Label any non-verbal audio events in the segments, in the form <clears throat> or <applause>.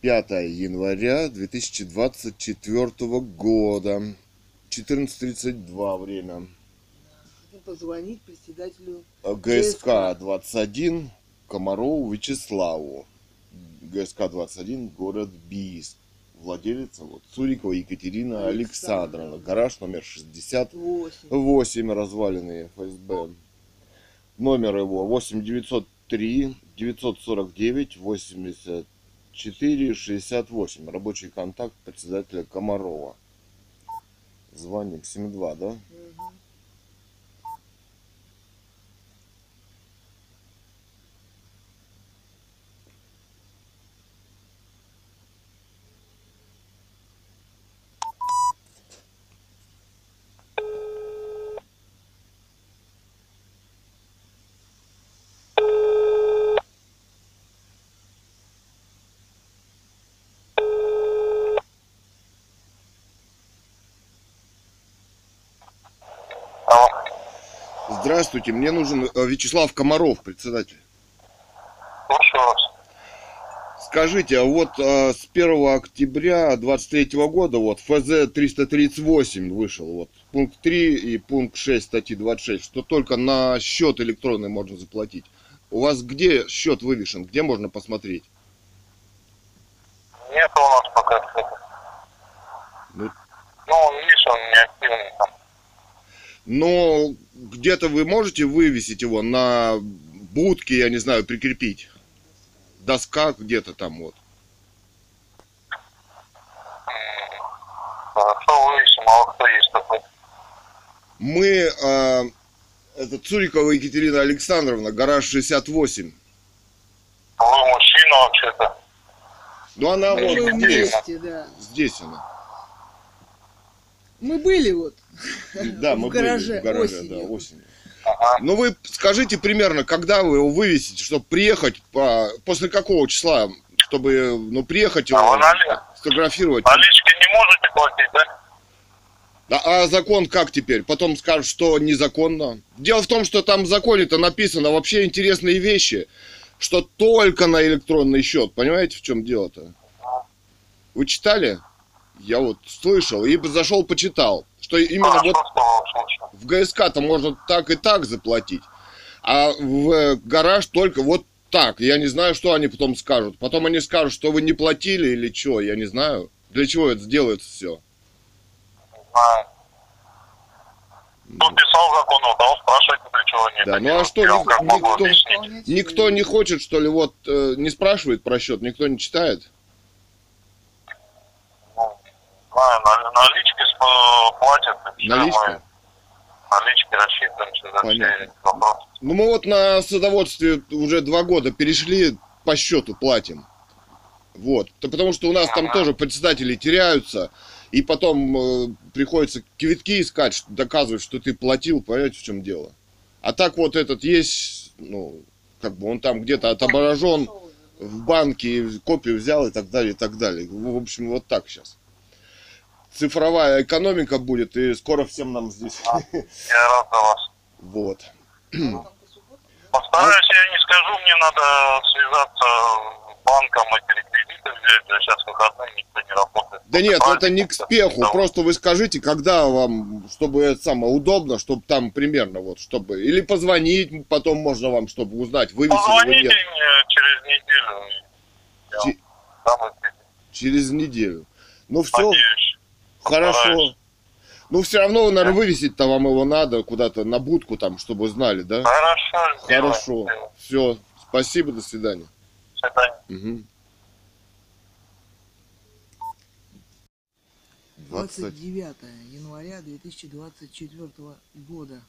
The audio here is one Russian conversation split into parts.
5 января 2024 года. 14.32 время. Позвонить председателю. ГСК 21 Комарову Вячеславу. ГСК 21 город Бийск. Владелица вот Цурикова Екатерина Александровна. Гараж номер 68 Восемь. разваленные ФСБ. Номер его 8903 949 84 68. Рабочий контакт председателя Комарова. Звоним 72, да? Мгм. Здравствуйте, мне нужен э, Вячеслав Комаров, председатель. Слушаю вас. Скажите, а вот э, с 1 октября 23 года вот ФЗ 338 вышел, вот пункт 3 и пункт 6 статьи 26, что только на счет электронный можно заплатить. У вас где счет вывешен, где можно посмотреть? Нет у нас пока этого. Ну, Ну, видишь, он не активный там. Но где-то вы можете вывесить его на будке, я не знаю, прикрепить? Доска где-то там вот. Хорошо, вывесим, а вот кто есть такой? Мы, э, это Цурикова Екатерина Александровна, гараж 68. Вы мужчина вообще-то. Ну она Мы вот здесь, вместе, да. здесь она. Мы были вот. Да, В мы гараже были в гараже, осенью. да, осенью. Ну вы скажите примерно, когда вы его вывесите, чтобы приехать, по, после какого числа, чтобы, ну, приехать А его, нали- сфотографировать. налички не можете платить, да? А, а закон как теперь? Потом скажут, что незаконно. Дело в том, что там в законе-то написано вообще интересные вещи, что только на электронный счет. Понимаете, в чем дело-то? Вы читали? Я вот слышал и зашел почитал, что именно Хорошо, вот в ГСК-то можно так и так заплатить, а в э, гараж только вот так. Я не знаю, что они потом скажут. Потом они скажут, что вы не платили или что, я не знаю. Для чего это делается все? Не знаю. Кто писал закон, а он спрашивает, для чего нет. Да, ну а что, ник- никто- Никто не хочет, что ли, вот э, не спрашивает про счет, никто не читает? Знаю, на- налички платят. Наличка? мы Налички за все эти вопросы. Ну мы вот на садоводстве уже два года перешли, по счету платим. Вот. То потому что у нас там тоже председатели теряются, и потом э, приходится квитки искать, что- доказывать, что ты платил, понимаете, в чем дело. А так вот этот есть, ну, как бы он там где-то отображен в банке, копию взял и так далее, и так далее. В общем, вот так сейчас. Цифровая экономика будет, и скоро всем нам здесь. Я рад за вас. Вот. Постараюсь, я не скажу, мне надо связаться с банком, эти реквизиты взять. Сейчас выходные, никто не работает. Да нет, Правильно? это не к спеху, Да. просто вы скажите, когда вам, чтобы это самое удобно, чтобы там примерно вот, чтобы, или позвонить потом можно вам, чтобы узнать, вывесили вы Позвоните нет, мне через неделю. Я через неделю. Ну все, Надеюсь. Хорошо. постараюсь. Ну все равно, наверное, вывесить-то вам его надо куда-то на будку там, чтобы знали, да? Хорошо, Хорошо. сделаем. Все, спасибо, до свидания. До свидания. 20 29 января 2024 года.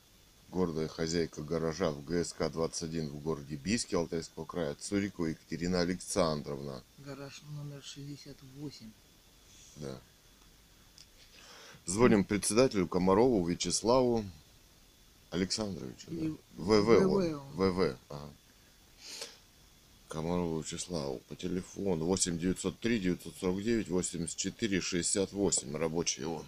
гордая хозяйка гаража в ГСК 21 в городе Бийске Алтайского края Цурикова Екатерина Александровна. Гараж номер 68. Да. Звоним председателю Комарову Вячеславу Александровичу. Да? ВВ. ВВ. Он. ВВ. Ага. Комарову Вячеславу по телефону 8 903 949 84 68 рабочий он.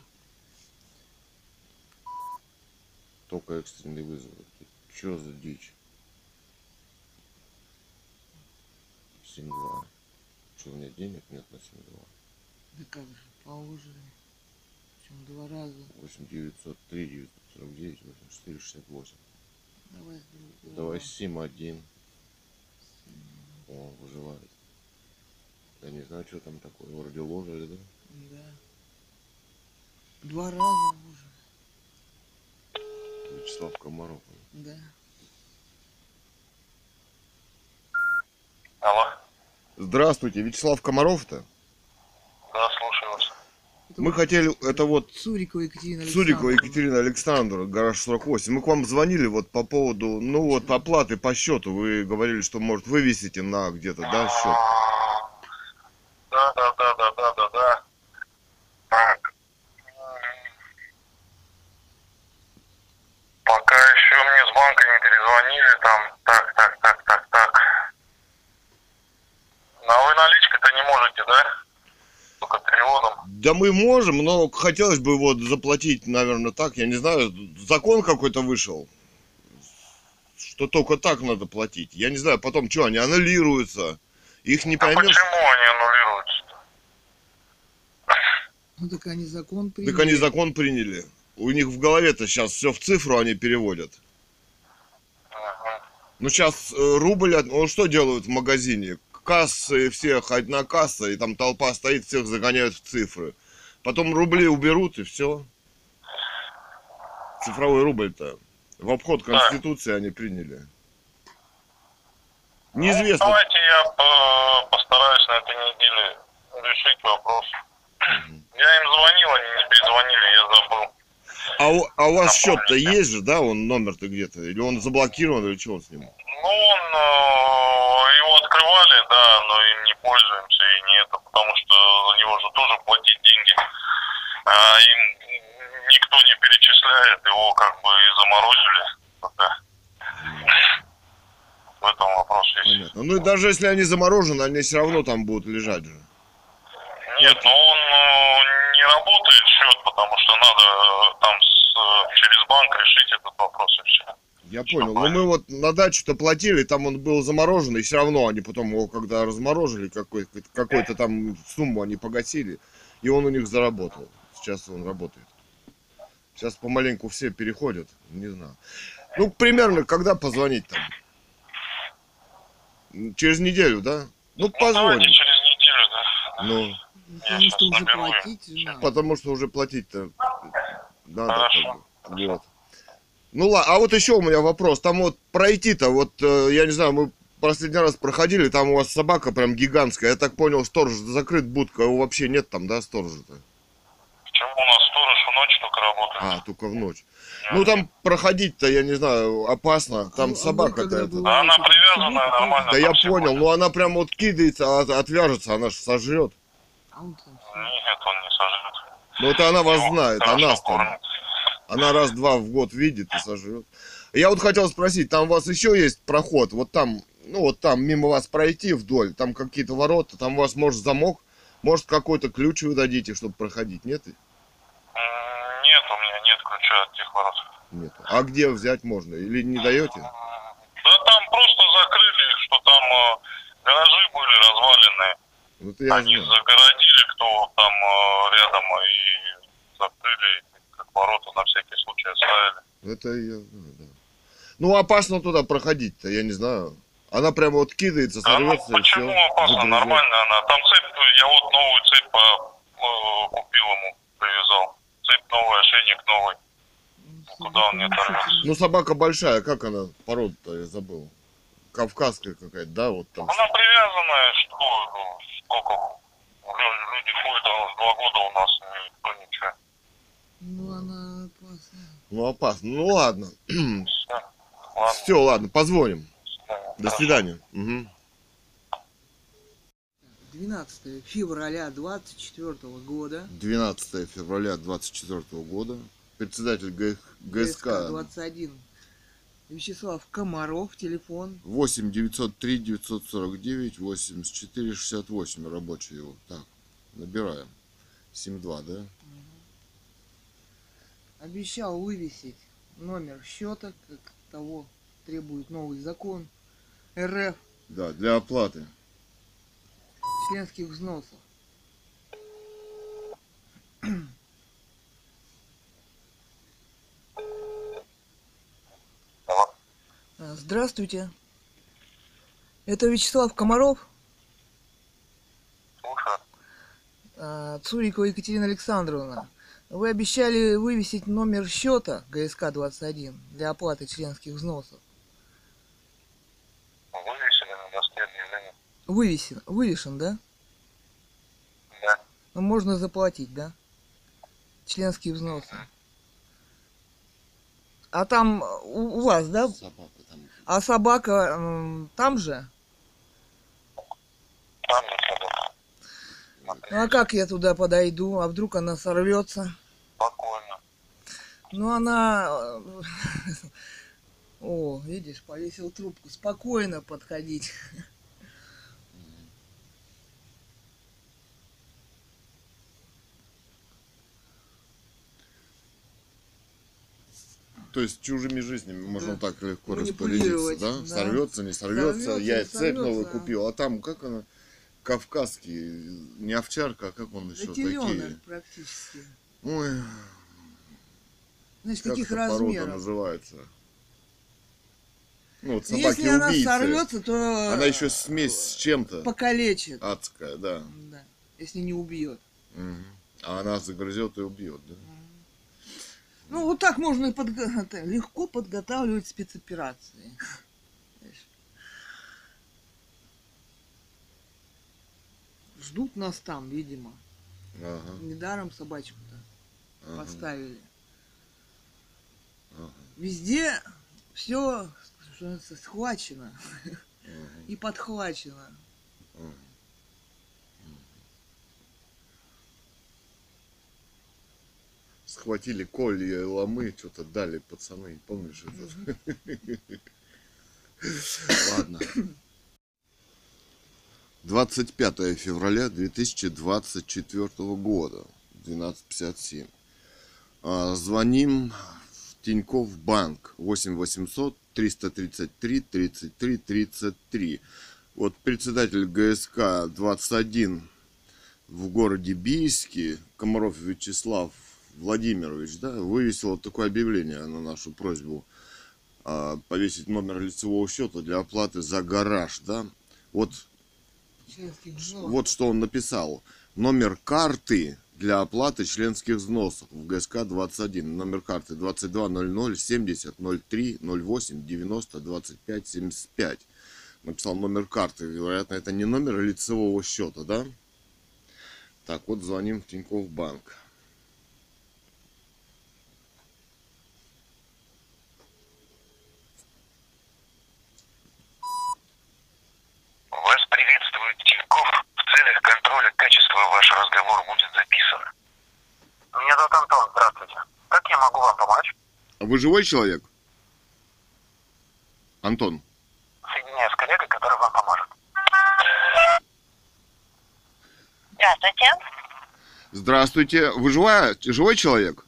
Только экстренный вызов Что за дичь? 7-2. Что, у меня денег нет на 7-2? Да как же, поужинай. 8 два раза. 8 903, 949, 84, 68. Давай с другого. Давай 7, 1. 7. О, выживает. Я не знаю, что там такое. Вроде ложили, да? Да. Два раза уже. Вячеслав Комаров. Да. Алло. Здравствуйте, Вячеслав Комаров-то? Мы хотели, это вот Цурикова Екатерина Сурикова Александровна. Екатерина Александровна, гараж 48. Мы к вам звонили вот по поводу, ну вот, оплаты по счету. Вы говорили, что, может, вывесите на где-то, да, счет? Да, да, да, да, да. Так. Пока еще мне с банка не перезвонили там. Так, так, так, так, так. Но вы наличкой-то не можете, да? Только переводом. Да мы можем, но хотелось бы вот заплатить, наверное, так, я не знаю, закон какой-то вышел, что только так надо платить. Я не знаю, потом что, они аннулируются, их не А поймешь. почему они аннулируются? Ну так они закон приняли. Так они закон приняли. У них в голове-то сейчас все в цифру они переводят. Ага. Ну сейчас рубль, от- ну что делают в магазине? Кассы, всех одна касса, и там толпа стоит, всех загоняют в цифры. Потом рубли уберут, и все. Цифровой рубль-то. В обход Конституции они приняли. Ну, Неизвестно. давайте я по- постараюсь на этой неделе решить вопрос. Я им звонил, они не перезвонили, я забыл. А у, а у вас счет-то есть же, да? Он номер-то где-то? Или он заблокирован, или что он с ним? Ну, он, э, его открывали, да, но им не пользуемся и не это, потому что за него же тоже платить деньги. А им никто не перечисляет, его как бы и заморозили пока. В этом вопрос есть. Понятно. Ну и даже если они заморожены, они все равно там будут лежать же. Нет, но он э, не работает счет, потому что надо э, там с, э, через банк решить этот вопрос и все. Я понял. Ну мы вот на дачу-то платили, там он был заморожен, и все равно они потом его, когда разморожили, какой- какой-то там сумму они погасили, и он у них заработал. Сейчас он работает. Сейчас помаленьку все переходят, не знаю. Ну, примерно, когда позвонить там? Через неделю, да? Ну, Ну, давайте позвоним. через неделю, да. Ну, Ну, Потому что уже платить надо. потому что уже платить-то надо. Хорошо. как бы. Вот. Ну ладно, а вот еще у меня вопрос. Там вот пройти-то, вот, э, я не знаю, мы последний раз проходили, там у вас собака прям гигантская. Я так понял, сторож закрыт будка, его вообще нет там, да, сторожа-то? Почему у нас сторож в ночь только работает? А, только в ночь. Ну там проходить-то, я не знаю, опасно. Там А- а собака-то это. Да она собака нормально. Да я понял, ходят. ну она прям вот кидается, а отвяжется, она же сожрет. Нет, он не сожрет. Ну это она вас Его знает, а нас там. Она раз-два в год видит и сожрет. Я вот хотел спросить, там у вас еще есть проход? Вот там, ну вот там мимо вас пройти вдоль, там какие-то ворота, там у вас может замок, может какой-то ключ вы дадите, чтобы проходить, нет? М, Нет, у меня нет ключа от тех ворот. Нет. А где взять можно? Или не даете? Да там просто закрыли что там э, гаражи были разваленные. Ну это я Они знаю. загородили, кто там э, рядом, и закрыли, как ворота на всякий случай оставили. Это я знаю, да. Ну опасно туда проходить-то, я не знаю. Она прямо вот кидается, Да ну сорвется и почему все. опасно? Нормально она. Там цепь, я вот новую цепь по- э, купил ему, привязал. Цепь новый, ошейник новый. Ну, куда он не собака оторвется? действительно- Ну собака большая, как она порода-то, я забыл. Кавказская какая-то, да, вот там. Она привязанная, что, ну, сколько лю- люди ходят, а два года у нас, никто ничего. Ну она опасная. Ну опасно. Ну <clears throat> ладно. Всё. Ладно. Все, ладно, позвоним. До свидания. Мгм. 12 февраля 24 года. 12 февраля 24 года. Председатель Г- ГСК 21. Вячеслав Комаров, телефон. 8 903 949 84 68 рабочий его. Так, набираем. 72, да? Обещал вывесить номер счета, как того требует новый закон РФ. Да, для оплаты. Членских взносов. Здравствуйте. Это Вячеслав Комаров, Слушаю. а, Цурикова Екатерина Александровна. Вы обещали вывесить номер счета ГСК-21 для оплаты членских взносов. Вывесили на доске объявление. Вывесен, вывешен, да? Да. Ну, можно заплатить, да? Членские взносы. А там э, у, у вас, да? Собака там. А собака м, там же? Там же собака. Ну а как я туда подойду? А вдруг она сорвется? Спокойно. Ну она... э, <laughs> О, видишь, повесил трубку. Спокойно подходить. <laughs> То есть чужими жизнями можно Да. так легко распорядиться, да? да. Сорвется, не сорвется. Сорвется, Я не цепь новую купил, а там как она? Кавказский, не овчарка, а как он еще Да такие? практически. Ой, Значит, как каких эта порода размеров? называется? Ну, вот Если собаки она убийцы. сорвется, то Она еще смесь с чем-то. покалечит. Адская, да. Да, если не убьет. Мгм. А она загрызет и убьет, да? Ну, вот так можно и подго- <laughs> легко подготавливать спецоперации. Ждут нас там, видимо. Ага, Недаром собачку-то ага, поставили. ага, Везде все схвачено ага, <laughs> и подхвачено. ага. Схватили колья и ломы, что-то дали пацаны, помнишь это? <laughs> Ладно. 25 февраля 2024 года, 12.57. А, Звоним в Тиньков банк 8 800 333 33 33. Вот председатель ГСК 21 в городе Бийске, Комаров Вячеслав Владимирович, да, вывесил вот такое объявление на нашу просьбу а, повесить номер лицевого счета для оплаты за гараж, да. Вот вот что он написал. Номер карты для оплаты членских взносов в ГСК 21. Номер карты 2200 70 03 08 90 25 75. Написал номер карты. Вероятно, это не номер лицевого счета, да? Так, вот звоним в Тинькофф банк. Вас приветствует Тиньков. В целях контроля качества ваш разговор будет записан. Меня зовут Антон. Здравствуйте. Как я могу вам помочь? А Вы живой человек? Антон. Соединяю с коллегой, который вам поможет. Здравствуйте. Здравствуйте. Вы живая, живой человек?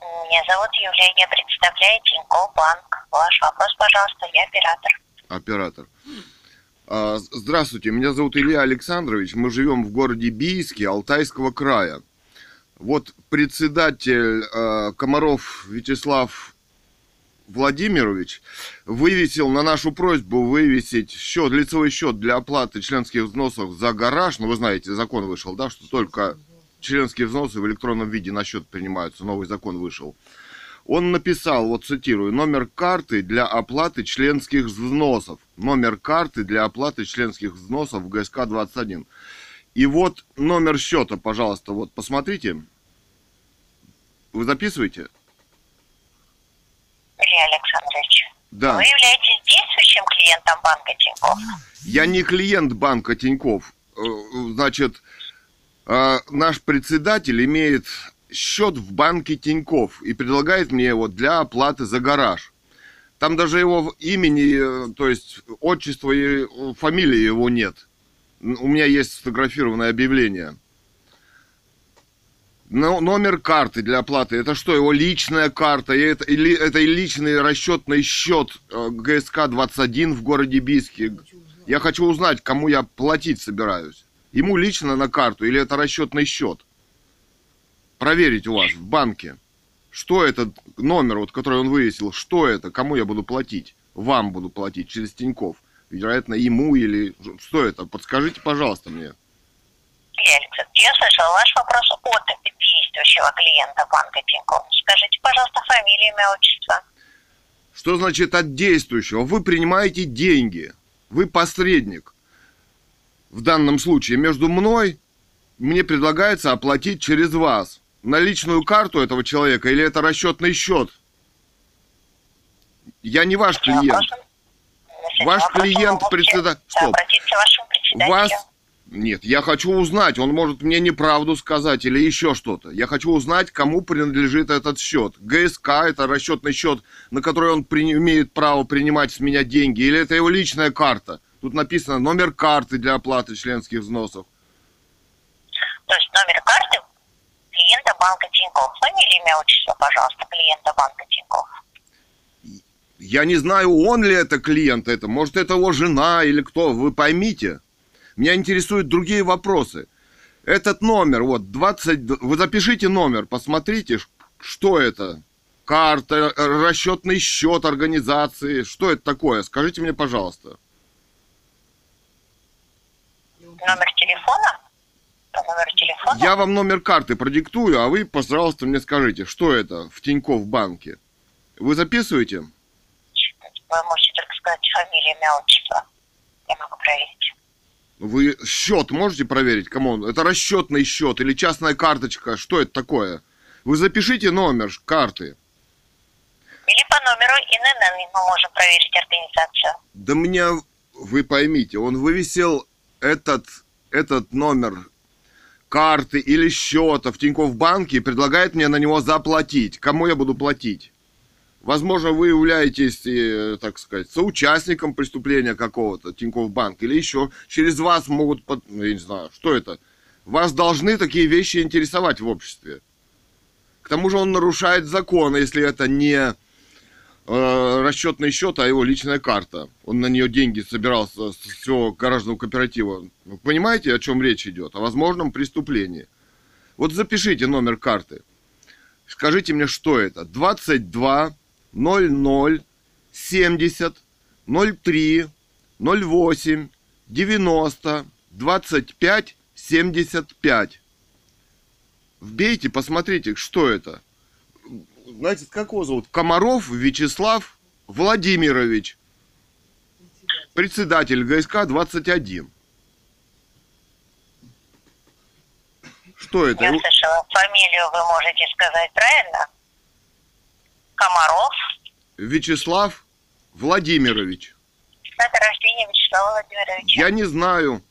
Меня зовут Юлия, я представляю Тинькофф банк. Ваш вопрос, пожалуйста, я оператор. Оператор. А, Здравствуйте, меня зовут Илья Александрович. Мы живем в городе Бийске Алтайского края. Вот председатель э, Комаров Вячеслав Владимирович вывесил на нашу просьбу вывесить счет, лицевой счет для оплаты членских взносов за гараж. Ну, вы знаете, закон вышел, да, что только членские взносы в электронном виде на счет принимаются. Новый закон вышел. Он написал, вот цитирую, номер карты для оплаты членских взносов. Номер карты для оплаты членских взносов в ГСК 21. И вот номер счета, пожалуйста, вот посмотрите. Вы записываете? Илья Александрович, Да. вы являетесь действующим клиентом банка Тинькофф? Я не клиент банка Тиньков. Значит, э, наш председатель имеет счет в банке Тиньков и предлагает мне его для оплаты за гараж. Там даже его имени, э, то есть отчества и э, фамилии его нет. У меня есть сфотографированное объявление. Но- номер карты для оплаты. Это что, его личная карта? Это, или, это личный расчетный счет э, ГСК-21 в городе Бийске. Я хочу узнать, кому я платить собираюсь. Ему лично на карту или это расчетный счет? Проверить у вас в банке. Что этот номер, вот, который он вывесил, что это, кому я буду платить? Вам буду платить через Тиньков. Вероятно, ему или... Что это? Подскажите, пожалуйста, мне. Александрович, я слышал ваш вопрос от действующего клиента банка Тинькофф. Скажите, пожалуйста, фамилию, имя, отчество. Что значит от действующего? Вы принимаете деньги. Вы посредник. В данном случае между мной мне предлагается оплатить через вас. Наличную карту этого человека или это расчетный счет? Я не ваш клиент. С этим Ваш клиент вы можете председа- Стоп. Вас... Нет, я хочу узнать, он может мне неправду сказать или еще что-то. Я хочу узнать, кому принадлежит этот счет. ГСК – это расчетный счет, на который он при- имеет право принимать с меня деньги, или это его личная карта? Тут написано номер карты для оплаты членских взносов. То есть номер карты клиента банка Тинькофф. Фамилия, имя, отчество, пожалуйста, клиента банка Тинькофф. Я не знаю, он ли это клиент, это, может, это его жена или кто, вы поймите. Меня интересуют другие вопросы. Этот номер, вот, 20, д- вы запишите номер, посмотрите, что это. Карта, э, расчетный счет организации, что это такое, скажите мне, пожалуйста. Номер телефона? По номеру телефона? Я вам номер карты продиктую, а вы, пожалуйста, мне скажите, что это в Тинькофф банке. Вы записываете? Вы можете только сказать фамилию, имя, отчество. Я могу проверить. Вы счет можете проверить, кому он? Это расчетный счет или частная карточка? Что это такое? Вы запишите номер карты. Или по номеру ИНН мы можем проверить организацию. Да мне, вы поймите, он вывесил этот, этот номер карты или счета в Тинькофф банке и предлагает мне на него заплатить. Кому я буду платить? Возможно, вы являетесь, э, так сказать, соучастником преступления какого-то Тинькофф банк или еще через вас могут, под- ну, я не знаю, что это. Вас должны такие вещи интересовать в обществе. К тому же он нарушает закон, если это не расчетный счет, а его личная карта. Он на нее деньги собирал с с всего гаражного кооператива. Вы понимаете, о чем речь идет? О возможном преступлении. Вот запишите номер карты. Скажите мне, что это? 22 00 70 03 08 90 25 75. Вбейте, посмотрите, что это. Знаете, как его зовут? Комаров Вячеслав Владимирович. Председатель ГСК 21. Что это? Я слышала, фамилию вы можете сказать правильно? Комаров. Вячеслав Владимирович. Дата рождения Вячеслава Владимировича. Я не знаю.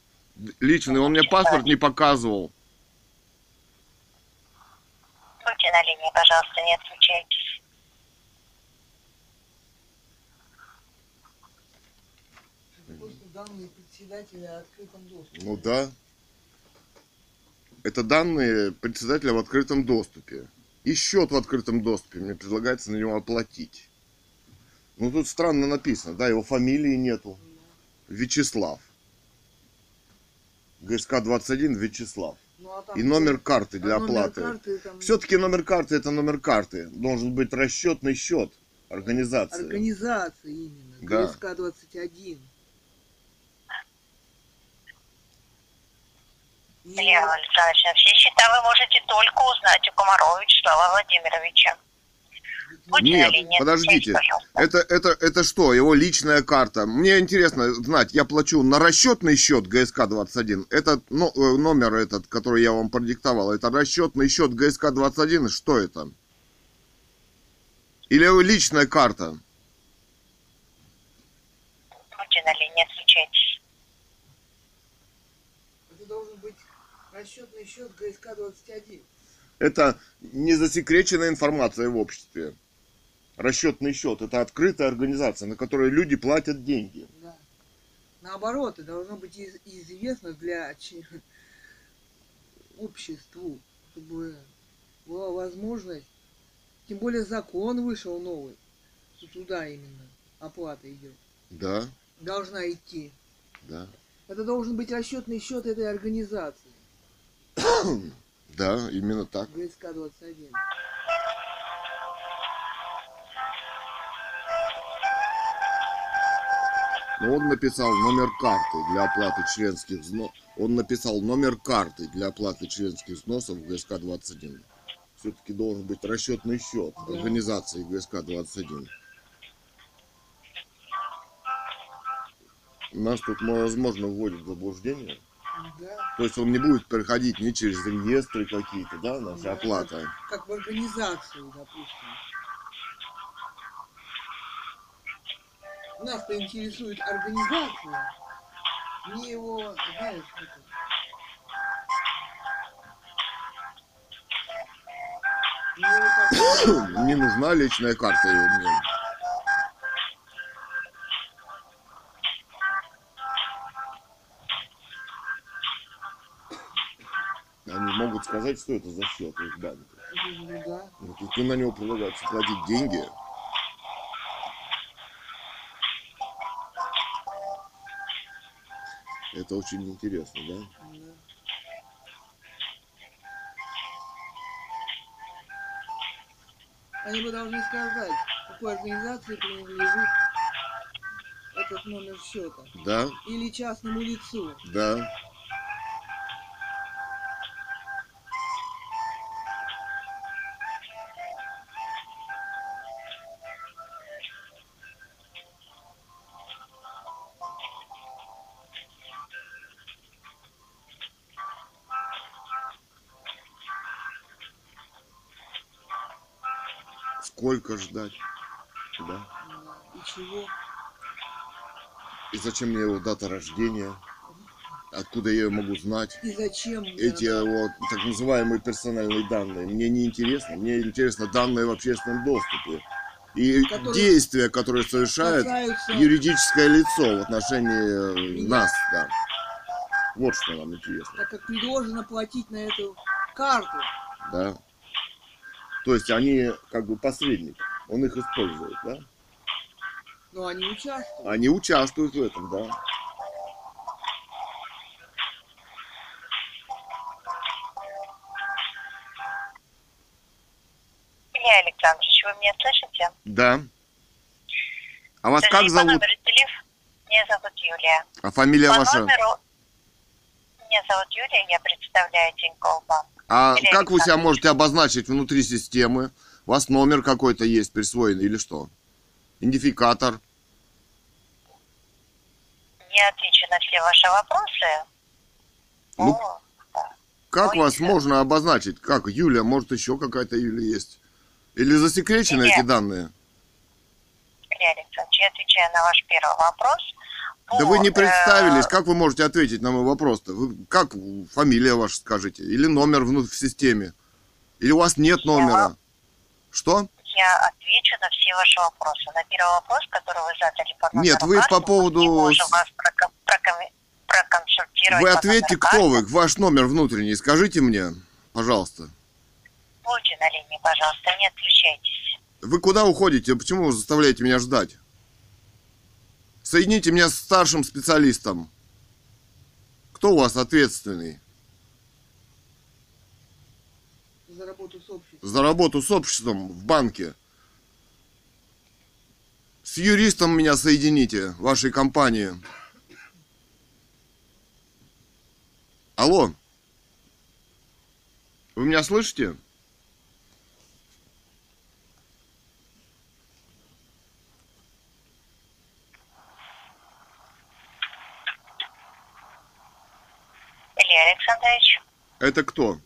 Личный, он мне паспорт не показывал. Будьте на линии, пожалуйста, не отключайтесь. Данные председателя открытом доступе. Ну да. Это данные председателя в открытом доступе. И счет в открытом доступе. Мне предлагается на него оплатить. Ну тут странно написано, да, его фамилии нету. Вячеслав. ГСК 21 Вячеслав. Ну, а И номер карты для а номер оплаты. карты там Все-таки номер карты это номер карты. Должен быть расчетный счет организации. Организация именно. Да. ГСК 21. И Илья Александрович, все счета вы можете только узнать у Комарова Вячеслава Владимировича. Нет, линии, подождите. пожалуйста. Это, это, это что, его личная карта? Мне интересно знать, я плачу на расчетный счет ГСК-21. Этот ну, э, номер этот, который я вам продиктовал, это расчетный счет ГСК-21, что это? Или его личная карта? Будьте на линии, отключайтесь. Это должен быть расчетный счет ГСК 21. Это не засекреченная информация в обществе. Расчетный счет – это открытая организация, на которой люди платят деньги. Да. Наоборот, это должно быть из- известно для обществу, чтобы была возможность, тем более закон вышел новый, что туда именно оплата идет. Да. Должна идти. Да. Это должен быть расчетный счет этой организации. <coughs> Да, именно так. ГСК-21. Но он написал номер карты для оплаты членских взносов. Он написал номер карты для оплаты членских взносов в ГСК-21. Все-таки должен быть расчетный счет организации ГСК-21. Нас тут, возможно, вводит в заблуждение. Да. То есть он не будет проходить ни через реестры какие-то, да, наша Да, оплата. Как в организацию, допустим. Нас-то интересует организация, не его, знаешь, это, не его <coughs> нужна личная карта мне. Они могут сказать, что это за счет их банка. Ну да. Тут на него предлагается платить деньги. Это очень интересно, да? Они бы должны сказать, какой организации принадлежит этот номер счета. Да, Или частному лицу. да. Сколько ждать? Да. И чего? И зачем мне его дата рождения? Откуда я ее могу знать? И зачем? Эти надо? вот так называемые персональные данные. Мне не интересно. Мне интересно данные в общественном доступе. И Которые действия, которые совершает Касаются- юридическое лицо в отношении э, Меня. нас, да. Вот что нам интересно, Так как предложено платить на эту карту. да. То есть они как бы посредник. Он их использует, да? Но они участвуют. Они участвуют в этом, да. Илья Александрович, вы меня слышите? Да. А вас как Скажите, по зовут? номеру телеф- Меня зовут Юлия. А фамилия По ваша? номеру... Меня зовут Юлия, я представляю Тинькофф Банк. А как вы себя можете обозначить внутри системы? У вас номер какой-то есть присвоенный или что? Идентификатор? Я отвечу на все ваши вопросы. Ну, О, да. Как Ой, вас да. можно обозначить? Как? Юля, может еще какая-то Юля есть? Или засекречены Нет. эти данные? Александрович, я отвечаю на ваш первый вопрос. Да вы не э, представились, как вы можете ответить на мой вопрос-то? Вы, как фамилия ваша скажите? Или номер в системе? Или у вас нет номера? Что? Я отвечу на все ваши вопросы. На первый вопрос, который вы задали по Нет, вы по мы поводу Не можем вас проком- проком- проконсультировать Вы ответьте, кто вы, ваш номер внутренний, скажите мне, пожалуйста. Будьте на линии, пожалуйста, не отключайтесь. Вы куда уходите? Почему вы заставляете меня ждать? Соедините меня с старшим специалистом. Кто у вас ответственный За работу с обществом. за работу с обществом в банке? С юристом меня соедините, вашей компании. Алло. Вы меня слышите? Илья Александрович, Это кто?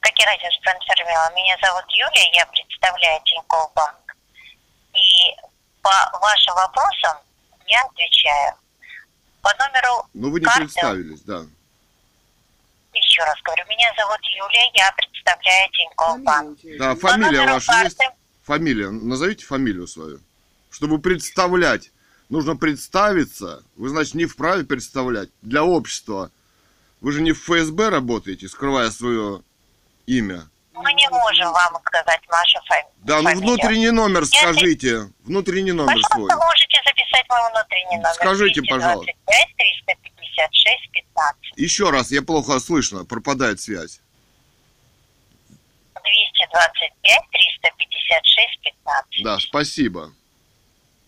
как я ранее уже проинформировала, меня зовут Юлия, я представляю Тинькофф Банк. И по вашим вопросам я отвечаю. По номеру Ну вы не карты, представились, да. еще раз говорю, меня зовут Юлия, я представляю Тинькофф Банк. Да, фамилия ваша карты, есть? Фамилия, назовите фамилию свою. Чтобы представлять, нужно представиться. Вы, значит, не вправе представлять для общества. Вы же не в ФСБ работаете, скрывая свое имя. мы не можем вам сказать нашу фами- Да, ну фамилию. внутренний номер скажите. Внутренний номер свой. Пожалуйста, можете записать мой внутренний номер. Скажите, 225 356 15. Еще раз, я плохо слышно, пропадает связь. 225 356 15. Да, спасибо.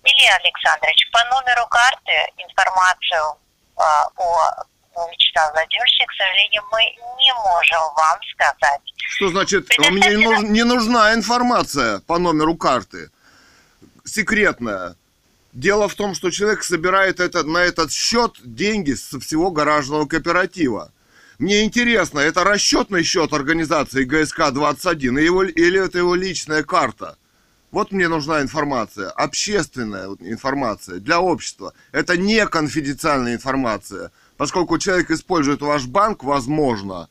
Илья Александрович, по номеру карты информацию а, о владельце, к сожалению, мы не можем вам сказать. Что значит, мне не, нуж- не нужна информация по номеру карты? Секретная. Дело в том, что человек собирает это, на этот счет деньги со всего гаражного кооператива. Мне интересно, это расчетный счет организации ГСК-21 или, или это его личная карта? Вот мне нужна информация, общественная информация для общества. Это не конфиденциальная информация, поскольку человек использует ваш банк, возможно,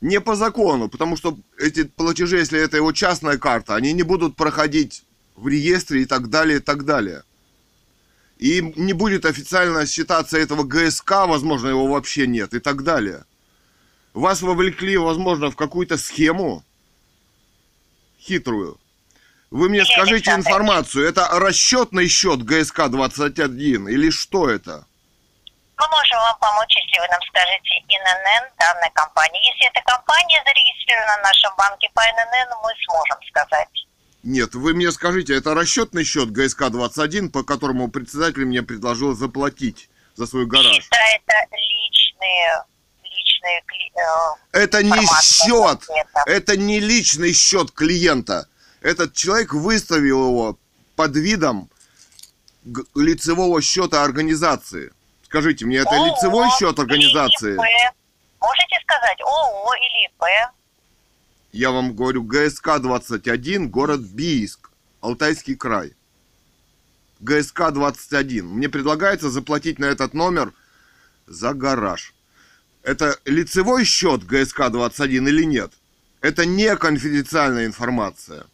не по закону, потому что эти платежи, если это его частная карта, они не будут проходить в реестре и так далее, и так далее. И не будет официально считаться этого ГСК, возможно, его вообще нет, и так далее. Вас вовлекли, возможно, в какую-то схему хитрую. Вы мне скажите информацию, это расчетный счет ГСК-21 или что это? Мы можем вам помочь, если вы нам скажете ИНН данной компании. Если эта компания зарегистрирована в нашем банке по ИНН, мы сможем сказать. Нет, вы мне скажите, это расчетный счет ГСК-21, по которому председатель мне предложил заплатить за свой гараж? Счета это личные, личные э, Это не счет, это не личный счет клиента. Этот человек выставил его под видом лицевого счета организации. Скажите мне, это ООО лицевой счет организации? Можете сказать ООО или ИП? Я вам говорю, ГСК-21, город Бийск, Алтайский край. ГСК-21. Мне предлагается заплатить на этот номер за гараж. Это лицевой счет ГСК-21 или нет? Это не конфиденциальная информация.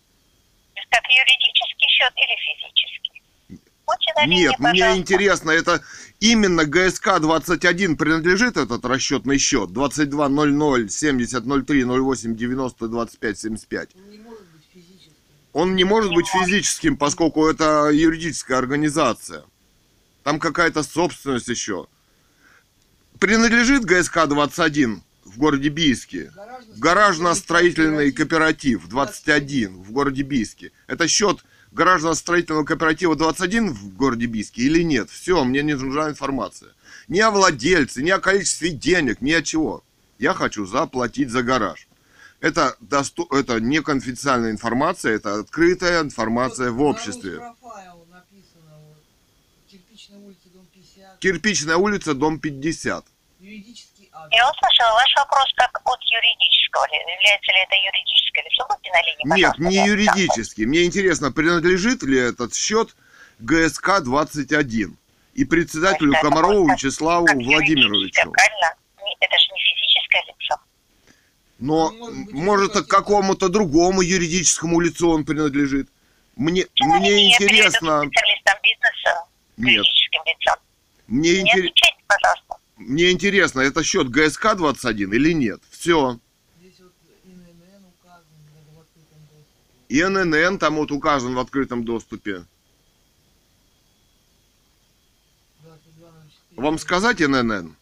Как юридический счет или физический? Нет, мне пожалуйста. интересно, это именно ГСК-21 принадлежит этот расчетный счет? 2200 70 03 08 90 25 75. Он не может быть физическим. Он не может Не быть может. физическим, поскольку это юридическая организация. Там какая-то собственность еще. Принадлежит ГСК-21 в городе Бийске. Гаражно-строительный кооператив 21 в городе Бийске. Это счет гаражно-строительного кооператива 21 в городе Бийске или нет? Все, мне не нужна информация. Ни о владельце, ни о количестве денег, ни о чего. Я хочу заплатить за гараж. Это, досту- это не конфиденциальная информация, это открытая информация в обществе. написано вот. Кирпичная улица, дом 50. Кирпичная улица, дом 50. Юридический акт. Я услышала ваш вопрос как от юридического. ли- Является ли это юридическое лицо? Будьте на линии, Нет, не я юридический. Мне интересно, принадлежит ли этот счет ГСК-21 и председателю Это Комарову как- Вячеславу как Владимировичу. Правильно? Это же не физическое лицо. Но, Он может быть может, еще к какому-то другому юридическому лицу он принадлежит. Мне, Чем они мне интересно... к специалистам бизнеса, Нет, юридическим лицам? мне, Не интер- отвечайте, пожалуйста. Мне интересно, это счет ГСК-21 или нет? Все. Здесь вот ИНН указан даже в открытом доступе. И ННН там вот указан в открытом доступе. 2204. Вам сказать ННН?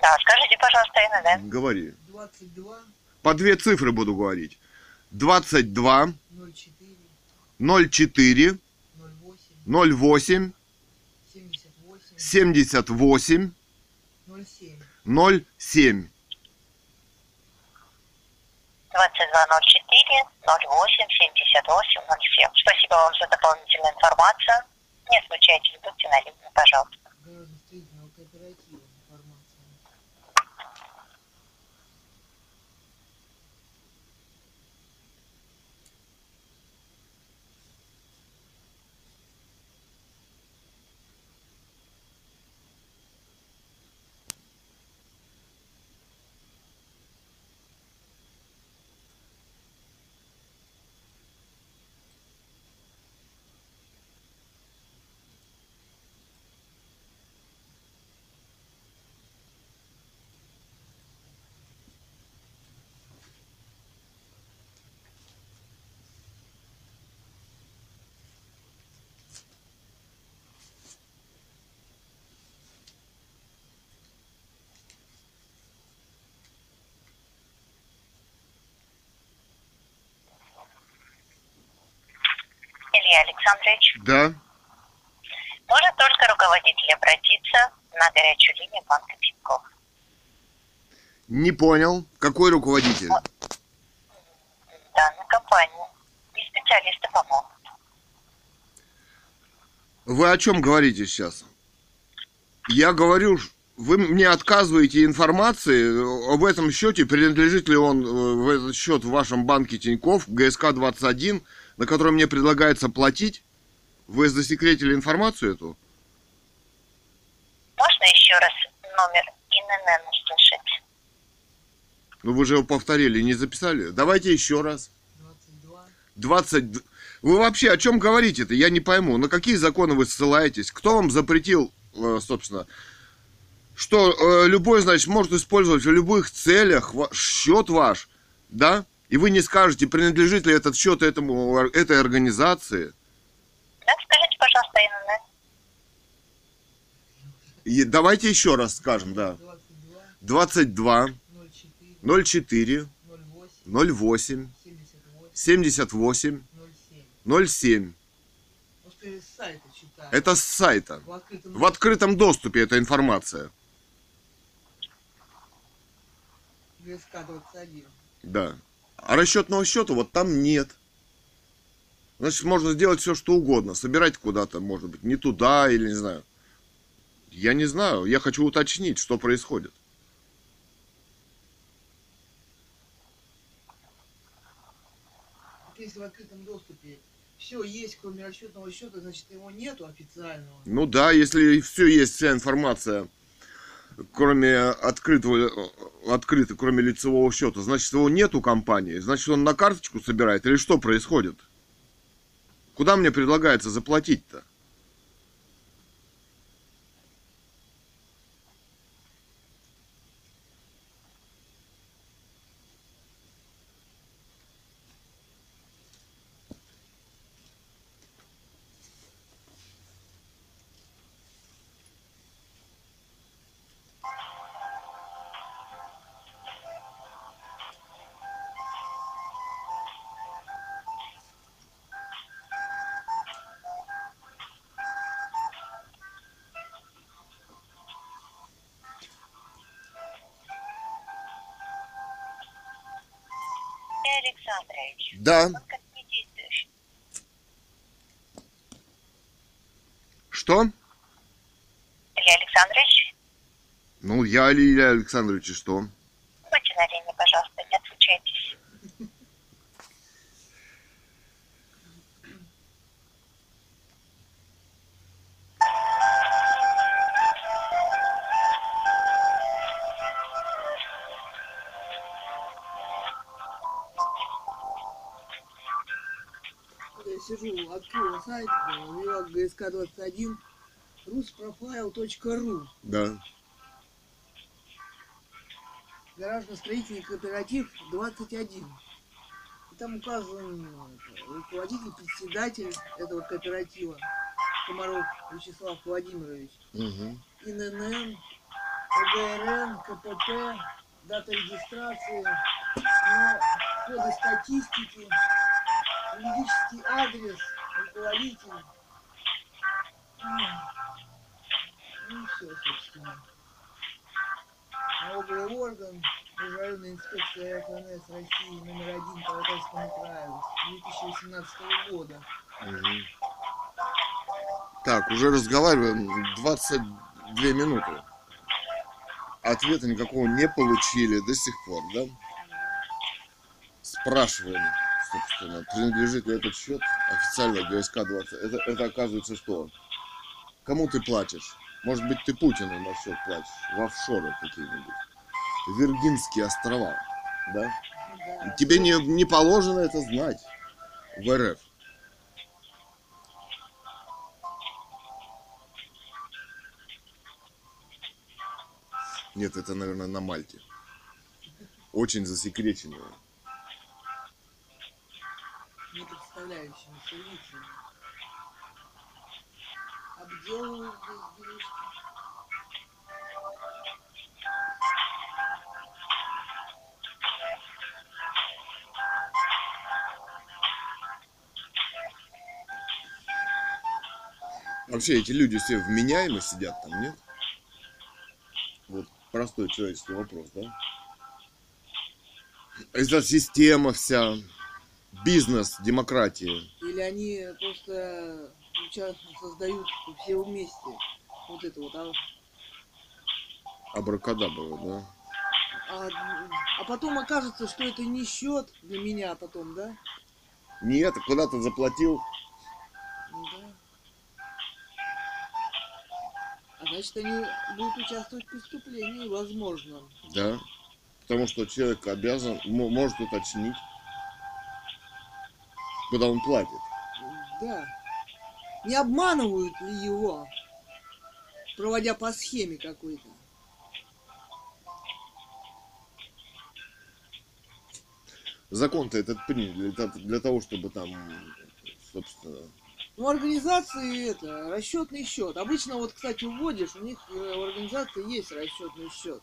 Да, скажите, пожалуйста, ИНН. Говори. 22 По две цифры буду говорить. 22 04 04 08 08 78 78 07. 07. 2204 08 78 07. Спасибо вам за дополнительную информацию. Не смущайтесь, будьте на линии, пожалуйста. Илья Александрович, Да. может только руководитель обратиться на горячую линию банка Тинькофф. Не понял. Какой руководитель? Данной компании. И специалисты помогут. Вы о чем говорите сейчас? Я говорю, вы мне отказываете информации об этом счете, принадлежит ли он э, в этот счет в вашем банке Тиньков, ГСК 21, на который мне предлагается платить. Вы засекретили информацию эту? Можно еще раз номер ИНН услышать? Ну вы же его повторили, не записали. Давайте еще раз. 22. 20... Вы вообще о чем говорите-то? Я не пойму. На какие законы вы ссылаетесь? Кто вам запретил, э, собственно, что э, любой, значит, может использовать в любых целях счет ваш, да? И вы не скажете, принадлежит ли этот счет этому, этой организации. Да, скажите, пожалуйста, ИНН. И давайте еще раз скажем, да. 22. 22 04. 04 08. 08 78. 78 07. 07. Просто из сайта читаю. Это с сайта. В открытом В открытом доступе эта информация. ГСК 21. Да. А расчетного счета вот там нет. Значит, можно сделать все, что угодно. Собирать куда-то, может быть, не туда или не знаю. Я не знаю. Я хочу уточнить, что происходит. Если в открытом доступе все есть, кроме расчетного счета, значит его нету официального. Ну да, если все есть, вся информация, кроме открытого, открытой, кроме лицевого счета, значит, его нет у компании. Значит, он на карточку собирает или что происходит? Куда мне предлагается заплатить-то? Александрович, Да. он как. Что? Илья Александрович, Ну, я Илья Александрович, и что? Сайт, ввела ГСК 21 rusprofile.ru Да. Гаражно-строительный кооператив 21. И там указан это, руководитель, председатель этого кооператива Комаров Вячеслав Владимирович. Угу. ИНН, ОГРН, КПП, дата регистрации, но коды статистики, юридический адрес, руководитель. М. Ну все, собственно. Налоговый орган, Межрайонная инспекция ФНС России номер один по Алтайскому краю с 2018 года. Так, уже разговариваем 22 минуты. Ответа никакого не получили до сих пор, да? Спрашиваем, собственно, принадлежит ли этот счет официально ГСК 20. Это, это оказывается что? Кому ты платишь? Может быть, ты Путину на счет платишь? В офшоры какие-нибудь. Виргинские острова, да? Да. Тебе не, не положено это знать в РФ. Нет, это, наверное, на Мальте. Очень засекреченное. Не представляющими сильницами. Обделывают без делишки. Вообще эти люди все вменяемо сидят там, нет? Вот простой человеческий вопрос, да? Эта система вся, бизнес, демократия. Или они просто сейчас создают все вместе вот это вот, а, Абракадабра, да? а, а потом окажется, что это не счет для меня потом, да? Нет, куда ты заплатил? Ну да. А значит, они будут участвовать в преступлении, возможно. Да. Потому что человек обязан, мо- может уточнить, куда он платит. Да. Не обманывают ли его, проводя по схеме какой-то? Закон-то этот принят для, для того, чтобы там, собственно, Ну, организации это, расчетный счет. Обычно вот, кстати, вводишь, у них э, у организации есть расчетный счет.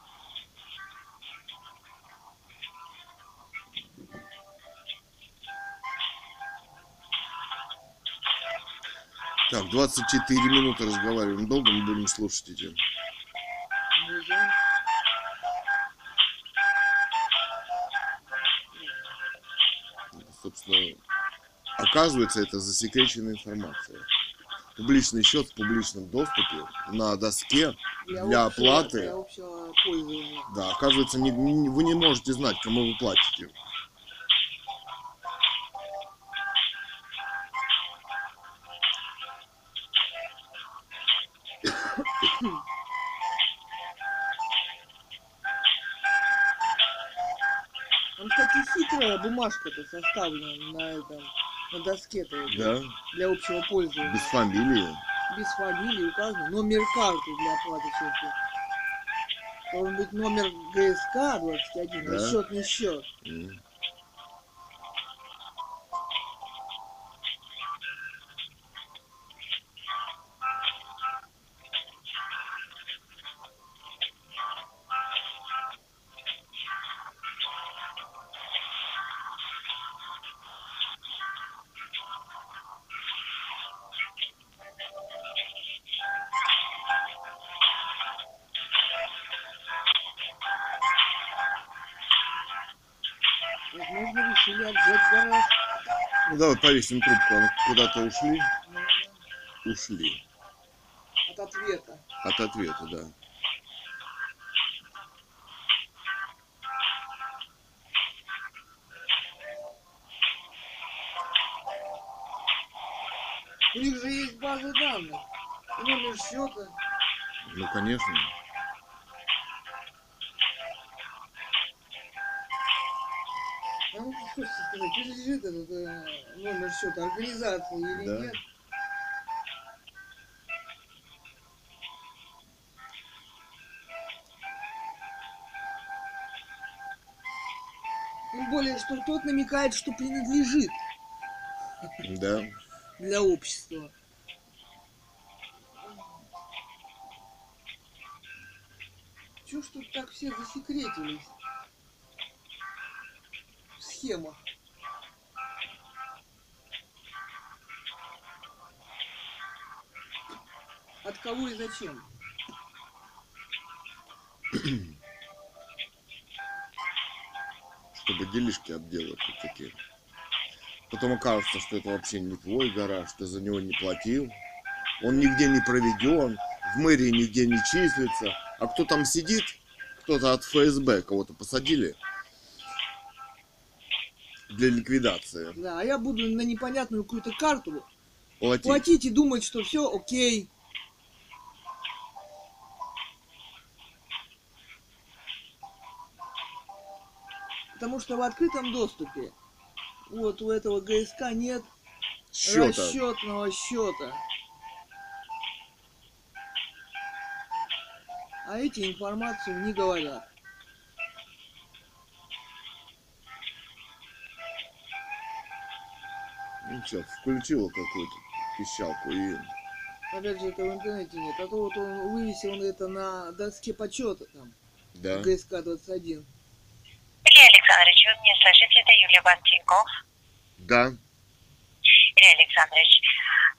Так, 24 минуты разговариваем. Долго мы будем слушать эти? Собственно, оказывается, это засекреченная информация. Публичный счет в публичном доступе на доске для общего- оплаты. Для общего пользования. Да, оказывается, не- не- вы не можете знать, кому вы платите. Хитрая бумажка-то составлена на этом, на доске-то вот, Да, для общего пользования. без фамилии. Без фамилии указано. Номер карты для оплаты все Должен быть номер ГСК 21, Да. расчетный счет. М. давай повесим трубку, они куда-то ушли. Ушли. От ответа. От ответа, да. У них же есть базы данных. Номер счета. Ну, конечно. Принадлежит этот э, номер счета организации или Да. нет? Тем более, что тот намекает, что принадлежит Да. для общества. Чего ж тут так все засекретились? В кого и зачем? чтобы делишки обделать вот такие. Потом окажется, что это вообще не твой гараж, ты за него не платил. Он нигде не проведен, в мэрии нигде не числится. А кто там сидит? Кто-то от ФСБ, кого-то посадили для ликвидации. Да, а я буду на непонятную какую-то карту Платить. платить и думать, что все окей. Потому что в открытом доступе вот у этого ГСК нет Счета. расчетного счета. А эти информацию не говорят. Ну, сейчас включила какую-то пищалку и... Опять же, это в интернете нет. А то вот он вывесил это на доске почета там, Да. ГСК-21. Александрович, вы меня слышите? Это Юлия Бантинков. Да. Илья Александрович,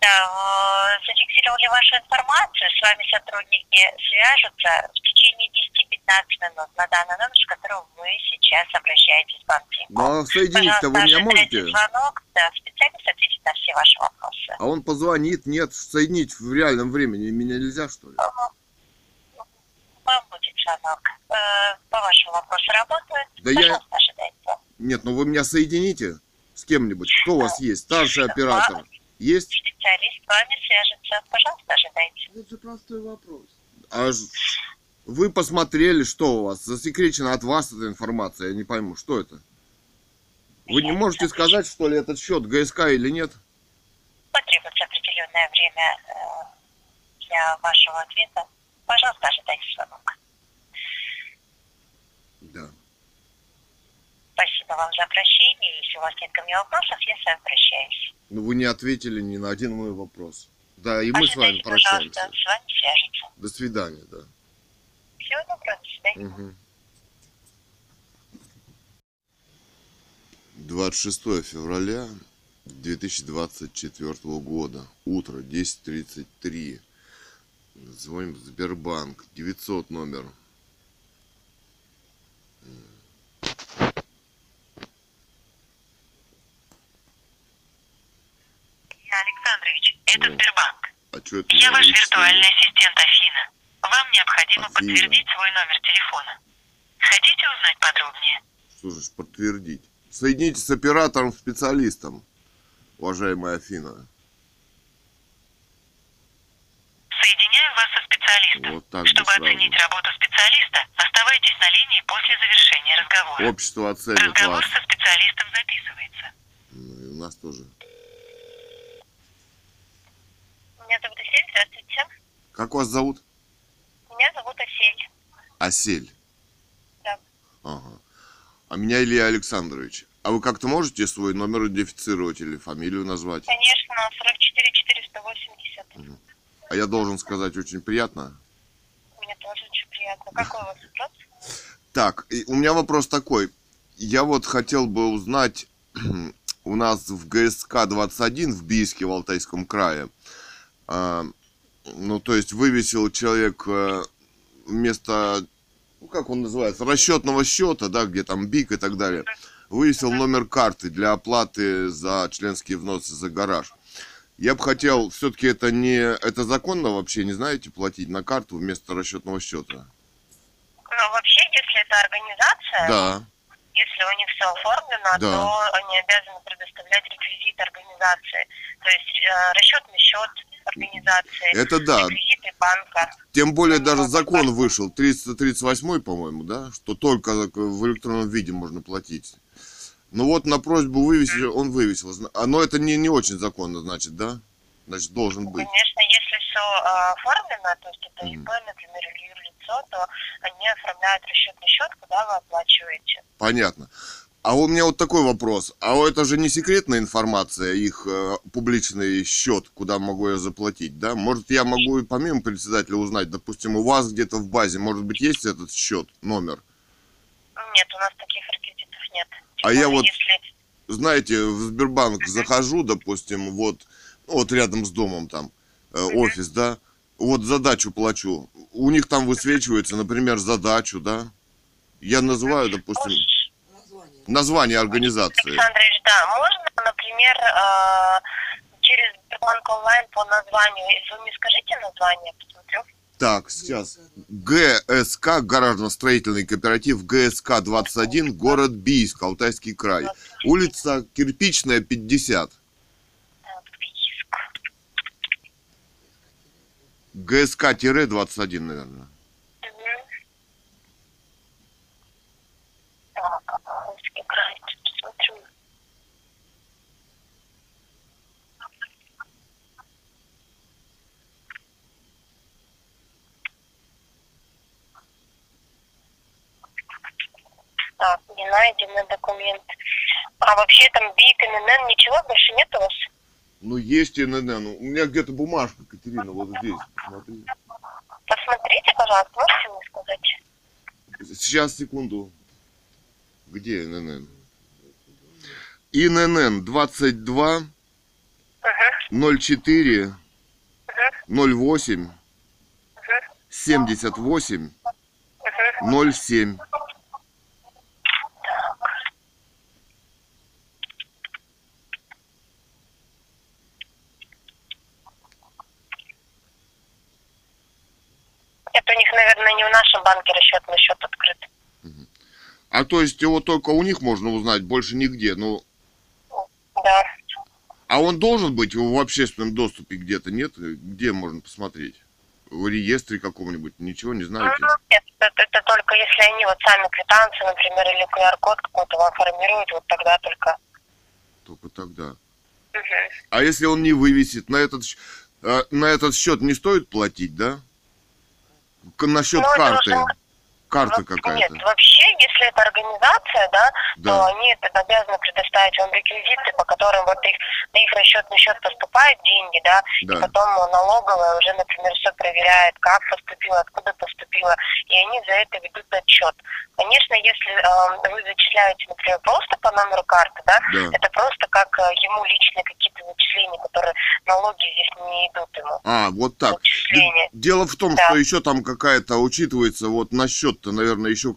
да, э, зафиксировали вашу информацию, с вами сотрудники свяжутся в течение 10-15 минут на данный номер, с которым вы сейчас обращаетесь в банк Тинькофф. Ну а соединить-то вы меня можете? звонок, да, специалист ответит на все ваши вопросы. А он позвонит, нет, соединить в реальном времени меня нельзя, что ли? Вам будет звонок. Э, По вашему вопросу работает. Да я- Пожалуйста, ожидайте. Нет, ну вы меня соедините с кем-нибудь. Кто у вас есть? Старший оператор. Есть? Специалист с вами свяжется. Пожалуйста, ожидайте. Это же простой вопрос. А вы посмотрели, что у вас? Засекречена от вас эта информация, я не пойму, что это? Вы не можете сказать, что ли, этот счет ГСК или нет? Потребуется определенное время э, для вашего ответа. Пожалуйста, ожидайте звонок. Да. Спасибо вам за обращение. Если у вас нет ко мне вопросов, я с вами прощаюсь. Но вы не ответили ни на один мой вопрос. Да, и мы с вами Ожидайте, пожалуйста. прощаемся. С вами свяжется. До свидания, да. Всего доброго. До свидания. Мгм. 26 февраля 2024 года. Утро, 10.33. Звоним в Сбербанк. 900 номер. Александрович, это Сбербанк. А что это? Я ваш виртуальный ассистент Афина. Вам необходимо Афина. подтвердить свой номер телефона. Хотите узнать подробнее? Что же ж подтвердить? Соедините с оператором-специалистом, уважаемая Афина. Соединяю вас со специалистом. Вот так бы Чтобы сразу. оценить работу специалиста, оставайтесь на линии после завершения разговора. Общество оценит Разговор вас. со специалистом записывается. Ну, и у нас тоже. Меня зовут Асель, здравствуйте. Как вас зовут? Меня зовут Асель. Осель. Да. Ага. А меня Илья Александрович. А вы как-то можете свой номер идентифицировать или фамилию назвать? Конечно, 44 480. А я должен сказать очень приятно. Мне тоже очень приятно. Какой у вас вопрос? Так, и у меня вопрос такой. Я вот хотел бы узнать, <clears throat> у нас в ГСК-21 в Бийске, в Алтайском крае, а, ну, то есть вывесил человек э, вместо, ну, как он называется, расчетного счета, да, где там БИК и так далее, вывесил номер карты для оплаты за членские взносы за гараж. Я бы хотел, все-таки это не, это законно вообще, не знаете, платить на карту вместо расчетного счета? Ну, вообще, если это организация, Да. если у них все оформлено, Да. то они обязаны предоставлять реквизиты организации. То есть э, расчетный счет организации, Это да. реквизиты банка. Тем более даже закон вышел, 338, по-моему, да, что только в электронном виде можно платить. Ну вот на просьбу вывесить, он вывесил. А, но это не, не очень законно, значит, да? Значит, должен быть. Конечно, если все оформлено, то есть это. ИП, например, или юрлицо, то они оформляют расчетный счет, куда вы оплачиваете. Понятно. А у меня вот такой вопрос. А это же не секретная информация, их э, публичный счет, куда могу я заплатить, да? Может, я могу и помимо председателя узнать, допустим, у вас где-то в базе, может быть, есть этот счет, номер? Нет, у нас таких реквизитов нет. А я вот- Если... знаете, в Сбербанк захожу, допустим, вот, ну, вот рядом с домом там э, офис, да, вот задачу плачу. У них там высвечивается, например, задачу, да. Я называю, допустим, Название. название организации. Александрович, да, можно, например, э, через Сбербанк онлайн по названию, если вы мне скажите название. Так, сейчас. ГСК, гаражно-строительный кооператив ГСК-21, город Бийск, Алтайский край. Улица Кирпичная, 50. Так, Бийск. ГСК-21, наверное. Так, Алтайский край, Так, не найдены документ. А вообще там БИК, ННН, ничего больше нет у вас? Ну, есть ИНН. Ну, У меня где-то бумажка, Катерина, вот здесь. Смотри. Посмотрите, пожалуйста, можете мне сказать? Сейчас, секунду. Где ИНН? ИНН 22 04 08 78 07. Это у них, наверное, не в нашем банке расчетный счет открыт. А то есть его только у них можно узнать, больше нигде. Ну, Да. а он должен быть в общественном доступе где-то, нет? Где можно посмотреть? В реестре каком-нибудь? Ничего не знаете? Нет, это, это только если они вот сами квитанции, например, или QR-код какой-то вам формируют, вот тогда только. Только тогда. Мгм. А если он не вывесит, на этот, э, на этот счет не стоит платить, да? На счет Ну, карты. уже- Карта Ну, какая-то. Нет, вообще, если это организация, да, Да. то они это обязаны предоставить вам реквизиты, по которым вот их, на их расчетный счет поступают деньги, да, Да. и потом налоговая уже, например, все проверяет, как поступило, откуда поступило, и они за это ведут отчет. Конечно, если э, вы зачисляете, например, просто по номеру карты, да, Да. это просто как э, ему личные какие-то зачисления, которые налоги здесь не идут ему. А, вот так. Дело в том, Да. что еще там какая-то учитывается, вот на счет-то, наверное, еще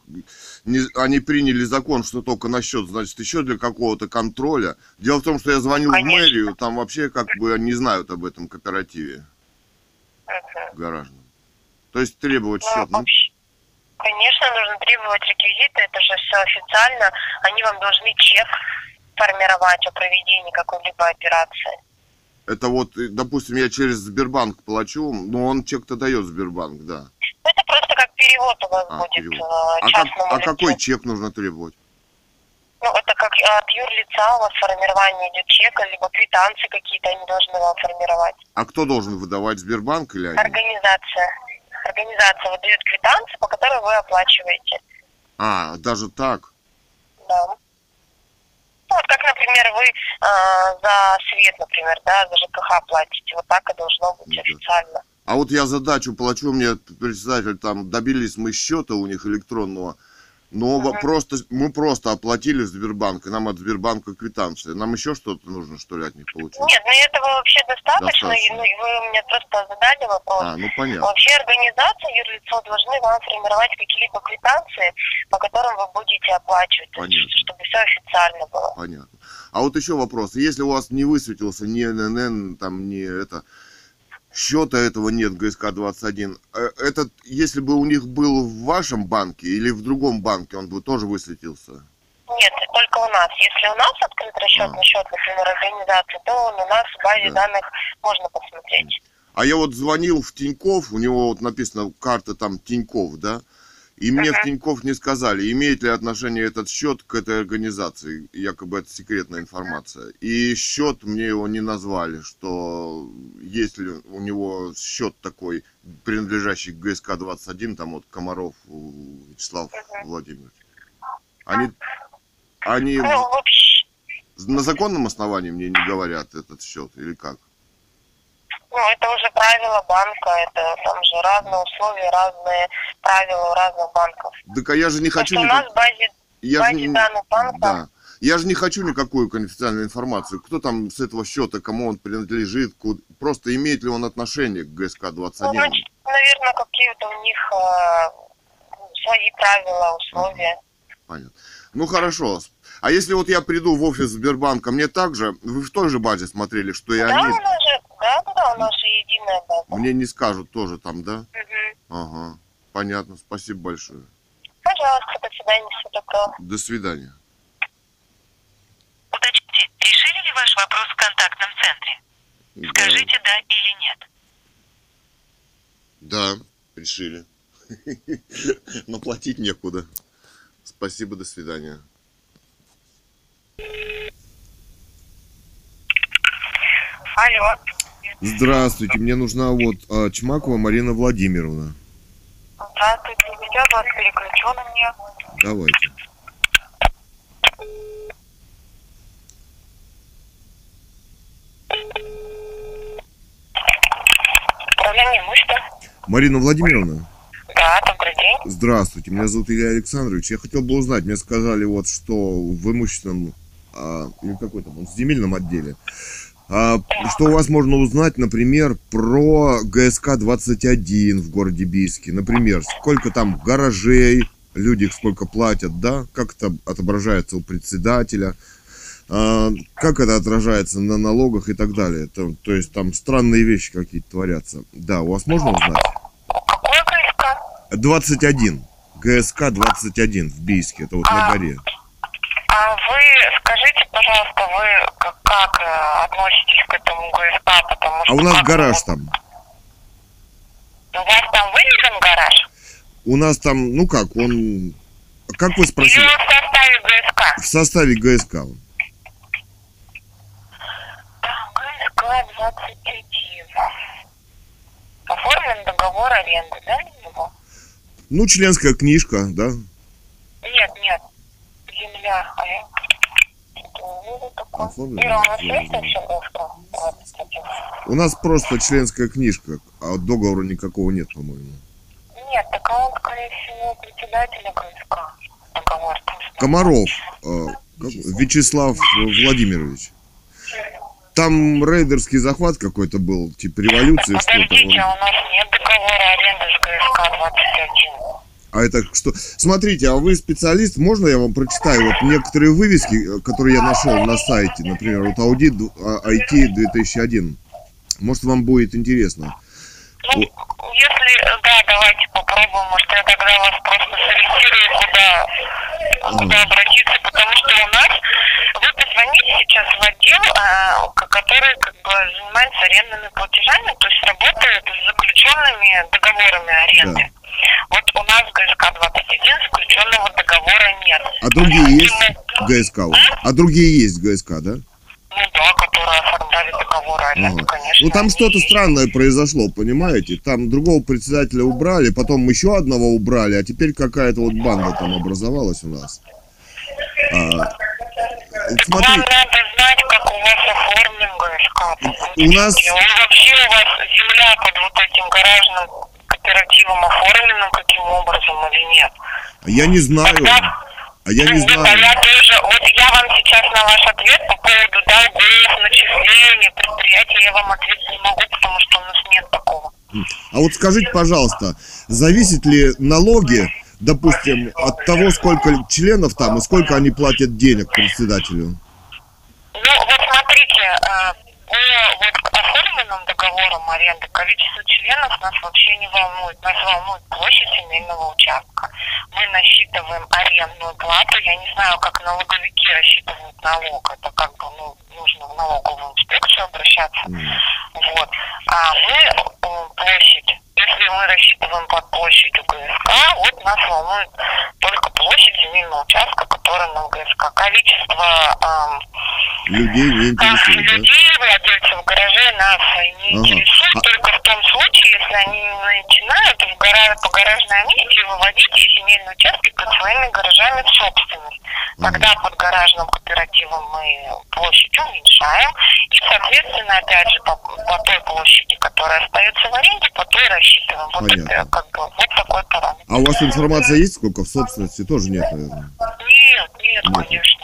не, они приняли закон, что только на счет, значит, еще для какого-то контроля. Дело в том, что я звонил Конечно. в мэрию, там вообще как бы не знают об этом кооперативе Мгм. гаражном. То есть требовать Ну, счет. Ну, вообще, Конечно, нужно требовать реквизиты, это же все официально. Они вам должны чек формировать о проведении какой-либо операции. это вот, допустим, я через Сбербанк плачу, но он чек-то дает Сбербанк, да. Ну, Это просто как перевод у вас А, будет перевод. э, А, как, частному а лицу. какой чек нужно требовать? Ну, это как от юрлица у вас формирование идет чека, либо квитанции какие-то они должны вам формировать. А кто должен выдавать, Сбербанк или они? Организация. Организация выдает квитанции, по которой вы оплачиваете. А, даже так? Да. Ну, вот как, например, вы э, за свет, например, да, за ЖКХ платите. Вот так и должно быть Да. официально. А вот я задачу плачу, мне председатель там добились мы счета у них электронного, но Ага. просто мы просто оплатили Сбербанк, и нам от Сбербанка квитанция. Нам еще что-то нужно, что ли, от них получить? Нет, ну этого вообще достаточно. Достаточно. И, ну, вы мне просто задали вопрос. А, ну понятно. Вообще организация, юрлицо должны вам формировать какие-либо квитанции, по которым вы будете оплачивать, есть, Понятно. чтобы все официально было. Понятно. А вот еще вопрос. Если у вас не высветился ни ННН, там, ни это, счета этого нет ГСК-21, э, этот, если бы у них был в вашем банке или в другом банке, он бы тоже высветился? Нет, только у нас. Если у нас открыт расчетный А. счет, например, организации, то он у нас в базе Да. данных можно посмотреть. А я вот звонил в Тиньков, у него вот написано карта там Тиньков, да? И мне в Ага. Тиньков не сказали, имеет ли отношение этот счет к этой организации. Якобы это секретная информация. И счет мне его не назвали, что есть ли у него счет такой, принадлежащий к ГСК-21, там вот Комаров Вячеслав Ага. Владимирович. Они, они Ну, вообще, на законном основании мне не говорят этот счет или как? Ну, это уже правила банка, это там же разные условия, разные правила у разных банков. Так а я же не хочу... Просто у нас никак- в базе, Я базе же не- данных банка Да. Я же не хочу никакую конфиденциальную информацию. Кто там с этого счета, кому он принадлежит, ку- просто имеет ли он отношение к Ну, ГСК-21. значит, наверное, какие-то у них э, свои правила, условия. Понятно. Ну хорошо. А если вот я приду в офис Сбербанка, мне также, вы в той же базе смотрели, что и Да, они, у нас же, да, да, да, у нас же единая база. мне не скажут тоже там, да? Мгм. Ага. Понятно, спасибо большое. Пожалуйста, до свидания, всего доброго. До свидания. Уточните, решили ли ваш вопрос в контактном центре? Скажите да или нет. Да, решили. <laughs> Но платить некуда. Спасибо, до свидания. Алло. Здравствуйте, мне нужна вот а, Чмакова Марина Владимировна. Здравствуйте, сейчас вас переключу на мне. Давайте. Управление имущества. Марина Владимировна, Да, добрый день. здравствуйте, меня зовут Илья Александрович. Я хотел бы узнать, мне сказали вот, что в имущественном, а, или какой там, он, в земельном отделе что у вас можно узнать, например, про ГСК-21 в городе Бийске? Например, сколько там гаражей, люди сколько платят, да? Как это отображается у председателя? А, как это отражается на налогах и так далее? Это, то есть там странные вещи какие-то творятся. Да, у вас можно узнать? Какой ГСК? 21. ГСК-21 в Бийске, это вот на А, горе. А вы скажите, пожалуйста, вы как, как э, относитесь к этому ГСК, потому что... А у нас гараж там. У вас там выведен гараж? У нас там, ну как, он... Как вы Или спросили? он в составе ГСК? В составе ГСК. он. ГСК 21. Оформлен договор аренды, да, на него? Ну, членская книжка, да. Нет, нет. Земля. А я... Ира, у нас договор есть вообще ГСК 21? У нас просто членская книжка, а договора никакого нет, по-моему. Нет, так а он, скорее всего, председателя с- Комаров э, как- Вячеслав Владимирович. Там рейдерский захват какой-то был, типа революции что-то. Подождите, Он- а у нас нет договора аренды с ГСК 21. А это что? Смотрите, а вы специалист, можно я вам прочитаю вот некоторые вывески, э, которые я нашел на сайте, например, вот аудит IT 2001. Может, вам будет интересно. Ну, если, да, давайте попробуем, может, я тогда вас просто сориентирую, куда, куда обратиться, потому что у нас, вы позвоните сейчас в отдел, а, который как бы занимается арендными платежами, то есть работает с заключенными договорами аренды. Вот у нас в ГСК 21 заключенного договора нет. А другие есть ГСК? у- А другие есть ГСК, да? Ну да, которые оформляли договоры аренды, Ага. конечно. Ну там что-то странное произошло, понимаете? Там другого председателя убрали, потом еще одного убрали, а теперь какая-то вот банда там образовалась у нас. А, смотри, вам надо знать, как у вас оформлен ГСК. У нас- И он вообще у вас земля под вот этим гаражным кооперативом оформлена каким образом или нет? я не знаю. Тогда- А я не знаю. я тоже, вот я вам сейчас на ваш ответ по поводу долгов, начислений, предприятия, я вам ответить не могу, потому что у нас нет такого. А вот скажите, пожалуйста, зависит ли налоги, допустим, от того, сколько членов там и сколько они платят денег председателю? Ну, вот смотрите, э, по вот оформленным договорам аренды количество членов нас вообще не волнует. Нас волнует площадь земельного участка. Мы насчитываем арендную плату. Я не знаю, как налоговики рассчитывают налог. Это как бы ну, нужно в налоговую инспекцию обращаться. Вот. А мы э, площадь, если мы рассчитываем под площадью ГСК, вот нас волнует только площадь земельного участка, который на ГСК. Количество эм, Людей не интересует, да? людей, владельцев гаражей нас не Ага. интересует А- только в том случае, если они начинают в гара... по гаражной амнистии выводить земельные участки под своими гаражами в собственность. Тогда под гаражным кооперативом мы площадь уменьшаем и, соответственно, опять же, по, по той площади, которая остается в аренде, по той рассчитываем. Вот Понятно. это как бы вот такой параметр. А у вас информация есть, сколько в собственности? Тоже нет, наверное. Нет, нет, Нет. конечно.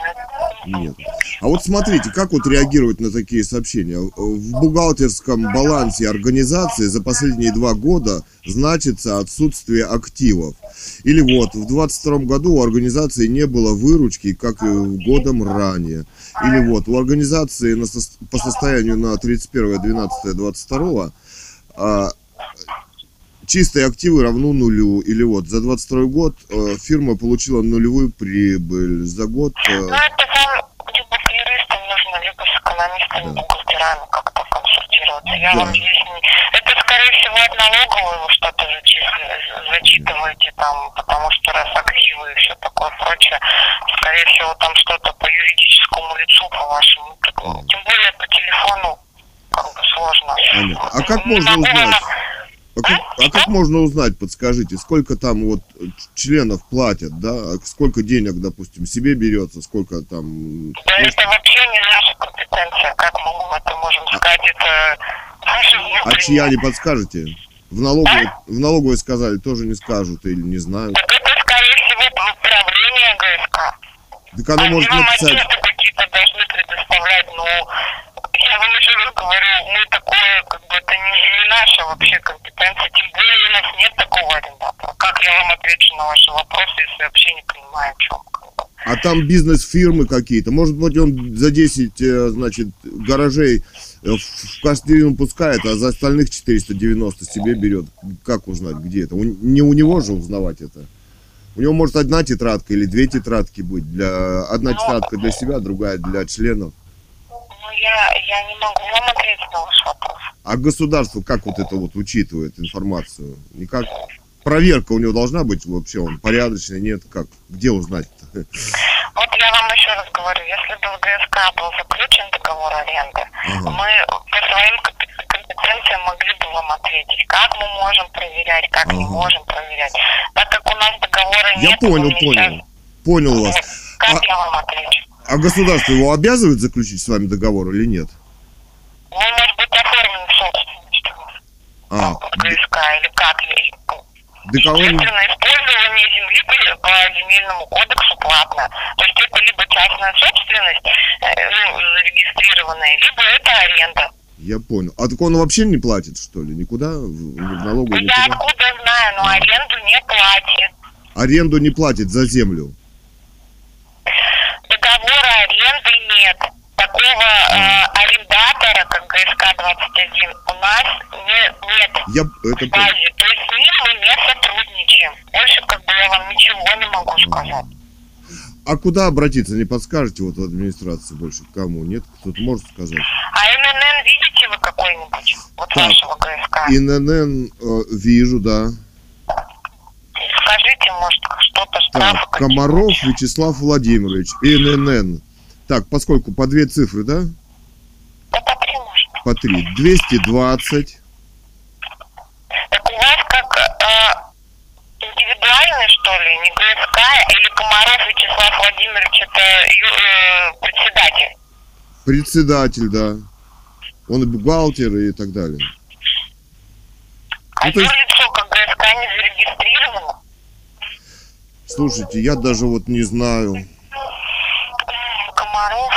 Нет. А вот смотрите, как вот реагировать на такие сообщения? В бухгалтерском балансе организации за последние два года значится отсутствие активов. Или вот, в 22 году у организации не было выручки, как и годом ранее. Или вот, у организации на по состоянию на 31.12.22 а, чистые активы равно нулю. Или вот, за 22 год э, фирма получила нулевую прибыль. За год... э, Ну, это вам либо с юристом нужно, либо с экономистами, Да. бухгалтерами как-то консультироваться. Я Да. вам здесь не... Это, скорее всего, от налоговой вы что-то зачитываете там, потому что раз активы и все такое прочее, скорее всего, там что-то по юридическому лицу, по вашему. Тем более по телефону как бы сложно. Понятно. А как можно узнать? А как, а как можно узнать, подскажите, сколько там вот членов платят, да? А Сколько денег, допустим, себе берется, сколько там... Да это вообще не наша компетенция. Как мы вам это можем сказать? Это наши А чья не подскажете? В налоговой, в налоговой сказали, тоже не скажут или не знают. Так это, скорее всего, управление ГСК. Так оно Они может написать... какие-то должны предоставлять, но я вам еще раз говорю, мы такое, как бы, это не, не наша вообще компетенция, тем более у нас нет такого арендатора. Как я вам отвечу на ваши вопросы, если вообще не понимаю, о чем? как бы? А там бизнес-фирмы какие-то. Может быть, он за 10, э, значит, гаражей э, в квартиру пускает, а за остальных 490 себе берет. Как узнать, где это? Не у него же узнавать это. У него может одна тетрадка или две тетрадки быть. Для... Одна тетрадка для себя, другая для членов. Ну, я, я не могу вам ответить на ваш вопрос. А государство как вот это вот учитывает информацию? Никак. Проверка у него должна быть вообще, он порядочный, нет? Как? Где узнать-то? Вот я вам еще раз говорю, если бы в ГСК был заключен договор аренды, Ага. мы по своим компе- компетенциям могли бы вам ответить, как мы можем проверять, как не Ага. можем проверять. Так как у нас договора Я нет, понял, вы мне понял. сейчас- Понял вас. Как А- я вам отвечу? А государство его обязывает заключить с вами договор или нет? Он может быть оформлен собственность А, ГСК или как? Договор... Естественно, использование земли по, земельному кодексу платно. То есть это либо частная собственность, э, ну, зарегистрированная, либо это аренда. Я понял. А так он вообще не платит, что ли? Никуда? В, в налоговую Ну, я никуда? откуда знаю, но аренду не платит. Аренду не платит за землю. Договора аренды нет. Такого э, арендатора, как ГСК-21, у нас не, нет Я это базе. То есть с ним мы не сотрудничаем. Больше как бы я вам ничего не могу сказать. А куда обратиться, не подскажете вот в администрации больше к кому? Нет? Кто-то может сказать? А ННН видите вы какой-нибудь? Вот Так. вашего ГСК? ИНН э, вижу, да. Скажите, может, что-то штрафы Так, Комаров Вячеслав Владимирович, ИНН. Так, поскольку по две цифры, да? Да по три может. По три. 220. Так у вас как э, индивидуальный, что ли, не ГСК, или Комаров Вячеслав Владимирович, это э, председатель? Председатель, да. Он и бухгалтер и так далее. А Ну, то есть- юрлицо как ГСК не зарегистрировано? Слушайте, я даже вот не знаю. Комаров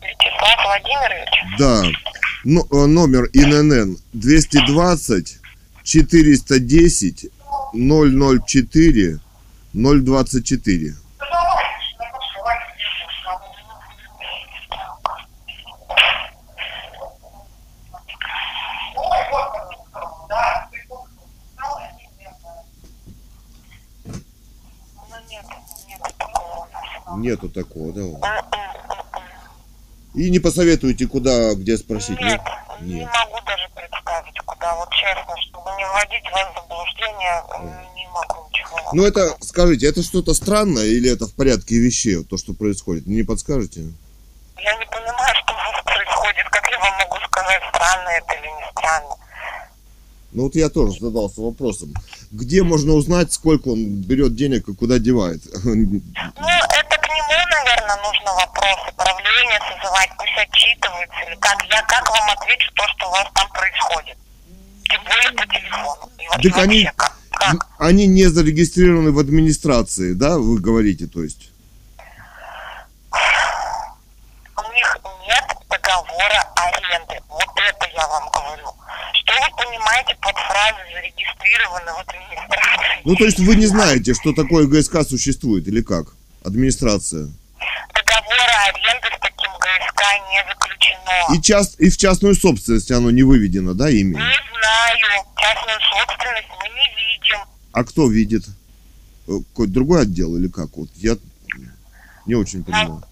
Вячеслав Владимирович? Да. Но- э, номер ИНН 220 410 004 024. Ну нет, нет такого у нас. Нету такого, да? И не посоветуете, куда, где спросить? Нет, Нет? не могу даже представить, куда. Вот честно, чтобы не вводить вас в заблуждение, м, не могу ничего. Ну это, скажите, это что-то странное или это в порядке вещей, вот то, что происходит? Не подскажете? Я не понимаю, что у <laughs> вас происходит. Как я вам могу сказать, странно это или не странно? Ну вот я тоже задался вопросом. Где можно узнать, сколько он берет денег и куда девает? <laughs> Ну, это нему, наверное, нужно вопросы. Правление созывать, пусть отчитывается. Или как я как вам отвечу то, что у вас там происходит? Тем более по телефону. И вот Так они-? Как? Они не зарегистрированы в администрации, да, вы говорите, то есть? У них нет договора аренды. Вот это я вам говорю. Что вы понимаете под фразой зарегистрированы в администрации? Ну, то есть вы не знаете, что такое ГСК существует или как? Администрация. Договора аренды с таким ГСК не заключено. И, част, и в частную собственность оно не выведено, да, ими? Не знаю. Частную собственность мы не видим. А кто видит? Э, Какой-то другой отдел или как? Вот я не очень понимаю.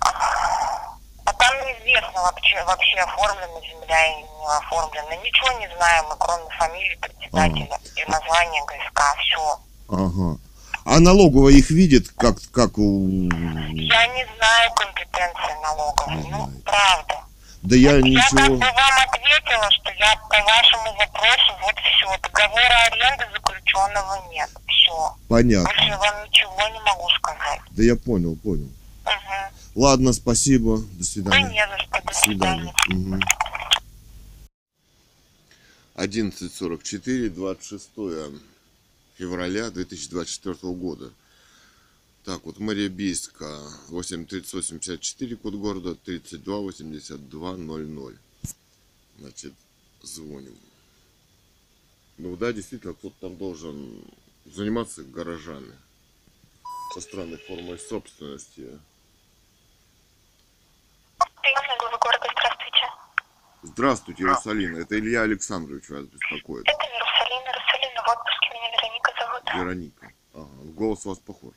А там неизвестно вообще, вообще оформлена земля или не оформлена. Ничего не знаем мы, кроме фамилии председателя и названия ГСК. Все. Ага. А налоговая их видит, как, как у... Я не знаю компетенции налоговой. Не Ну, знаете. правда. Да я Я как ничего... бы вам ответила, что я по вашему вопросу вот все. Договора аренды заключенного нет. Все. Понятно. Больше я вам ничего не могу сказать. Да я понял, понял. Угу. Ладно, спасибо. До Да свидания. не за что. До До свидания. свидания. Мгм. 11.44, 26 февраля 2024 года. Так, вот мэрия Бийска, 83854, код города, 328200. Значит, звоним. Ну да, действительно, кто-то там должен заниматься гаражами со странной формой собственности. Здравствуйте. Иерусалина. Это Илья Александрович вас беспокоит. Это Иерусалим, Иерусалим в отпуске, меня Вероника. Ага, голос у вас похож.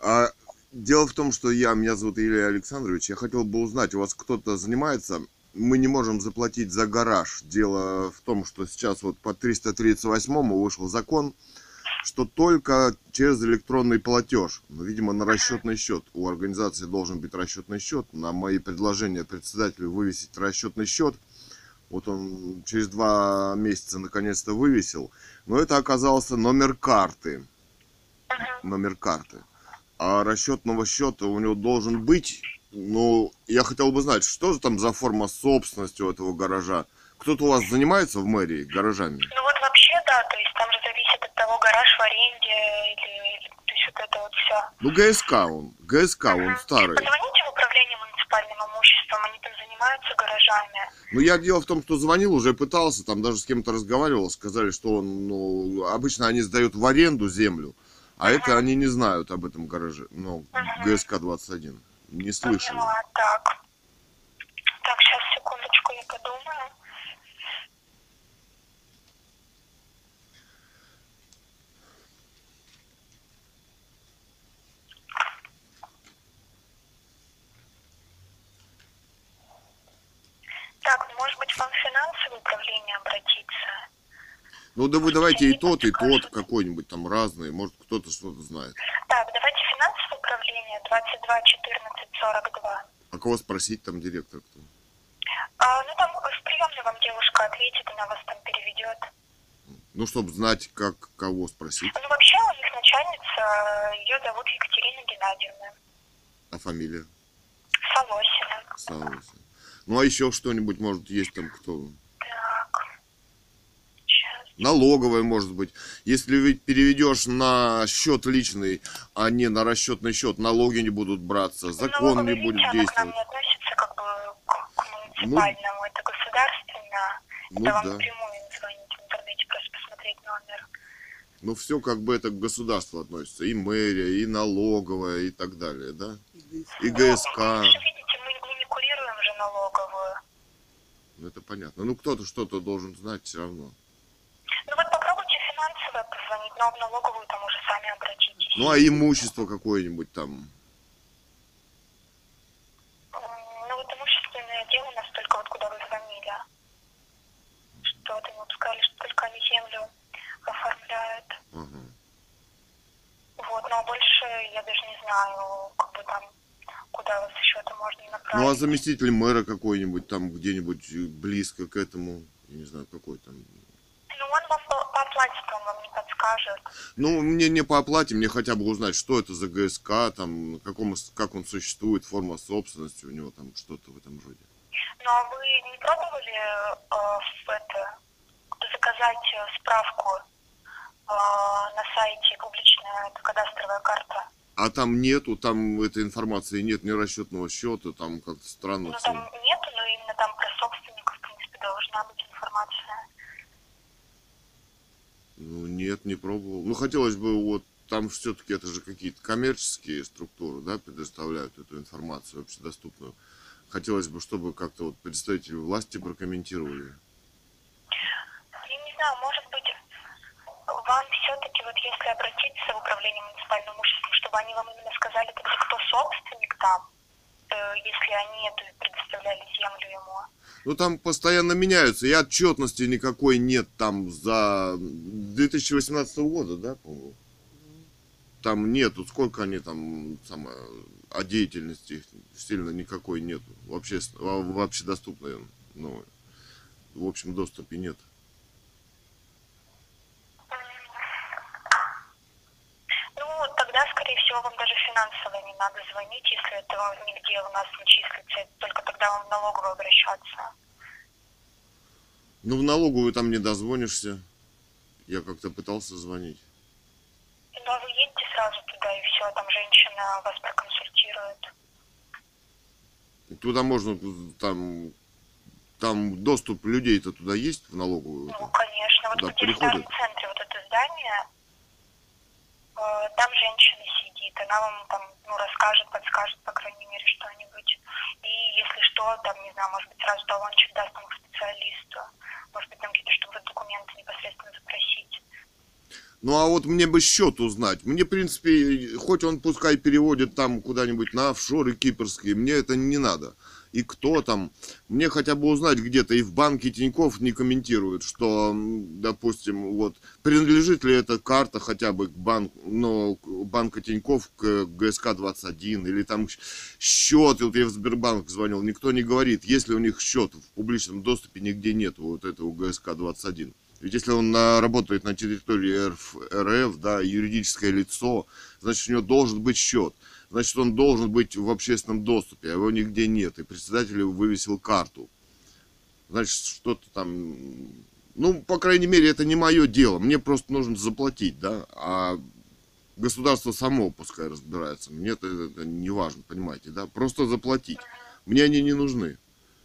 А дело в том, что я, меня зовут Илья Александрович, я хотел бы узнать, у вас кто-то занимается, мы не можем заплатить за гараж. Дело в том, что сейчас вот по 338 вышел закон, что только через электронный платеж, ну, видимо, на расчетный счет. У организации должен быть расчетный счет. На мои предложения председателю вывесить расчетный счет. Вот он через два месяца наконец-то вывесил. Но это оказался номер карты. Номер карты. А расчетного счета у него должен быть. Ну, я хотел бы знать, что же там за форма собственности у этого гаража. Кто-то у вас занимается в мэрии гаражами? Ну вот вообще, да, то есть там же зависит от того, гараж в аренде или, или- то есть вот это вот все. Ну, ГСК он. ГСК он старый. Позвоните в управление муниципальным имуществом, они там занимаются гаражами. Ну, я дело в том, что звонил, уже пытался, там даже с кем-то разговаривал, сказали, что он, ну, обычно они сдают в аренду землю, а это они не знают об этом гараже, ну, ГСК-21. Не слышали. Поняла, так. Так, сейчас, секундочку, я подумаю. Так, ну, может быть, вам в финансовое управление обратиться? Ну, да вы давайте и тот, и тот какой-нибудь там разный, может, кто-то что-то знает. Так, давайте финансовое управление 22 14 42. А кого спросить, там директор кто? А, ну там в приемной вам девушка ответит, она вас там переведет. Ну, чтобы знать, как, кого спросить, Ну вообще у них начальница, ее зовут Екатерина Геннадьевна. а фамилия, Солосина. Сауса. Ну, а еще что-нибудь, может, есть там кто? Налоговая, может быть. Если ведь переведешь на счет личный, а не на расчетный счет, налоги не будут браться, закон Налоговая, не будет она к нам действовать. не относится как бы к, к муниципальному, это государственно. Ну это вам да. напрямую звонить в интернете, просто посмотреть номер. Ну, все как бы это к государству относится. И мэрия, и налоговая, и так далее, да? И ГСК. Ну, вы же видите, мы, мы не курируем же налоговую. Ну, это понятно. Ну, кто-то что-то должен знать все равно. Финансовое позвонить, но в налоговую там уже сами обратитесь. Ну, а имущество какое-нибудь там. Ну вот имущественное дело у нас только вот куда вы звонили. Что вот ему сказали, что только они землю оформляют. Ага. Вот, но больше я даже не знаю, как бы там, куда вас еще это можно направить. Ну, а заместитель мэра какой-нибудь там где-нибудь близко к этому, я не знаю, какой там. Ну, он вам по, по оплате он вам не подскажет. Ну, мне не по оплате, мне хотя бы узнать, что это за ГСК, там, каком, как он существует, форма собственности у него, там, что-то в этом роде. Ну, а вы не пробовали э, это, заказать э, справку э, на сайте публичная кадастровая карта? А там нету, там этой информации нет, ни расчетного счета, там как-то странно Ну, все. там нету, но именно там про собственников, в принципе, должна быть информация. Ну, нет, не пробовал. Ну, хотелось бы, вот, там все-таки это же какие-то коммерческие структуры, да, предоставляют эту информацию общедоступную. Хотелось бы, чтобы как-то вот представители власти прокомментировали. Я не знаю, может быть, вам все-таки, вот если обратиться в управление муниципальным имуществом, чтобы они вам именно сказали, кто собственник там, э, если они эту предоставляли землю ему. Ну, там постоянно меняются, и отчетности никакой нет там за 2018 года, да, по-моему? Там нету, сколько они там, самое, о деятельности их сильно никакой нету. Вообще, вообще доступной, ну, в общем доступе нет. Ну, тогда, скорее всего, финансово не надо звонить, если это вам нигде у нас не числится, только тогда вам в налоговую обращаться. Ну, в налоговую там не дозвонишься. Я как-то пытался звонить. Ну, а вы едете сразу туда и все, там женщина вас проконсультирует. Туда можно, там, там доступ людей-то туда есть в налоговую? Ну, конечно, вот Да, в ветеринарном приходят. центре вот это здание, там женщина сидит, она вам там, ну, расскажет, подскажет, по крайней мере, что-нибудь. И если что, там, не знаю, может быть, сразу талончик даст там специалисту. Может быть, там какие-то, чтобы документы непосредственно запросить. Ну а вот мне бы счет узнать. Мне, в принципе, хоть он пускай переводит там куда-нибудь на офшоры кипрские, мне это не надо. И кто там, мне хотя бы узнать где-то, и в банке Тиньков не комментируют, что, допустим, вот, принадлежит ли эта карта хотя бы к банку, ну, банка Тиньков к ГСК-21, или там счет, вот я в Сбербанк звонил, никто не говорит, если у них счет в публичном доступе нигде нет вот этого ГСК-21. Ведь если он работает на территории РФ, РФ, да, юридическое лицо, значит, у него должен быть счет. Значит, он должен быть в общественном доступе, а его нигде нет. И председатель вывесил карту. Значит, что-то там... Ну, по крайней мере, это не мое дело. Мне просто нужно заплатить, да, а государство само пускай разбирается. Мне это, это не важно, понимаете, да? Просто заплатить. Мне они не нужны.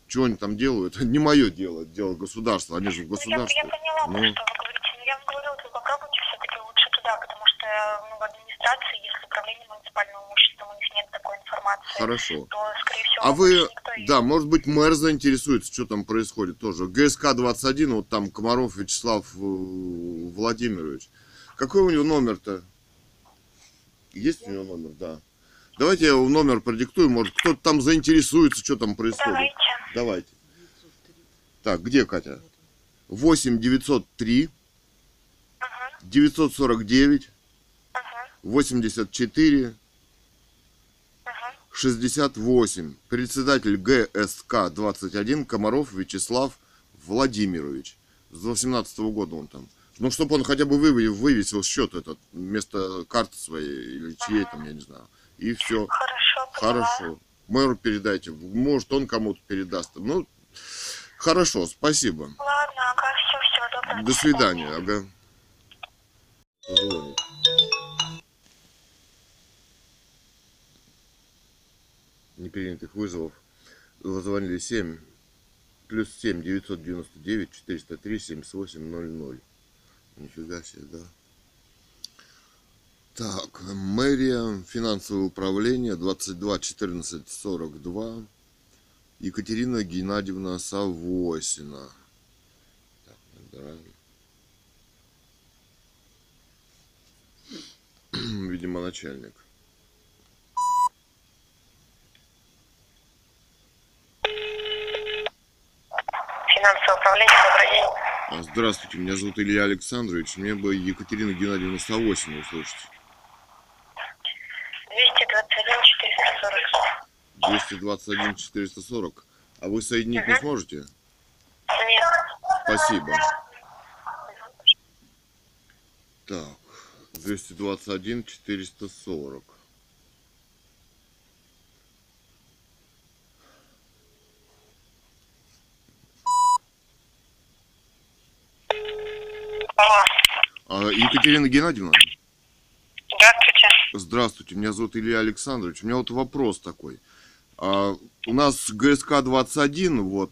Что они там делают? <laughs> Не мое дело, это дело государства. Они же в Ну, я, государстве. я поняла, Ну. что вы говорите. Но я вы попробуйте все-таки лучше туда, потому что ну, в администрации, если управление муниципальным имуществом, у них нет такой информации, Хорошо. то, скорее всего, А вы, никто да, может быть, мэр заинтересуется, что там происходит тоже. ГСК-21, вот там Комаров Вячеслав э, Владимирович. Какой у него номер-то? Есть у него номер, да. Давайте я его номер продиктую, может, кто-то там заинтересуется, что там происходит. Давайте. Давайте. Так, где Катя? 8 903 949 84 68. Председатель ГСК 21 Комаров Вячеслав Владимирович. С 18 года он там. Ну, чтобы он хотя бы вы- вывесил счет этот вместо карты своей или чьей там, я не знаю. И все. Хорошо. Хорошо. Мэру передайте. Может, он кому-то передаст. Ну, хорошо, спасибо. Ладно, ага, все, всего доброго. До свидания. Ага. Непринятых вызовов. Позвонили 7. Плюс 7 999 403 7800. Нифига себе, да. Так, мэрия, финансовое управление, 22 14 42. Екатерина Геннадьевна Савосина. Так. Видимо, начальник. Финансовое управление, добрый день. А, Здравствуйте, меня зовут Илья Александрович. Мне бы Екатерина Геннадьевна Савосина услышать. 221 440. 221 440. А вы соединить не сможете? Нет. Спасибо. Так, 221 440. Алло. А, Екатерина Геннадьевна? Здравствуйте. Здравствуйте, меня зовут Илья Александрович. У меня вот вопрос такой. А, у нас ГСК-21, вот,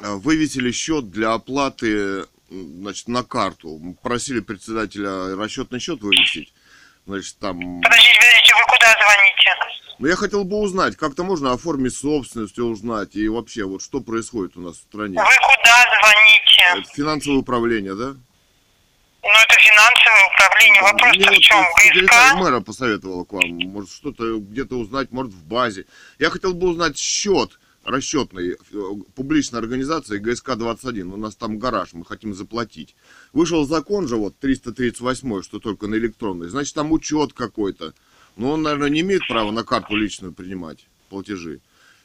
а, вывесили счет для оплаты, значит, на карту. Мы Просили председателя расчетный счет вывесить. Значит, там... Подождите, подождите, вы куда звоните? Ну, я хотел бы узнать, как-то можно оформить собственность, узнать, и вообще, вот, что происходит у нас в стране. Вы куда звоните? Это финансовое управление, да? Ну, это финансовое управление. Вопрос Мне в вот чем? ГСК? мэра посоветовала к вам. Может, что-то где-то узнать, может, в базе. Я хотел бы узнать счет расчетной э, публичной организации ГСК-21. У нас там гараж, мы хотим заплатить. Вышел закон же, вот, 338, что только на электронный. Значит, там учет какой-то. Но он, наверное, не имеет права на карту личную принимать платежи.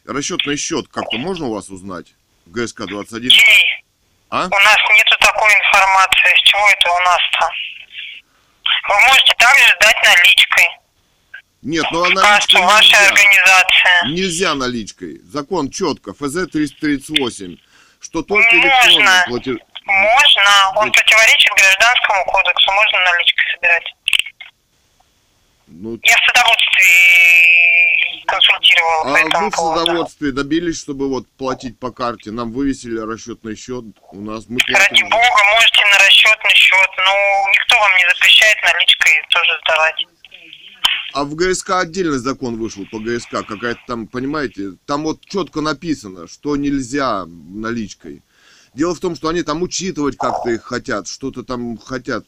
Расчетный счет как-то можно у вас узнать? ГСК-21. А? У нас нету такой информации. С чего это у нас-то? Вы можете также сдать наличкой. Нет, ну а Кассу наличкой вашей нельзя. организации. Нельзя наличкой. Закон четко. ФЗ 338. Что только Можно. электронные платежи. Можно. Он противоречит гражданскому кодексу. Можно наличкой собирать. Ну, Я в садоводстве консультировала по а этому вы в садоводстве добились, чтобы вот платить по карте? Нам вывесили расчетный счет, у нас мы Ради платим. бога, можете на расчетный счет, но никто вам не запрещает наличкой тоже сдавать. А в ГСК отдельный закон вышел по ГСК, какая-то там, понимаете, там вот четко написано, что нельзя наличкой. Дело в том, что они там учитывать как-то их хотят, что-то там хотят.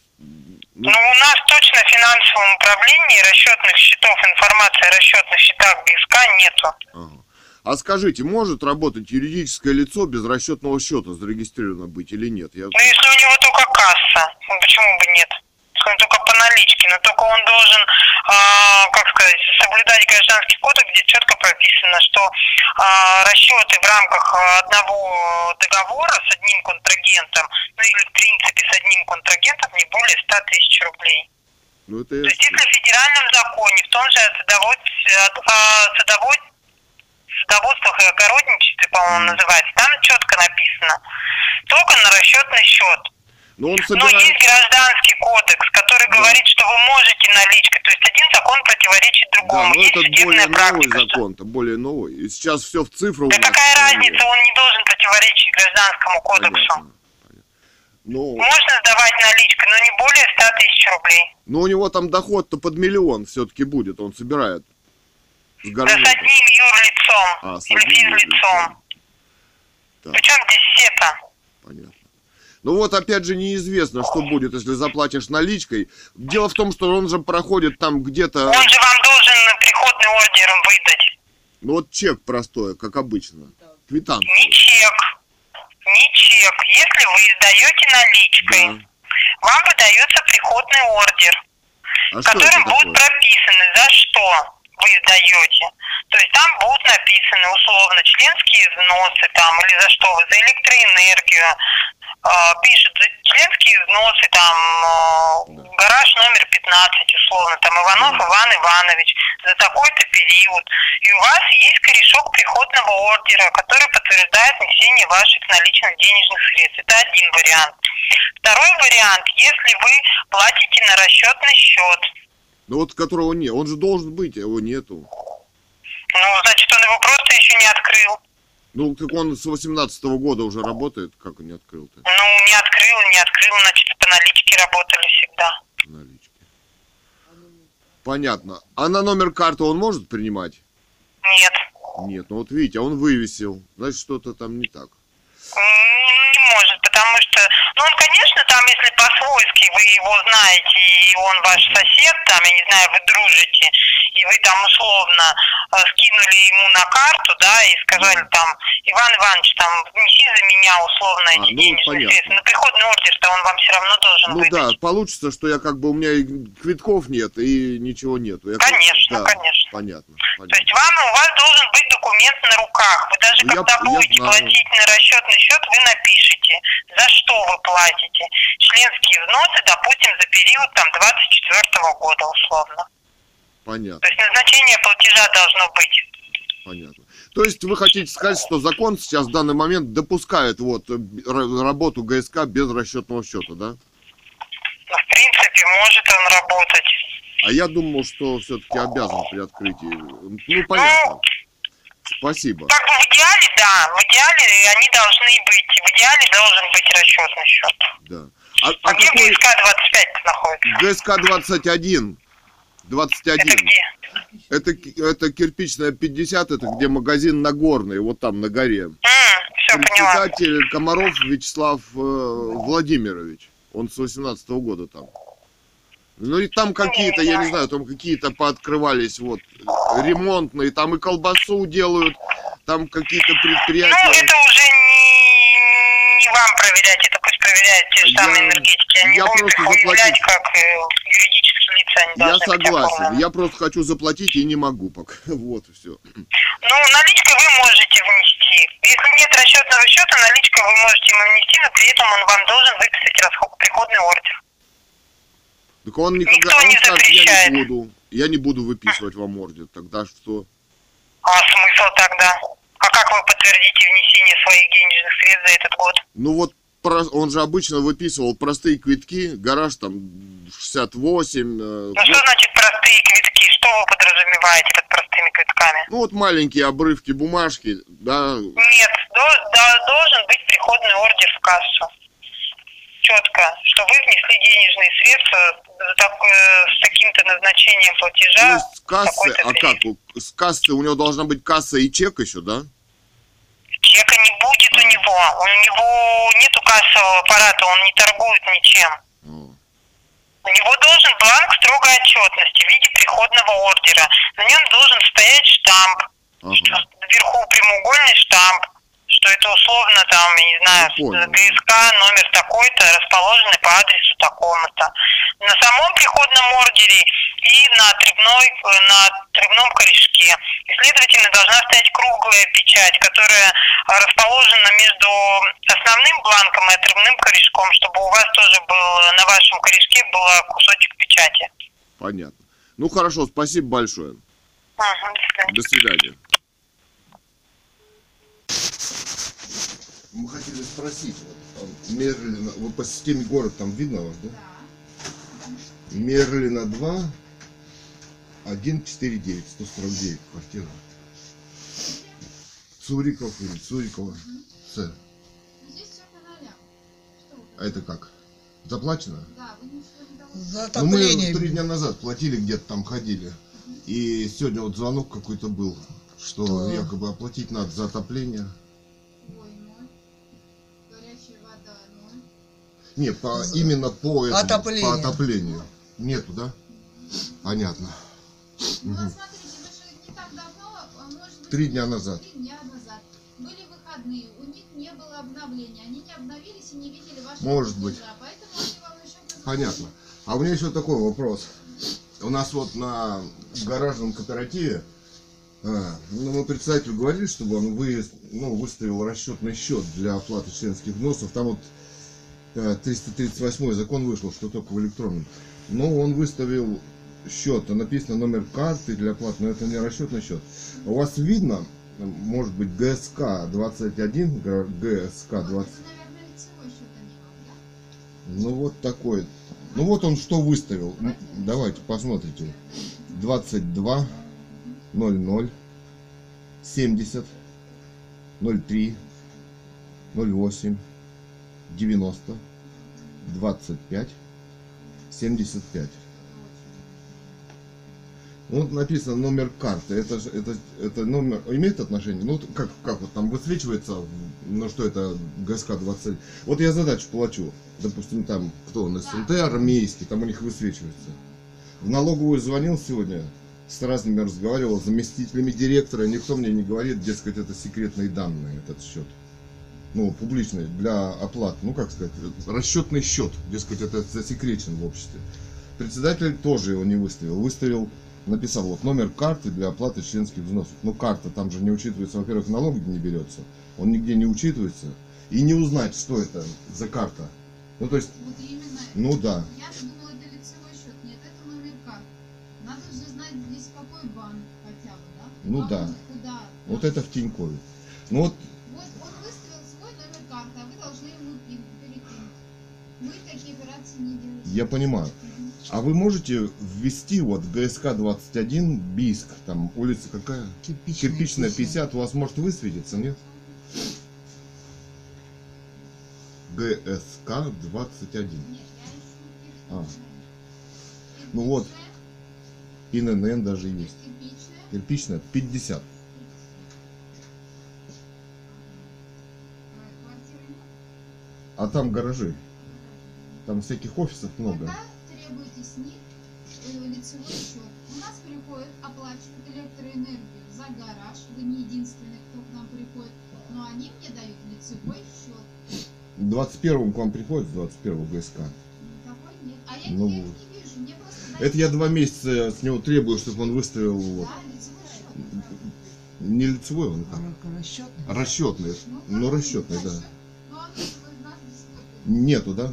Ну, у нас точно в финансовом управлении расчетных счетов, информации о расчетных счетах ГСК нету. Ага. А скажите, может работать юридическое лицо без расчетного счета зарегистрировано быть или нет? Я... Ну, если у него только касса, ну, почему бы нет? Он только по наличке, но только он должен, а, как сказать, соблюдать гражданский кодекс, где четко прописано, что а, расчеты в рамках а, одного договора с одним контрагентом, ну или в принципе с одним контрагентом не более 100 тысяч рублей. Ну, это. То есть если в федеральном законе, в том же садовод, а, садовод, садоводствах и огородничестве, по-моему, называется, там четко написано, только на расчетный счет. Но он Но собирает... Ну, есть гражданский кодекс, который говорит, что вы можете наличкой. То есть один закон противоречит Да, другому. но есть этот более новый практика. что- закон-то, более новый. И сейчас все в цифру. Да какая разница, он не должен противоречить гражданскому кодексу. Ну, Можно сдавать наличкой, но не более 100 тысяч рублей. но у него там доход-то под миллион все-таки будет, он собирает. С Да с одним юрлицом А, с или одним физлицом. юрлицом. Так. Причем это? Понятно. Ну вот опять же неизвестно, что будет, если заплатишь наличкой. Дело в том, что он же проходит там где-то, Он же вам должен приходный ордер выдать. ну вот чек простой, как обычно, квитанцию. Не чек. Не чек. Если вы издаете наличкой, Да. вам выдается приходный ордер. А котором будут прописаны, за что вы издаете. То есть там будут написаны условно членские взносы там, или за что вы, за электроэнергию, а, пишут за членские взносы, там, а, гараж номер 15, условно, там, Иванов Да. Иван Иванович, за такой-то период. И у вас есть корешок приходного ордера, который подтверждает внесение ваших наличных денежных средств. Это один вариант. Второй вариант, если вы платите на расчетный счет, Ну вот которого нет, он же должен быть, а его нету. ну, значит, он его просто еще не открыл. Ну, так он с 18 года уже работает, как он не открыл-то Ну, не открыл, не открыл, значит, по наличке работали всегда. налички. Понятно. А на номер карты он может принимать? Нет. Нет, ну вот видите, он вывесил. Значит, что-то там не так. Может, потому что, ну, он, конечно, там, если по-свойски вы его знаете, и он ваш сосед, там, я не знаю, вы дружите, и вы там условно э, скинули ему на карту, да, и сказали там, Иван Иванович, там, внеси за меня условно А, эти ну, денежные понятно. средства. Но приходный ордер-то он вам все равно должен Ну выдать. да, получится, что я как бы у меня и квитков нет, и ничего нету. Я как- Конечно, да, конечно. Понятно. То понятно. есть вам у вас должен быть документ на руках. Вы даже Ну, я- когда я будете знаю. платить на расчетный счет, вы напишите, за что вы платите. Членские взносы, допустим, за период там 24 года условно. Понятно, То есть назначение платежа должно быть. понятно. То есть вы хотите сказать, что закон сейчас в данный момент допускает вот э, работу ГСК без расчетного счета, да? Ну, в принципе, может он работать. А я думал, что все-таки обязан при открытии. Ну, понятно. Спасибо. Как бы в идеале, да, в идеале они должны быть. В идеале должен быть расчетный счет. Да. А, А а где какой ГСК 25 находится? ГСК 21? 21. Это где? Это, это кирпичная 50, это где магазин Нагорный, вот там на горе. все, поняла. Председатель Комаров Вячеслав э, Владимирович. Он с 18 года там. Ну и там какие-то, я не знаю, там какие-то пооткрывались вот ремонтные, там и колбасу делают, там какие-то Ну, предприятия. это уже не, не вам проверять, это пусть проверяют те же самые энергетики. Они я просто заплатить. как э, юридические лица, они Я согласен, я просто хочу заплатить и не могу пока. <laughs> Вот и все. Ну, наличкой вы можете внести. Если нет расчетного счета, наличкой вы можете ему внести, но при этом он вам должен выписать расход, приходный ордер. Так он никогда, Никто он не скажет, я запрещает. не буду, я не буду выписывать вам ордер. Тогда что? А смысл тогда? А как вы подтвердите внесение своих денежных средств за этот год? Ну вот он же обычно выписывал простые квитки, гараж там 68. э, Ну что значит простые квитки? Что вы подразумеваете под простыми квитками? Ну вот маленькие обрывки бумажки, да, Нет, до- да, должен быть приходный ордер в кассу. Четко, что вы внесли денежные средства за так- э, с таким-то назначением платежа. есть с кассы, а как, с кассы у него должна быть касса и чек еще, да? Чека не будет у него. У него нету кассового аппарата, он не торгует ничем. О. У него должен бланк строгой отчетности в виде приходного ордера. На нем должен стоять штамп. Ага. Вверху прямоугольный штамп, что это условно там, я не знаю, понял. ГСК номер такой-то, расположенный по адресу такому-то. На самом приходном ордере и на требной, э, на требном корешке. И, следовательно, должна стоять круглая печать, которая расположена между основным бланком и отрывным корешком, чтобы у вас тоже был, на вашем корешке был кусочек печати. Понятно. Ну хорошо, спасибо большое. Ага, до свидания. До свидания. Мы хотели спросить, Мерлина, вот по системе город там видно вас, да? Мерлина 2, 149, 149 квартира. Цуриков или Цурикова. С. Здесь все по нолям. Что вы? А это как? Заплачено? Да, вы не должны. Ну, мы три дня назад платили, где-то там ходили. И сегодня вот звонок какой-то был, что Да. якобы оплатить надо за отопление. Ой, ноль. Горячая вода, ноль. Не, по, именно по, этому, Отопление. по отоплению. Нету, да? Понятно. Ну, Мгм. вот смотрите, вы же не так давно, может быть... Три дня назад. Три дня назад. Были выходные, у них не было обновления. Они не обновились и не видели вашего Может быть. Поэтому они вам еще... позвонили. Понятно. А у меня еще такой вопрос. У нас вот на гаражном кооперативе, а, ну, мы председателю говорили, чтобы он вы, ну, выставил расчетный счет для оплаты членских взносов. Там вот 338 закон вышел, что только в электронном. Но он выставил счет, а написано номер карты для оплаты, но это не расчетный счет. У вас видно, может быть, ГСК 21, ГСК Вот, 20, это, наверное, лицевой счет они вам, да? Ну вот такой. Ну вот он что выставил. М, Давайте посмотрите. 22 00 70 03 08 90 25 75. Ну, Вот написано номер карты. Это это, это номер имеет отношение? Ну как, как вот там высвечивается, ну что это ГСК 20. Вот я задачу плачу. Допустим, там кто он, СНТ, армейский, там у них высвечивается. В налоговую звонил сегодня, с разными разговаривал, заместителями директора, никто мне не говорит, дескать, это секретные данные, этот счет. Ну, публичный, для оплаты, ну, как сказать, расчетный счет, дескать, это засекречен в обществе. Председатель тоже его не выставил. Выставил, написал, вот номер карты для оплаты членских взносов. Ну, карта там же не учитывается, во-первых, налог не берется, он нигде не учитывается. И не узнать, что это за карта. Ну, то есть, Вот именно. ну да. Я думала, это лицевой счет. Нет, это номер карты. Надо же знать здесь какой банк хотя бы, да? Ну Банк, да. Куда? Вот это в Тинькове. Ну вот, я понимаю. А вы можете ввести вот ГСК 21 Бийск, там улица какая? Кирпичная, Кирпичная 50, у вас может высветиться, нет? ГСК 21. Нет, я ищу А. Ну вот. ИНН даже есть. Кирпичная. Кирпичная 50. А, квартиры нет? А там гаражи. Там всяких офисов много. Пока требуйте с них э, лицевой счет. У нас приходят, оплачивают электроэнергию за гараж. Вы не единственный, кто к нам приходит. Но они мне дают лицевой счет. 21 к вам приходит, 21 ГСК. Никакой нет. А я, Ну я их вот. не вижу. Мне просто дают- Это я два месяца с него требую, чтобы он выставил вот, Да, лицевой счет. не лицевой он как, Расчетный. расчетный. Ну, как расчетный, да. Но он. Нету, да?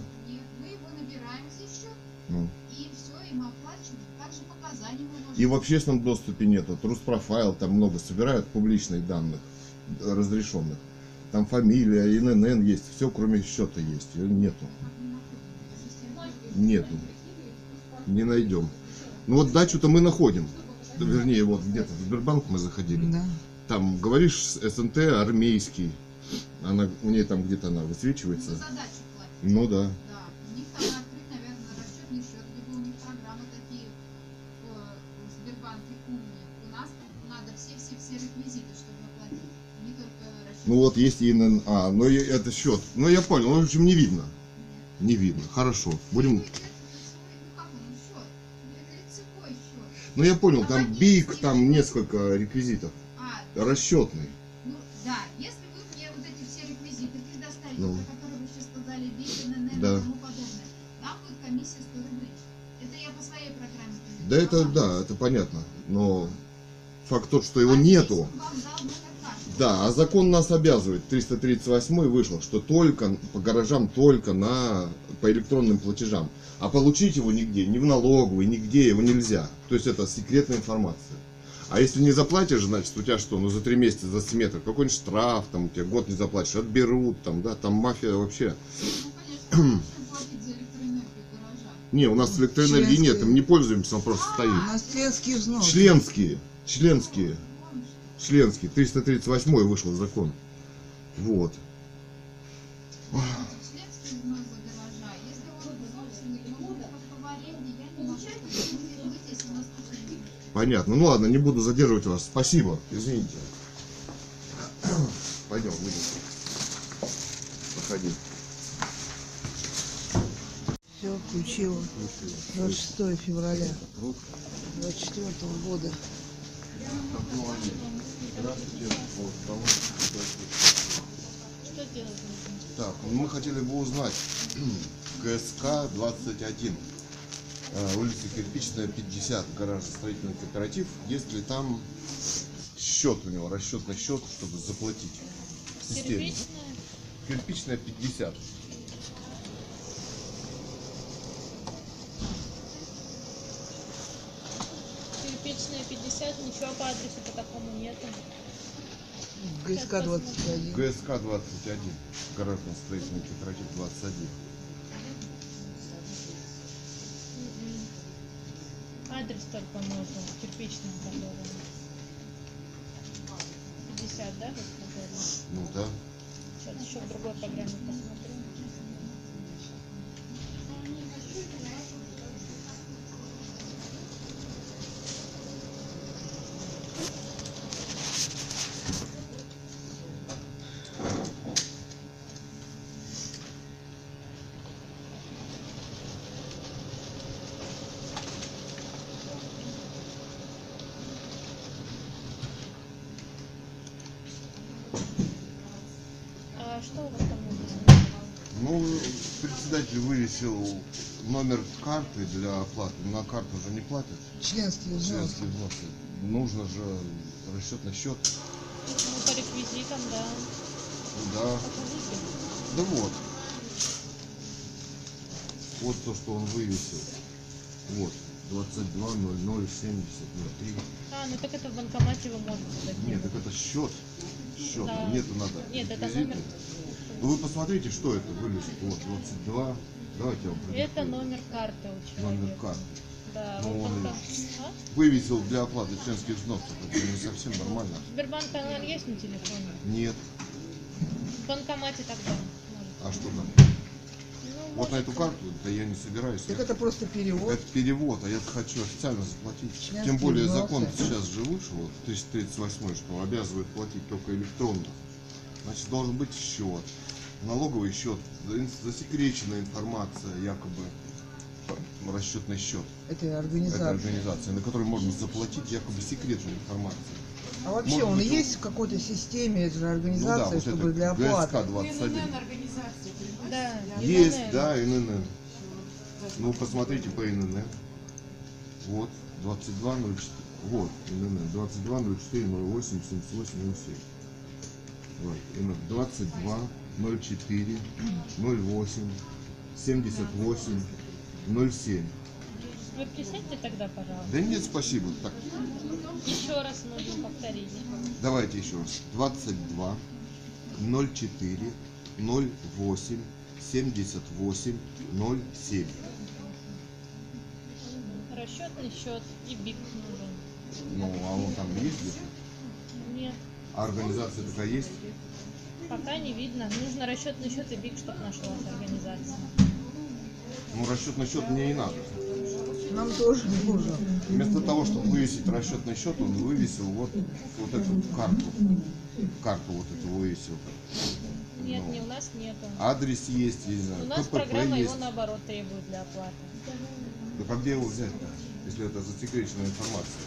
Ну. И все, и мы оплачиваем. Также показания мы можем. И в общественном доступе нету. Трус-профайл там много собирают публичных данных, э, разрешенных. Там фамилия, ИНН есть, все кроме счета есть. Ее нету. Система. Нету. не найдем. Ну вот дачу-то мы находим. Вернее, вот где-то в Сбербанк мы заходили. Да. Там говоришь СНТ армейский. Она, у нее там где-то она высвечивается. платят. Ну да. Ну вот есть ИНН. А, ну и это счет. Ну я понял. Ну, в общем, не видно. Не видно. Хорошо. Будем. Ну. Ну я понял, там БИК, там несколько реквизитов. А, Расчетный. ну да, если вы мне вот эти все реквизиты предоставите, Ну. которые вы сейчас сказали, БИК, ННН Да. и тому подобное, там будет комиссия 100 рублей. Это я по своей программе. Да это да, это понятно. Но факт тот, что его А здесь нету. он Да, а закон нас обязывает. 338 вышел, что только по гаражам, только на по электронным платежам. А получить его нигде, ни в налоговой, нигде его нельзя. То есть это секретная информация. А если не заплатишь, значит у тебя что, ну за три месяца за сметр, какой-нибудь штраф, там у тебя год не заплатишь, отберут, там, да, там мафия вообще. Ну, конечно. Не, у нас электроэнергии нет, им не пользуемся, он просто У стоит. нас членский взнос. Членские, членские, Членские, 338 вышел закон. Вот. Членский. Понятно. Ну ладно, не буду задерживать вас. Спасибо. Извините. <clears throat> Пойдем, выйдем. Проходи. Все включила. 26 февраля 24 года. Так, мы хотели бы узнать <clears throat> КСК 21. э, Улица Кирпичная, 50, гаражно-строительный кооператив. Есть ли там счет у него, расчетный счет, чтобы заплатить? в системе? Кирпичная 50. Кирпичная 50, ничего по адресу по такому нету. ГСК 21. ГСК 21. Гаражно-строительный кооператив 21. М-м. Адрес только нужен, кирпичная который. 50, да, вы сказали? Ну да. Сейчас еще в другой программе посмотрю. Председатель вывесил номер карты для оплаты. На карту уже не платят. Членский взнос. Членские взносы. Нужно же расчетный счет. Ну, по реквизитам, да. Да. Да вот. Вот то, что он вывесил. Вот. 22 00 70 03. А, ну так это в банкомате вы можете. Нет, так это счет. Счет. Да. Нету надо. Нет, это номер. Ну вы посмотрите, что это вывесил. Вот 22. Давайте я вам Это продиктую. номер карты у человека. Номер карты. Да, Ну, вот он банком- А? Вывесил для оплаты членских взносов. Это не совсем нормально. Сбербанк онлайн есть на телефоне? Нет. В банкомате тогда может. А что там? Ну, Вот на эту карту, да я не собираюсь. Так это просто перевод. Это перевод, а я хочу официально заплатить. Членские Тем более закон сейчас же вышел, вот 338, что обязывает платить только электронно. Значит, должен быть счет, налоговый счет, за- засекреченная информация, якобы расчетный счет Это организация. организации, на которой можно заплатить якобы секретную информацию. А вообще Может он быть, есть в какой-то системе, это же Ну да, организация, вот чтобы это для оплаты. ГСК 21. Да, Есть, ИНН. да, ИНН. Ну, посмотрите по ИНН. Вот, 2204. Вот, ИНН. 2204 08 78 07. Вот, ИНН. 22 04 08 78 07. Вы присядьте тогда, пожалуйста. Да нет, спасибо. Так, Еще раз нужно повторить. давайте еще раз. 22 04 08 78 07. расчетный счет и БИК нужен. Ну, а он там есть где-то? Нет, А организация такая есть? пока не видно. Нужно расчетный счет и БИК, чтобы нашлась организация. Ну, расчетный счет мне и надо. Нам тоже нужно. Вместо того, чтобы вывесить расчетный счет, он вывесил вот, вот эту карту. Карту вот эту вывесил. Нет, Ну. не у нас нету. Адрес есть, я не У знаю, нас КПП программа есть. его наоборот требует для оплаты. Так а где его взять-то, если это засекреченная информация?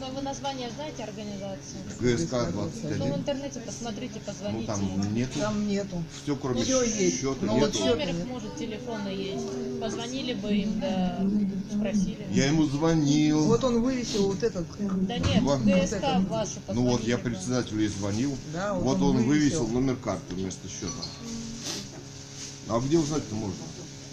Ну, вы название знаете организации? ГСК Ну, в 21. интернете посмотрите, Ну позвоните. там нету. Там нету. Все кроме есть. счета Ну, Вот вот нету. счёт номер их может, телефона есть. Позвонили бы им, да спросили. Я ему звонил. Вот он вывесил вот этот. Да нет, Вот. ГСК это. вашу Ну вот я председателю и звонил. Да, вот вот он он вывесил. вывесил номер карты вместо счета. А где узнать-то можно?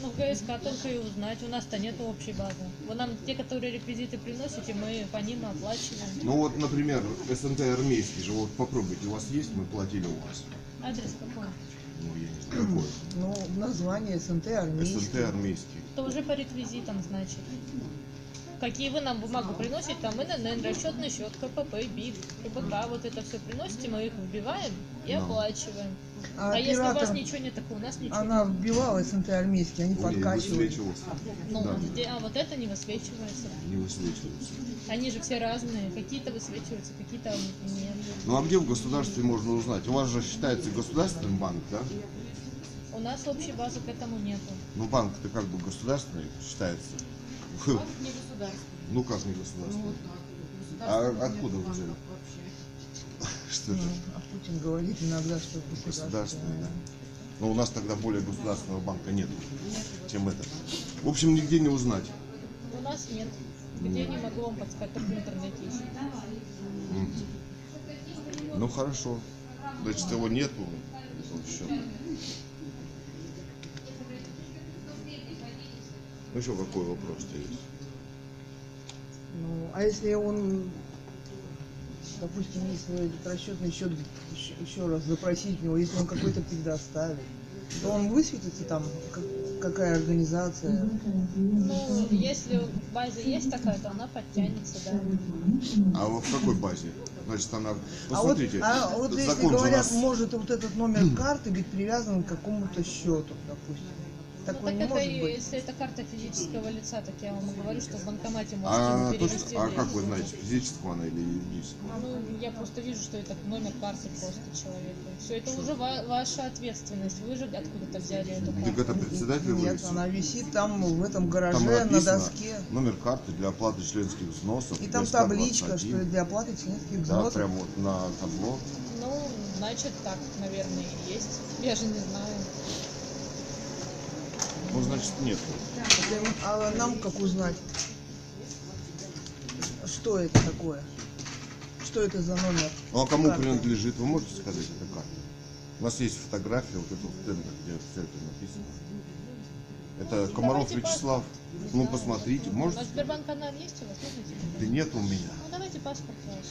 Ну, в ГСК только и узнать. У нас-то нет общей базы. Вы нам те, которые реквизиты приносите, мы по ним оплачиваем. Ну вот, например, СНТ армейский же, вот попробуйте, у вас есть, мы платили у вас. Адрес какой? Ну, я не знаю, какой. <clears throat> Ну, название СНТ армейский. СНТ армейский. Это уже по реквизитам, значит. Какие вы нам бумагу приносите, там ИНН, расчетный счет, КПП, БИК, КБК, вот это все приносите, мы их вбиваем и Ну. оплачиваем. А, А, если у вас ничего нет, так у нас ничего она нет. вбивала СНТ армейский, они Ой, подкачивали. высвечивался. Ну, Да, где- а вот это не высвечивается. не высвечивался. Они же все разные. Какие-то высвечиваются, какие-то нет. Ну а где в государстве можно узнать? У вас же считается государственный банк, да? У нас общей базы к этому нету. Ну банк-то как бы государственный считается. Не государственный. Ну как не Ну, государственный? вот, А государственного откуда <laughs> нет вы взяли? Что Ну, это? а Путин говорит иногда, что Государственный, да. Но у нас тогда более государственного банка нет, Нет, чем это. В общем, нигде не узнать. У нас нет. Где не могу вам подсказать, только в интернете. Мгм. Ну хорошо. Значит, его нету. счета. Ну еще какой вопрос-то есть? Ну, а если он, допустим, если этот расчетный счет еще, раз запросить у него, если он какой-то предоставит, то он высветится там, как- какая организация. Ну, если в базе есть такая, то она подтянется, да. А вот в какой базе? Значит, она... А вот, Посмотрите, а вот если закон же у говорят, нас... может вот этот номер карты быть привязан к какому-то счету, допустим. Ну, Такое так не это, может быть. если это карта физического лица, так я вам и говорю, что в банкомате можете А, то, перевести. что- а деньги. как вы знаете, физического она или юридического? Ну, я просто вижу, что это номер карты просто человека. Все, это уже ва- ваша ответственность. Вы же откуда-то взяли эту Так карту. это председатель Нет, вывесил? она висит там в этом гараже Там на доске. номер карты для оплаты членских взносов. И там табличка, 21. что для оплаты членских Да, взносов. прям вот на табло. Ну, значит, так, наверное, и есть. Я же не знаю. Ну, значит, нет. Это, А нам как узнать, что это такое? Что это за номер? Ну, а кому карты? принадлежит, вы можете сказать, эта карта? У нас есть фотография вот этого тендера, где все это написано. Это Комаров Давайте Вячеслав. Ну, посмотрите, А можете? Сбербанк канал есть у вас? Можно Да нет у меня Ну, давайте паспорт ваш.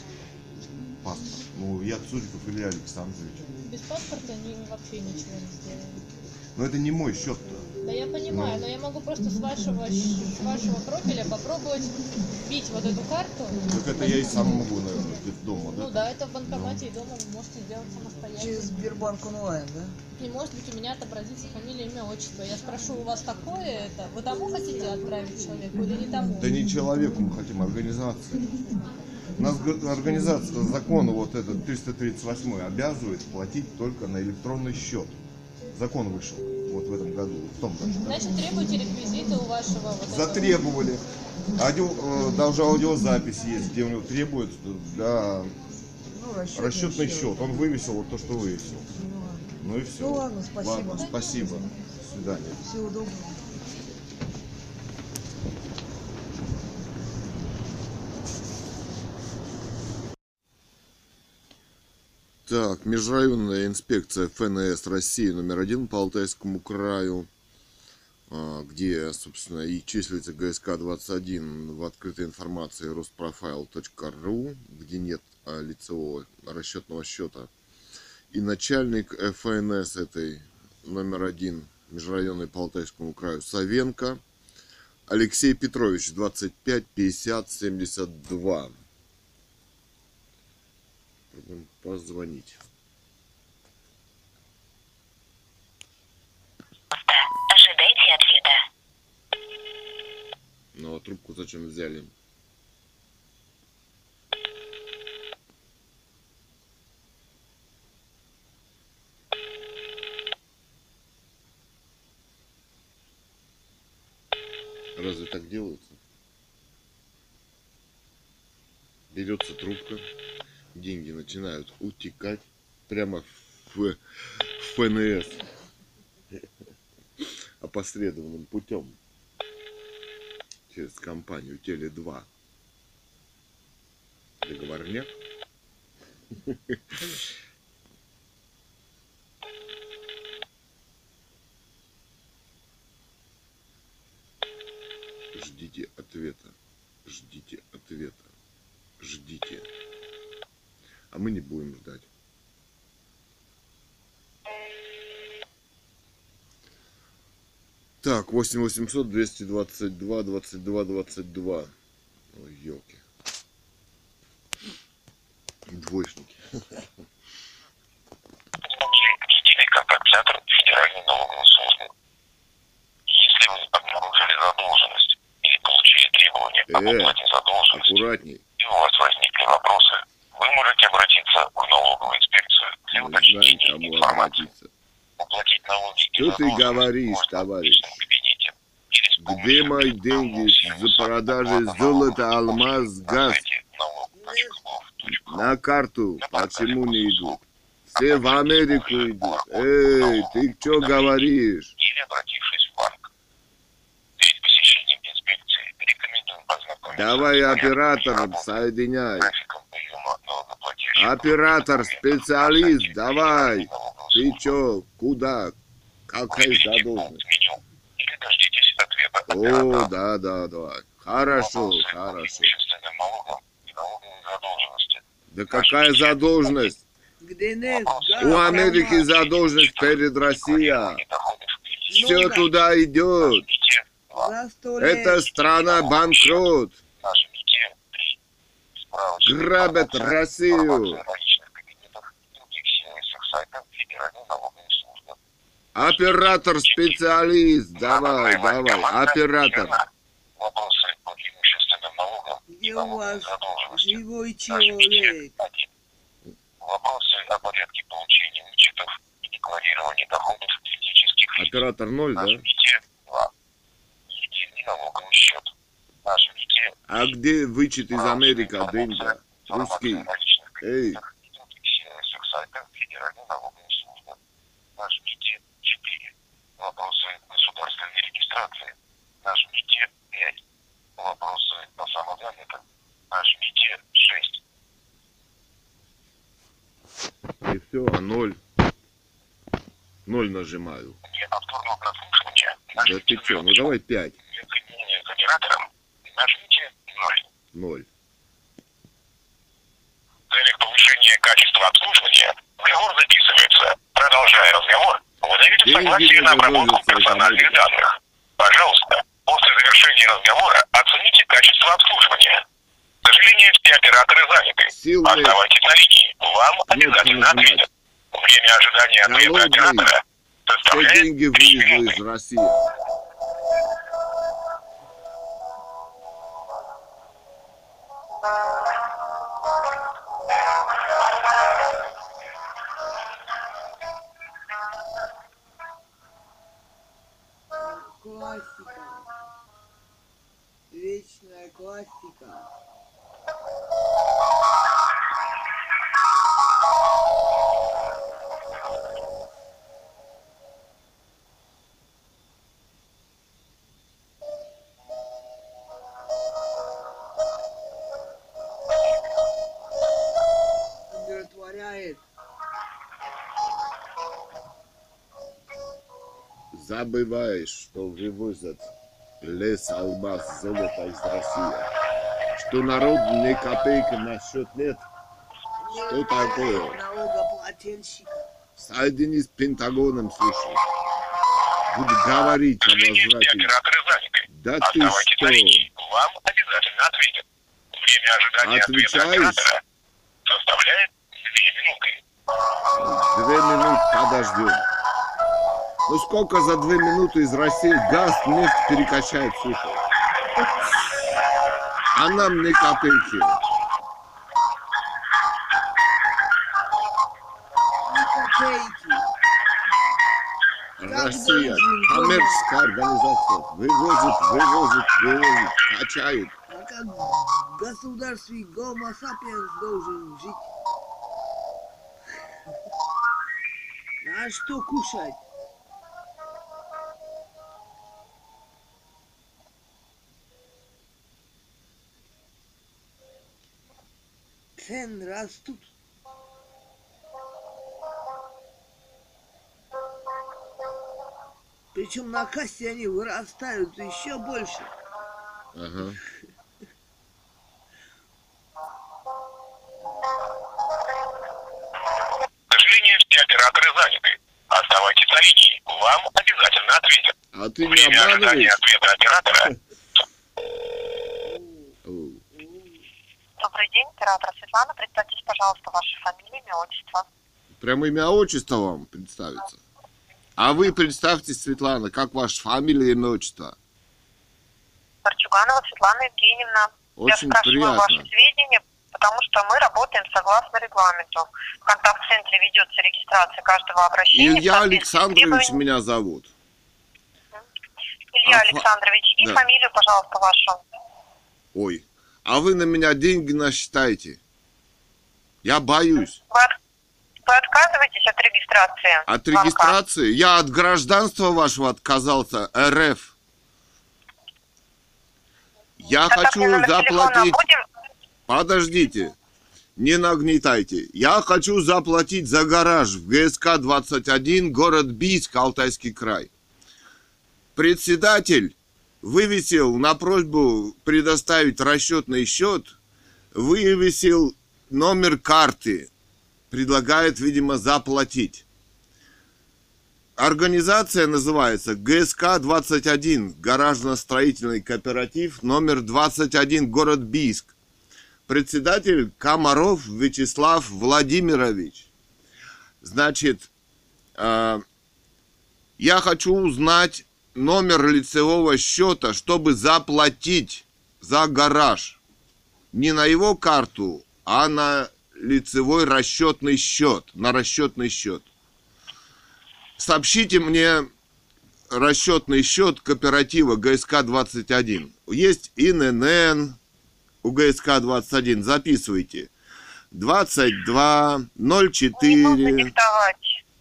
паспорт. Ну, я Цуриков Илья Александрович. Без паспорта они вообще ничего не сделают. Но это не мой счет-то. Да я понимаю, но я могу просто с вашего, с вашего профиля попробовать бить вот эту карту. Так это я и сам могу, наверное, где-то дома, Ну да? да, это в банкомате и дома вы можете сделать самостоятельно. Через Сбербанк онлайн, да? И может быть у меня отобразится фамилия, имя, отчество. Я спрошу, у вас такое это? Вы тому хотите отправить человеку или не тому? Да не человеку мы хотим, а организации. У нас организация, закон вот этот 338 обязывает платить только на электронный счет. Закон вышел вот в этом году, в том году. Значит, требуйте реквизиты у вашего вот. Затребовали. Аудио, э, даже аудиозапись есть, где у него требуют для Ну, расчетный, расчетный счет. Он вывесил вот то, что вывесил. Ну и все. Ну ладно, спасибо. спасибо. До свидания. Всего доброго. Так, межрайонная инспекция ФНС России номер один по Алтайскому краю, а, где, собственно, и числится ГСК-21 в открытой информации роспрофайл.ру, где нет а, лицевого расчетного счета. И начальник ФНС этой номер один межрайонной по Алтайскому краю Савенко Алексей Петрович, 25 50 72. Попробуем позвонить. Ожидайте ответа. Ну а трубку зачем взяли? Разве так делается? Берется трубка, деньги начинают утекать прямо в, в ФНС опосредованным путем через компанию Теле2. Договорняк. Ждите ответа. Ждите ответа. Ждите. А мы не будем ждать. Так, 8 800 222 22 22. Ой, елки. Двоечники. Единый контакт-центр Федеральной налоговой службы. Если вы обнаружили задолженность или получили требования об Э, задолженности, Аккуратней. и у вас возникли вопросы, вы можете обратиться в налоговую инспекцию для знаем, уточнения кому информации. Уплатить налоги Что ты говоришь, товарищ? Где мои деньги за продажи золота, алмаз, газ? На карту. Почему не идут? Все в Америку идут. Эй, ты что говоришь? или обратившись в банк. Перед посещением инспекции рекомендуем познакомиться Давай с порядком оператор, работы, соединяй. графиком. Оператор, специалист, давай. Ты чё? Куда? Какая задолженность? пункт меню или дождитесь ответа О, да, да, да. Хорошо, Вопросы хорошо. имущественным налогам и налоговой задолженности. Да какая задолженность? У Америки задолженность перед Россией. Физических Все туда идет. Это страна банкрот. Нажмите Федеральной налоговой службы. Оператор, специалист. Давай, давай. Оператор. Вопросы по имущественным налогам Где у вас живой человек? Вопросы о порядке получения вычетов и декларирования доходов физических лиц. Оператор ноль, да? Нажмите 2. Единый налоговый счет. Нажмите А где вычет из Америки Информация деньги? Русский. Эй. кабинетах и других сервисах сайта Федеральной налоговой службы. Нажмите 4. Вопросы государственной регистрации. Нажмите 5. Вопросы по самозанятым. Нажмите 6. И все, а ноль. Ноль нажимаю. Повторного прослушивания Да ты чё, ну давай пять. Оператором нажмите 0. Ноль. В целях повышения качества обслуживания разговор записывается. Продолжая разговор, вы даете Деньги согласие на обработку персональных данных. Пожалуйста, после завершения разговора оцените качество обслуживания. К сожалению, все операторы заняты. Сил нет. Оставайтесь на линии. Вам обязательно ответят. Время ожидания ответа оператора составляет деньги 3 вывезли минуты. Классика. Вечная классика. Умиротворяет. Забываешь, что вывозят лес, алмаз, золото из России. Что народ ни копейки на счет нет. Что такое? Налогоплательщик. Соедини с Пентагоном, слушай. Буду говорить о возврате. Да ты что? Вам обязательно ответят. Время ожидания ответа Отвечаешь? оператора составляет 2 минуты. Две минуты подождем. Ну сколько за две минуты из России газ, нефть перекачает, слушай. А нам ни копейки. Россия, коммерческая организация, вывозит, вывозит, вывозит, качает. А как в государстве Гомо должен жить? А что кушать? Цены растут. Причем на кассе они вырастают еще больше. Ага. Ответят. А ты не Время ожидания обманываешь? ответа оператора Добрый день, оператор Светлана. Представьтесь, пожалуйста, ваша фамилия, имя, отчество. Прямо имя отчество вам представится. А вы представьтесь, Светлана, как ваша фамилия и имя отчество? Парчуганова Светлана Евгеньевна. Я Очень спрашиваю приятно. ваши сведения, потому что мы работаем согласно регламенту. В контакт-центре ведется регистрация каждого обращения. Илья Александрович меня зовут. Илья А Александрович. И Да. фамилию, пожалуйста, вашу. Ой, а вы на меня деньги насчитаете? Я боюсь. Вы, от- вы отказываетесь от регистрации? От регистрации? Я от гражданства вашего отказался, РФ. Я Контактный хочу заплатить... будем? Подождите, не нагнетайте. Я хочу заплатить за гараж в ГСК 21, город Бийск, Алтайский край. Председатель вывесил на просьбу предоставить расчетный счет, вывесил номер карты, предлагает, видимо, заплатить. Организация называется ГСК-21, гаражно-строительный кооператив, номер 21, город Бийск. Председатель Комаров Вячеслав Владимирович. Значит, э, я хочу узнать номер лицевого счета, чтобы заплатить за гараж. Не на его карту, а на лицевой расчетный счет, на расчетный счет. Сообщите мне расчетный счет кооператива ГСК-21. Есть ИНН у ГСК-21, записывайте. 22 Не нужно 04.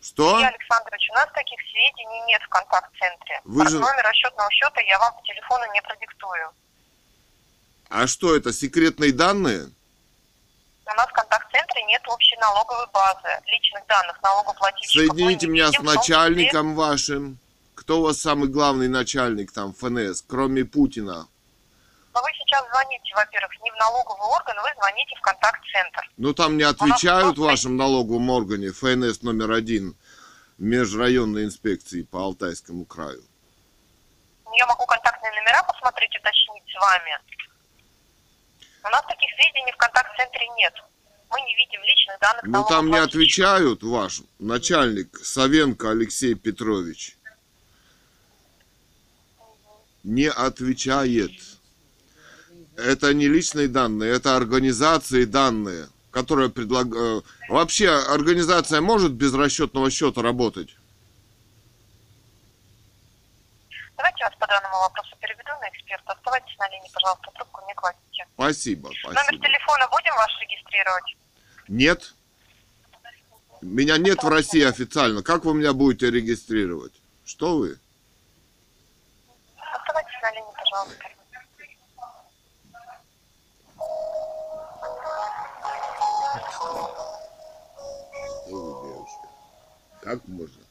Что? Илья Александрович, у нас таких сведений нет в контакт-центре. Вы же- Номер расчетного счета я вам по телефону не продиктую. А что это, секретные данные? У нас в контакт-центре нет общей налоговой базы. Личных данных налогоплательщиков. Соедините не меня с видим, числе- начальником вашим. Кто у вас самый главный начальник там ФНС, кроме Путина? Но вы сейчас звоните, во-первых, не в налоговый орган, вы звоните в контакт-центр. Ну там не отвечают в вашем налоговом органе ФНС номер один межрайонной инспекции по Алтайскому краю. Я могу контактные номера посмотреть, уточнить с вами. У нас таких сведений в контакт-центре нет. Мы не видим личных данных Ну там не отвечают ваш начальник Савенко Алексей Петрович. Не отвечает. Это не личные данные, это организации данные, которые предлагают... Вообще организация может без расчетного счета работать? Давайте я вас по данному вопросу переведу на эксперта. Оставайтесь на линии, пожалуйста, трубку не кладите. Спасибо, Номер спасибо. телефона будем ваш регистрировать? Нет? Меня нет в России официально. Как вы меня будете регистрировать? Что вы? Оставайтесь на линии, пожалуйста. Как можно?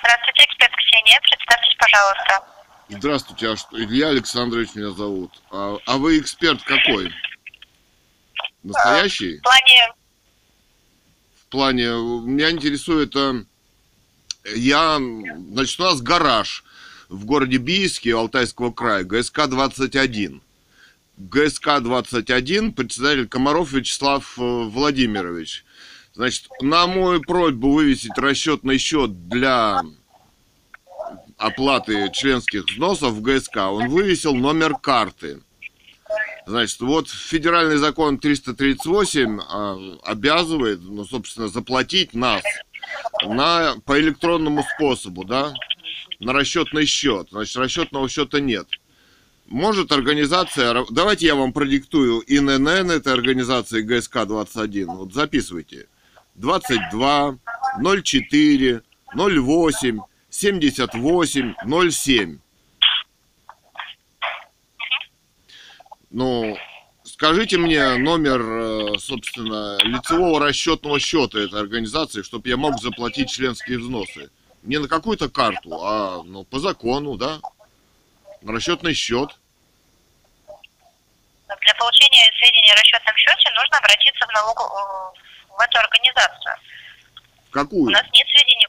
Здравствуйте, эксперт Ксения. Представьтесь, пожалуйста. Здравствуйте, а что, Илья Александрович меня зовут. А, а вы эксперт какой? Настоящий? В плане В плане, меня интересует, э, я, значит, у нас гараж в городе Бийске Алтайского края, ГСК-21. ГСК-21, председатель Комаров Вячеслав э, Владимирович. Значит, на мою просьбу вывесить расчетный счет для оплаты членских взносов в ГСК, он вывесил номер карты. Значит, вот федеральный закон 338 а, обязывает, ну, собственно, заплатить нас на, по электронному способу, да, на расчетный счет. Значит, расчетного счета нет. Может организация, давайте я вам продиктую ИНН этой организации ГСК-21, вот записывайте. 22 04 08 78 07. Ну, скажите мне номер, э, собственно, лицевого расчетного счета этой организации, чтобы я мог заплатить членские взносы. Не на какую-то карту, а ну, по закону, да? На расчетный счет. для получения сведений о расчетном счете нужно обратиться в налогу э, в эту организацию. У Какую? нас нет сведений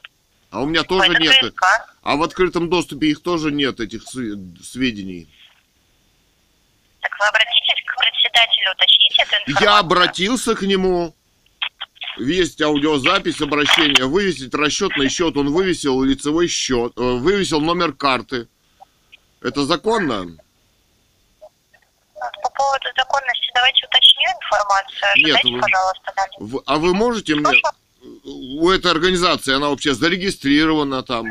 А у меня тоже нет. ГСК. А в открытом доступе их тоже нет, этих све- сведений. Так вы обратитесь председателю, уточните эту информацию. Я обратился к нему. Есть аудиозапись обращения. Вывесить расчетный счет. Он вывесил лицевой счет. э, Вывесил номер карты. Это законно? По поводу законности давайте уточню информацию. Нет, Ожидайте, вы- пожалуйста. В- А вы можете мне... У этой организации, она вообще зарегистрирована там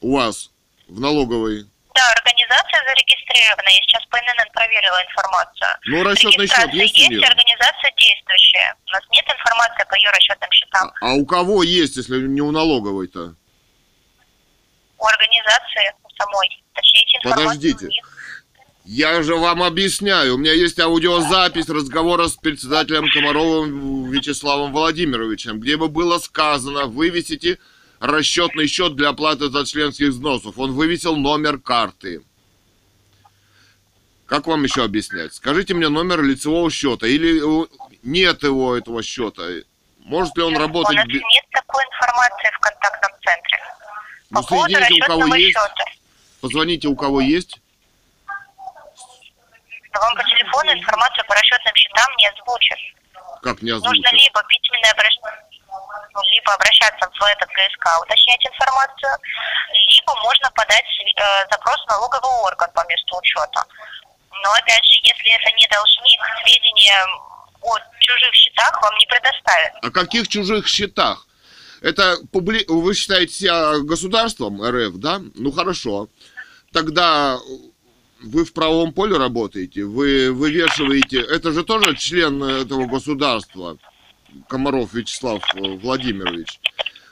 у вас в налоговой? Да, организация зарегистрирована. Я сейчас по ННН проверила информацию. Ну, расчетный счет есть у есть, нее? организация действующая. У нас нет информации по ее расчетным счетам. А у кого есть, если не у налоговой-то? У организации самой. Уточните информацию Подождите. у них. Я же вам объясняю. У меня есть аудиозапись разговора с председателем Комаровым Вячеславом Владимировичем, где бы было сказано, вывесите расчетный счет для оплаты за членских взносов. Он вывесил номер карты. Как вам еще объяснять? Скажите мне номер лицевого счета. Или нет его, этого счета. Может ли он У работать... нас бе- нет такой информации в контактном центре. Ну, По поводу соедините, у кого расчетного есть. счета. Позвоните, у кого есть. Но вам по телефону информацию по расчетным счетам не озвучат. Как не Нужно озвучил? либо письменное обращение, ну, либо обращаться в этот ГСК, уточнять информацию, либо можно подать э, запрос в налоговый орган по месту учета. Но опять же, если это не должник, сведения о чужих счетах вам не предоставят. О каких чужих счетах? Это публи... вы считаете себя государством РФ, да? Ну хорошо. Тогда вы в правом поле работаете, вы вывешиваете... Это же тоже член этого государства, Комаров Вячеслав э, Владимирович.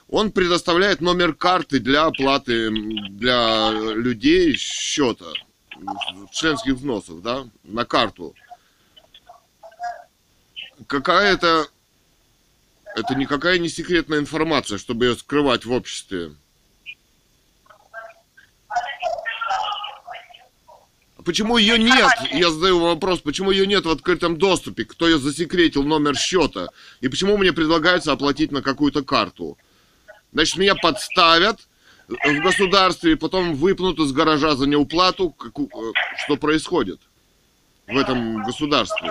Он предоставляет номер карты для оплаты для людей счета, членских взносов, да, на карту. Какая это это никакая не секретная информация, чтобы ее скрывать в обществе. А Почему ее нет? Я задаю вопрос, почему ее нет в открытом доступе? Кто ее засекретил номер счета? И почему мне предлагается оплатить на какую-то карту? Значит, меня подставят в государстве, и потом выпнут из гаража за неуплату. Э, Что происходит в этом государстве?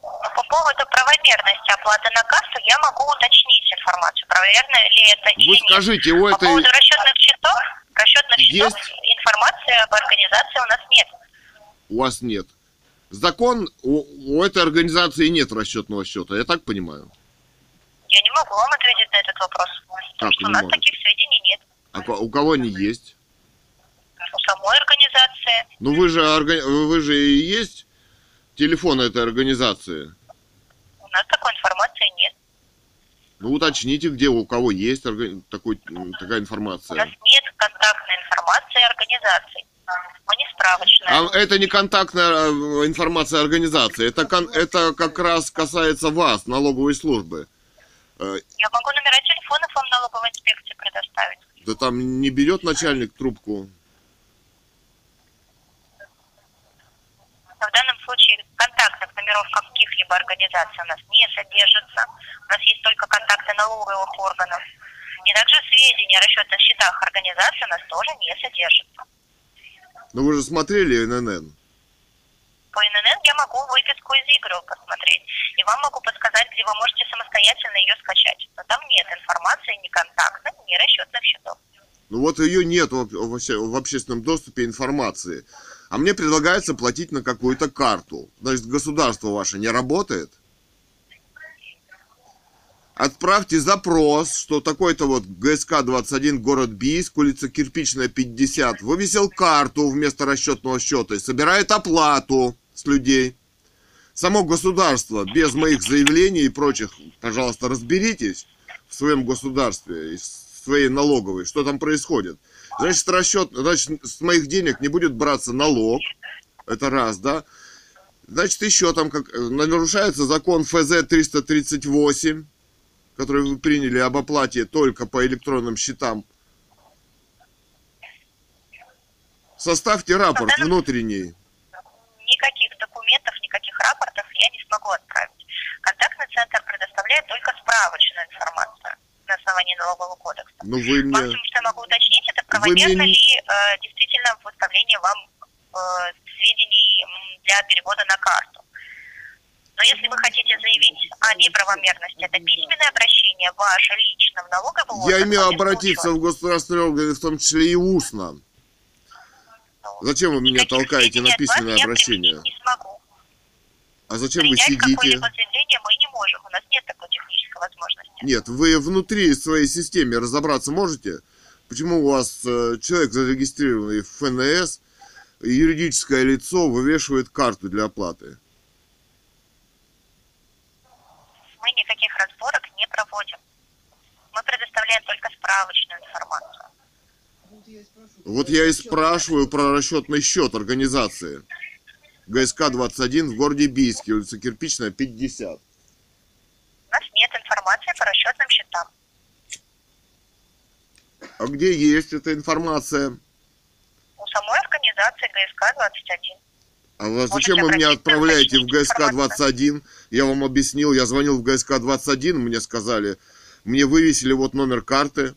По поводу правомерности оплаты на кассу я могу уточнить информацию, правомерно ли это или Вы нет. скажите, у По этой... поводу расчетных счетов, расчетных счетов Есть? информации об организации у нас нет. у вас нет. Закон, у, у этой организации нет расчетного счета, я так понимаю. Я не могу вам ответить на этот вопрос. Потому Как что у нас можете? таких сведений нет. А у кого они есть? У самой организации. Ну вы же, орга- вы же и есть телефон этой организации. У нас такой информации нет. Ну уточните, где у кого есть такой, такая У нас информация. нет контактной информации организаций. Мы не справочная. А это не контактная э, информация организации, это, кон- это как раз касается вас, налоговой службы. Э, Я могу номера телефонов вам налоговой инспекции предоставить. Да там не берет начальник трубку. Но в данном случае контактных номеров каких-либо организаций у нас не содержится. У нас есть только контакты налоговых органов. И также сведения о расчетных счетах организации у нас тоже не содержатся. Но вы же смотрели ННН. По ННН я могу выписку из игры посмотреть. И вам могу подсказать, где вы можете самостоятельно ее скачать. Но там нет информации ни контактных, ни расчетных счетов. Ну вот ее нет в, вообще в общественном доступе информации. А мне предлагается платить на какую-то карту. Значит, государство ваше не работает? Отправьте запрос, что такой-то вот ГСК-21, город Бийск, улица Кирпичная, 50, вывесил карту вместо расчетного счета и собирает оплату с людей. Само государство, без моих заявлений и прочих, пожалуйста, разберитесь в своем государстве, в своей налоговой, что там происходит. Значит, расчет, значит, с моих денег не будет браться налог, это раз, да. Значит, еще там как нарушается закон ФЗ 338, который вы приняли об оплате только по электронным счетам. Составьте рапорт внутренний. Никаких документов, никаких рапортов я не смогу отправить. Контактный центр предоставляет только справочную информацию на основании налогового кодекса. Ну вы мне... Максимум, что я могу уточнить, это правомерно мне- ли э, действительно выставление вам э, сведений для перевода на карту. Но если вы хотите заявить о неправомерности, это письменное обращение ваше лично в налоговую Я орган, имею по обратиться в государственные органы, в том числе и устно. Зачем вы меня толкаете на письменное я обращение? не смогу. А зачем вы сидите? какое-либо заявление мы не можем. У нас нет такой технической возможности. Нет, вы внутри своей системы разобраться можете? Почему у вас э, человек, зарегистрированный в ФНС, юридическое лицо вывешивает карту для оплаты? Мы никаких разборок не проводим. Мы предоставляем только справочную информацию. Вот я и спрашиваю про расчетный счет организации. ГСК-21 в городе Бийске, улица Кирпичная, 50. У нас нет информации по расчетным счетам. А где есть эта информация? У самой организации ГСК-21. А вы зачем вы меня отправляете в ГСК-21? Я вам объяснил, я звонил в ГСК-21, мне сказали, мне вывесили вот номер карты.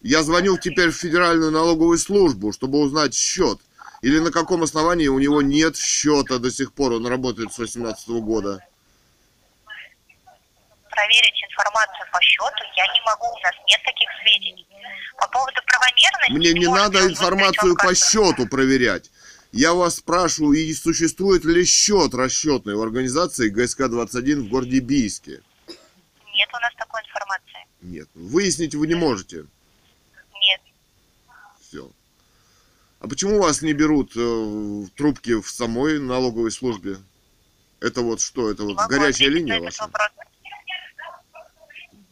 Я звонил теперь в Федеральную налоговую службу, чтобы узнать счет. Или на каком основании у него нет счета до сих пор, он работает с 18 года. Проверить информацию по счету я не могу, у нас нет таких сведений. По поводу правомерности... Мне не надо информацию по счету проверять. Я вас спрашиваю, и существует ли счет расчетный у организации ГСК-21 в городе Бийске? Нет у нас такой информации. Нет. Выяснить вы не можете. Нет. Все. А почему вас не берут э, трубки в самой налоговой службе? Это вот что? Это вот горячая линия ваша?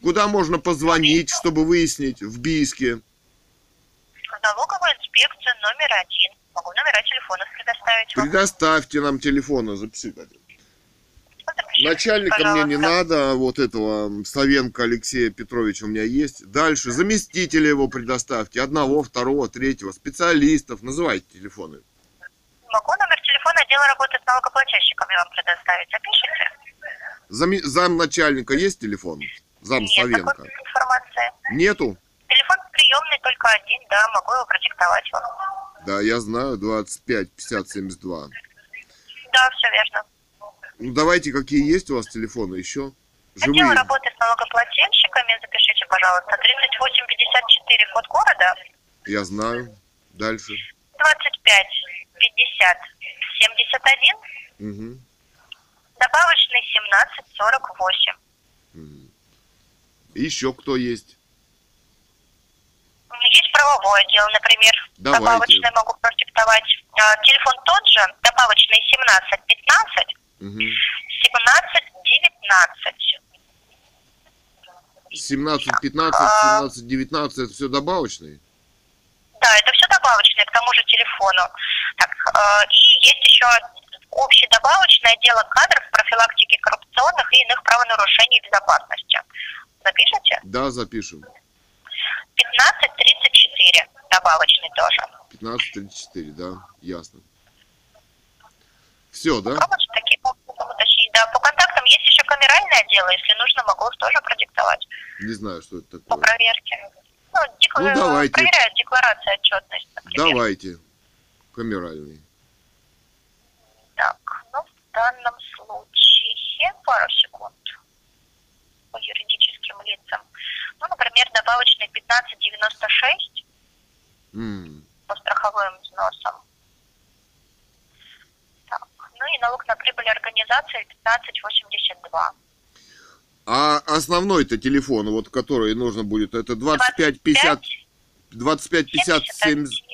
Куда можно позвонить, чтобы выяснить в Бийске? В налоговую инспекцию номер один. Могу номера телефонов предоставить вам. Предоставьте нам телефоны, запишите. Запишите, Начальника мне не пожалуйста. надо, вот этого Савенко Алексея Петровича у меня есть. Дальше заместителя его предоставьте, одного, второго, третьего, специалистов, называйте телефоны. Могу номер телефона отдела работы с налогоплательщиками вам предоставить. Запишите. Зам, замначальника есть телефон? Зам Нет Савенко? такой информации. Нету? Телефон приемный только один, да, могу его продиктовать вам. Да, я знаю, 25 50 72. Да, все верно. Ну, давайте, какие есть у вас телефоны еще? Отдел Живые. работы с налогоплательщиками, запишите, пожалуйста, 3854, код города, Я знаю. Дальше. 25 50 71, Угу. добавочный 17 48. Еще кто есть? Есть правовой отдел, например, Давайте. добавочный могу продиктовать. А, Телефон тот же, добавочный 17 15, 17 19. 17, 15, А. 17, 19, это все добавочные? Да, это все добавочные к тому же телефону. Так, э, и есть еще общий добавочный отдел кадров профилактики коррупционных и иных правонарушений безопасности. Запишите? Да, запишем. 1534 добавочный тоже. 15.34, да, ясно. Все, да? Таким образом уточнить. Да, по контактам есть еще камеральное дело, если нужно, могу тоже продиктовать Не знаю, что это по такое. проверке. Ну, декла- Ну, давайте. проверяют декларацию отчетность, например. Давайте. Камеральный. Так, ну, в данном случае, пару секунд, по юридическим лицам. Ну, например, добавочный 1596 М, по страховым взносам. Ну и налог на прибыль организации 1582. А основной-то телефон, вот который нужно будет, это 25 50 25 50 70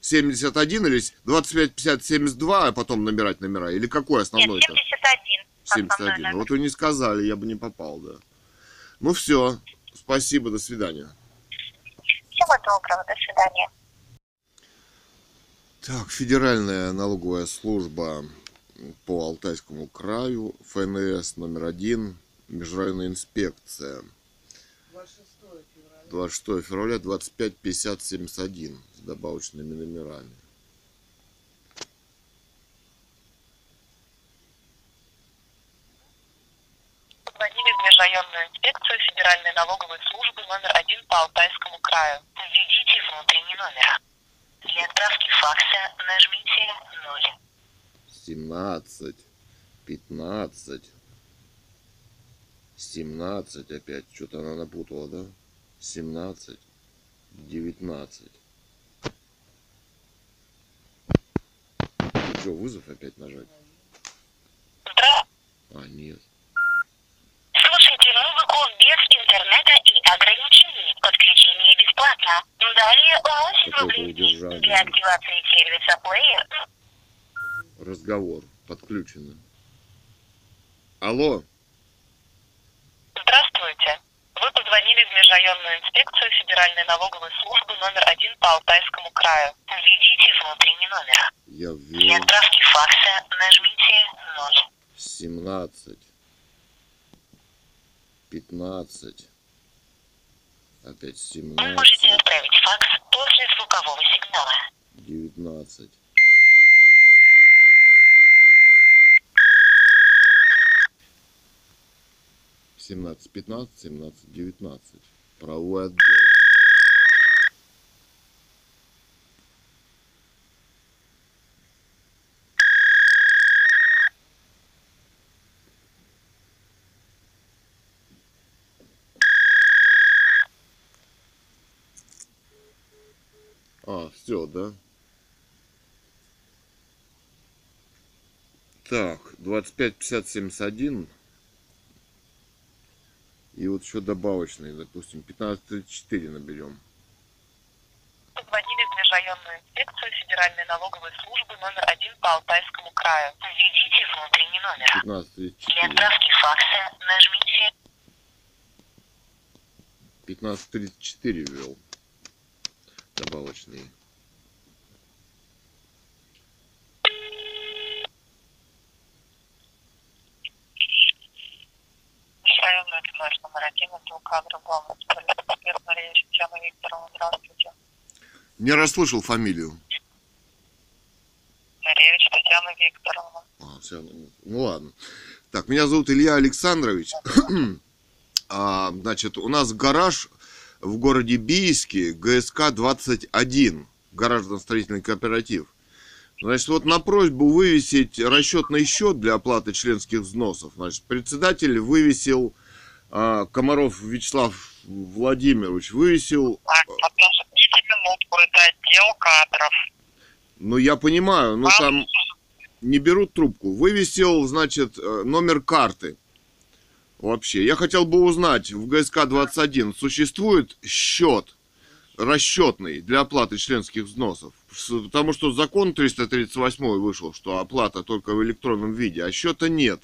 71 или 25 50 72, а потом набирать номера? Или какой Нет, основной-то? 71. основной 71. номер. Вот вы не сказали, я бы не попал, да. Ну все, спасибо, до свидания. Всего доброго, до свидания. Так, Федеральная налоговая служба по Алтайскому краю, ФНС номер один, межрайонная инспекция. 26 февраля 25 50 71 с добавочными номерами. Позвонили в межрайонную инспекцию Федеральной налоговой службы номер один по Алтайскому краю. Введите внутренний номер. Для отправки факса нажмите 0. 17, 15, 17 опять. Что-то она напутала, да? 17, 19. Что, вызов опять нажать? А, нет. Слушайте музыку без интернета и ограничений. Подключение бесплатно. Далее 8 Какое-то рублей удержание. для активации сервиса плеер. Разговор. Подключено. Алло. Здравствуйте. Вы позвонили в межрайонную инспекцию Федеральной налоговой службы номер один по Алтайскому краю. Введите внутренний номер. Я Для ввел отправки факса нажмите 0. 17, 15, опять Вы 17, можете отправить факс после звукового сигнала. 19. Семнадцать, пятнадцать, семнадцать, девятнадцать. Правовой отдел. Все, да? Так, 25, 50, 71. И вот еще добавочный, допустим, 15, 34 наберем. Позвонили в межрайонную инспекцию Федеральной налоговой службы номер один по Алтайскому краю. Введите внутренний номер. 15, Для 34. отправки факса нажмите 15, 34 ввел. Добавочные. Межрайонный ТНР номер один, отдел кадров, главный специалист эксперт Мария Татьяна Викторовна. Здравствуйте. Не расслышал фамилию. Маревич Татьяна Викторовна. А, всё, ну, ладно. Так, меня зовут Илья Александрович. <clears throat> А, значит, у нас гараж в городе Бийске, ГСК 21, гаражно-строительный кооператив. Значит, вот на просьбу вывесить расчетный счет для оплаты членских взносов, значит, председатель вывесил, а, Комаров Вячеслав Владимирович вывесил, Подождите это отдел кадров. ну я понимаю, ну там не берут трубку, вывесил, значит, э, номер карты. Вообще, я хотел бы узнать, в ГСК 21 существует счет расчетный для оплаты членских взносов? Потому что закон 338 вышел, что оплата только в электронном виде, а счета нет.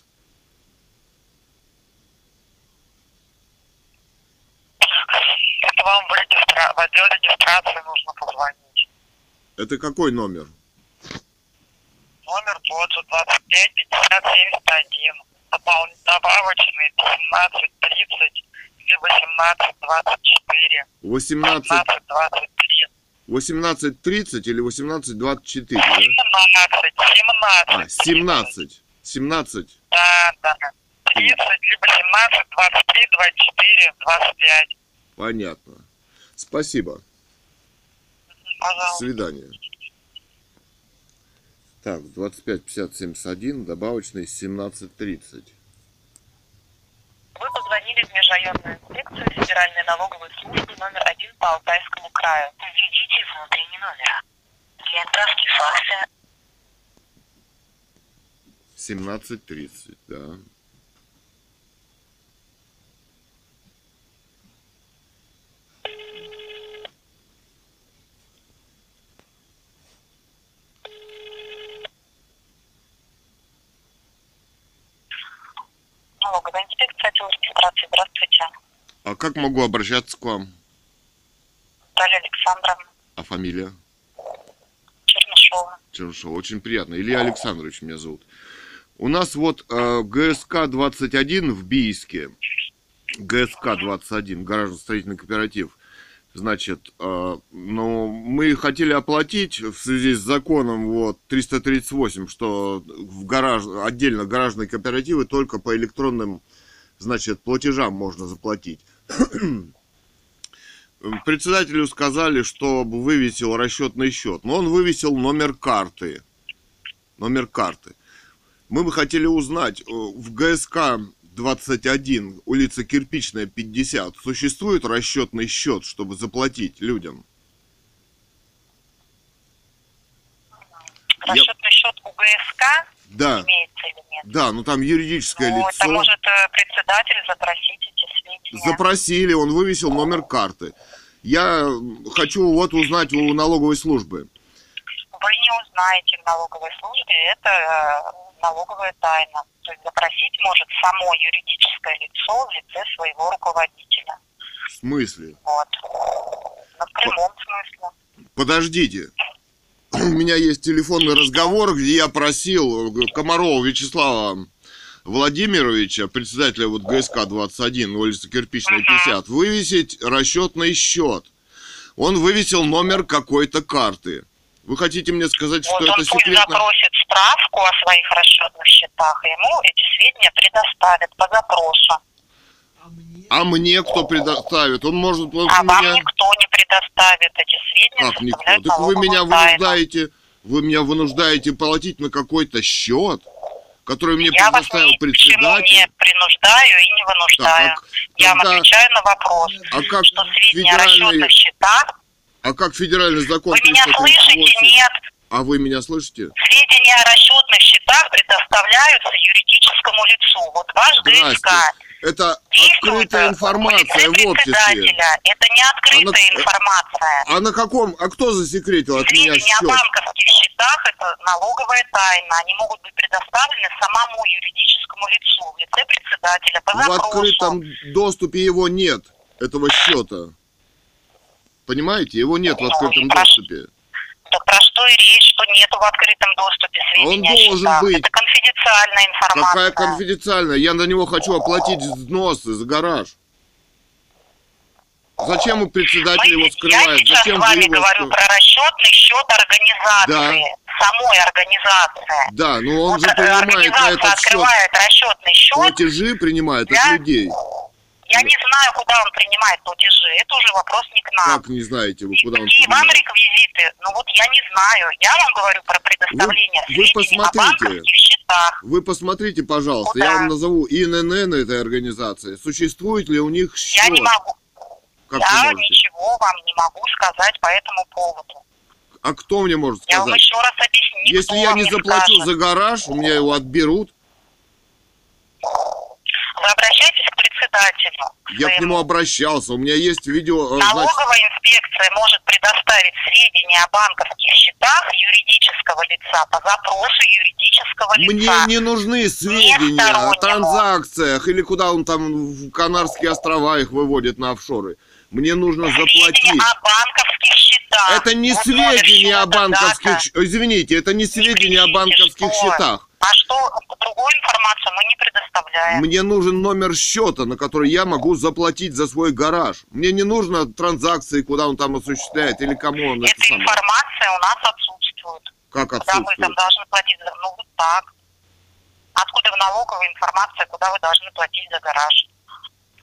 Это вам в, отдел регистрации нужно позвонить. Это какой номер? Номер тот же 25 50 71. Допол... Добавочный 17 30 или 18 24. 18, 15 23. 18.30 или 18.24, да? 17, 17 А, 17. 17. Да, да. 30, либо 17, 23, 24, 25. Понятно. Спасибо. Пожалуйста. свидания. Так, 25 50 71, добавочный 17 30. Вы позвонили в межрайонную инспекцию Федеральной налоговой службы номер один по Алтайскому краю. Введите внутренний номер. Для отправки факса 17 30, да. Налоговая инспекция отдел регистрации. Здравствуйте. А как могу обращаться к вам? Наталья Александровна А фамилия? Чернышова. Чернышов. Очень приятно. Илья Александрович меня зовут. У нас вот э, ГСК-21 в Бийске. ГСК-21, гаражно-строительный кооператив. Значит, э, ну, мы хотели оплатить в связи с законом вот 338, что в гараж, отдельно гаражные кооперативы только по электронным, значит, платежам можно заплатить. Председателю сказали, чтобы вывесил расчетный счет. Но он вывесил номер карты. Номер карты. Мы бы хотели узнать, э, в ГСК 21, улица Кирпичная, 50, существует расчетный счет, чтобы заплатить людям? Я- Расчетный счет у ГСК Да, имеется или нет? да, ну там юридическое Ну, это лицо. может э, председатель запросить эти сведения. Запросили, он вывесил номер карты. Я хочу вот узнать у налоговой службы. Вы не узнаете в налоговой службе, это э, налоговая тайна. То есть запросить может само юридическое лицо в лице своего руководителя. В смысле? Вот. Но в прямом смысле. Подождите. У меня есть телефонный разговор, где я просил Комарова Вячеслава Владимировича, председателя вот ГСК 21, улица Кирпичная 50, вывесить расчетный счет. Он вывесил номер какой-то карты. Вы хотите мне сказать, что вот он это пусть секретно? запросит справку о своих расчетных счетах, и ему эти сведения предоставят по запросу. А мне кто предоставит? Он может он А вам меня... никто не предоставит эти сведения, Как никто? Так вы меня вынуждаете, вы меня вынуждаете платить на какой-то счет, который мне Я вас предоставил ни к чему председатель. не принуждаю и не вынуждаю. Так, а Я вам тогда- отвечаю на вопрос, А как что сведения о федеральный, расчетных счетах... а как федеральный закон Вы меня слышите? 338? Нет. А вы меня слышите? Сведения о расчетных счетах предоставляются юридическому лицу. Вот ваш. ГСК Это открытая информация в председателя. Это не открытая Она- информация. А на каком, а кто засекретил от меня Сведения о счет? банковских счетах – это налоговая тайна. Они могут быть предоставлены самому юридическому лицу в лице председателя по В запросу. открытом доступе его нет, этого счета. Понимаете, его нет в открытом доступе. Так про что и речь, что нету в открытом доступе он сведения о должен счетах. быть. Это конфиденциальная информация. Какая конфиденциальная? Я на него хочу оплатить взносы за гараж. Зачем у председателя его Мы- Я скрывает? сейчас Зачем с вами его говорю про расчетный счет организации. Самой организации. Да, но он Вот же э, принимает на этот счет открывает расчетный счет. платежи, принимает Да. от людей. Я не знаю, куда он принимает платежи. Это уже вопрос не к нам. Как не знаете вы, И куда он какие вам принимает? реквизиты? Ну вот я не знаю. Я вам говорю про предоставление Вы- вы сведений о посмотрите. банковских счетах. Вы посмотрите, пожалуйста, Куда? я вам назову ИНН этой организации. Существует ли у них счет? Я не могу. Как я ничего вам не могу сказать по этому поводу. А кто мне может Я вам сказать? еще раз объясню. Если я вам не заплачу скажет. за гараж, у меня его отберут, Вы обращайтесь к председателю. я к нему обращался, у меня есть видео, э, значит, Налоговая инспекция может предоставить сведения о банковских счетах юридического лица по запросу юридического мне лица. не нужны сведения о стороннему. транзакциях или куда он там в Канарские острова их выводит на офшоры. Мне нужно заплатить. Сведения о банковских счетах. Это не Вот номер сведения о банковских... дата. щ- Извините, это не сведения о кричите, банковских что? счетах. А что, другую информацию мы не предоставляем. Мне нужен номер счета, на который я могу заплатить за свой гараж. Мне не нужно транзакции, куда он там осуществляет или кому он это Эта самое. информация у нас отсутствует. Как Куда вы там отсутствует? должны платить за... Ну, вот так. Откуда в налоговой информация, куда вы должны платить за гараж?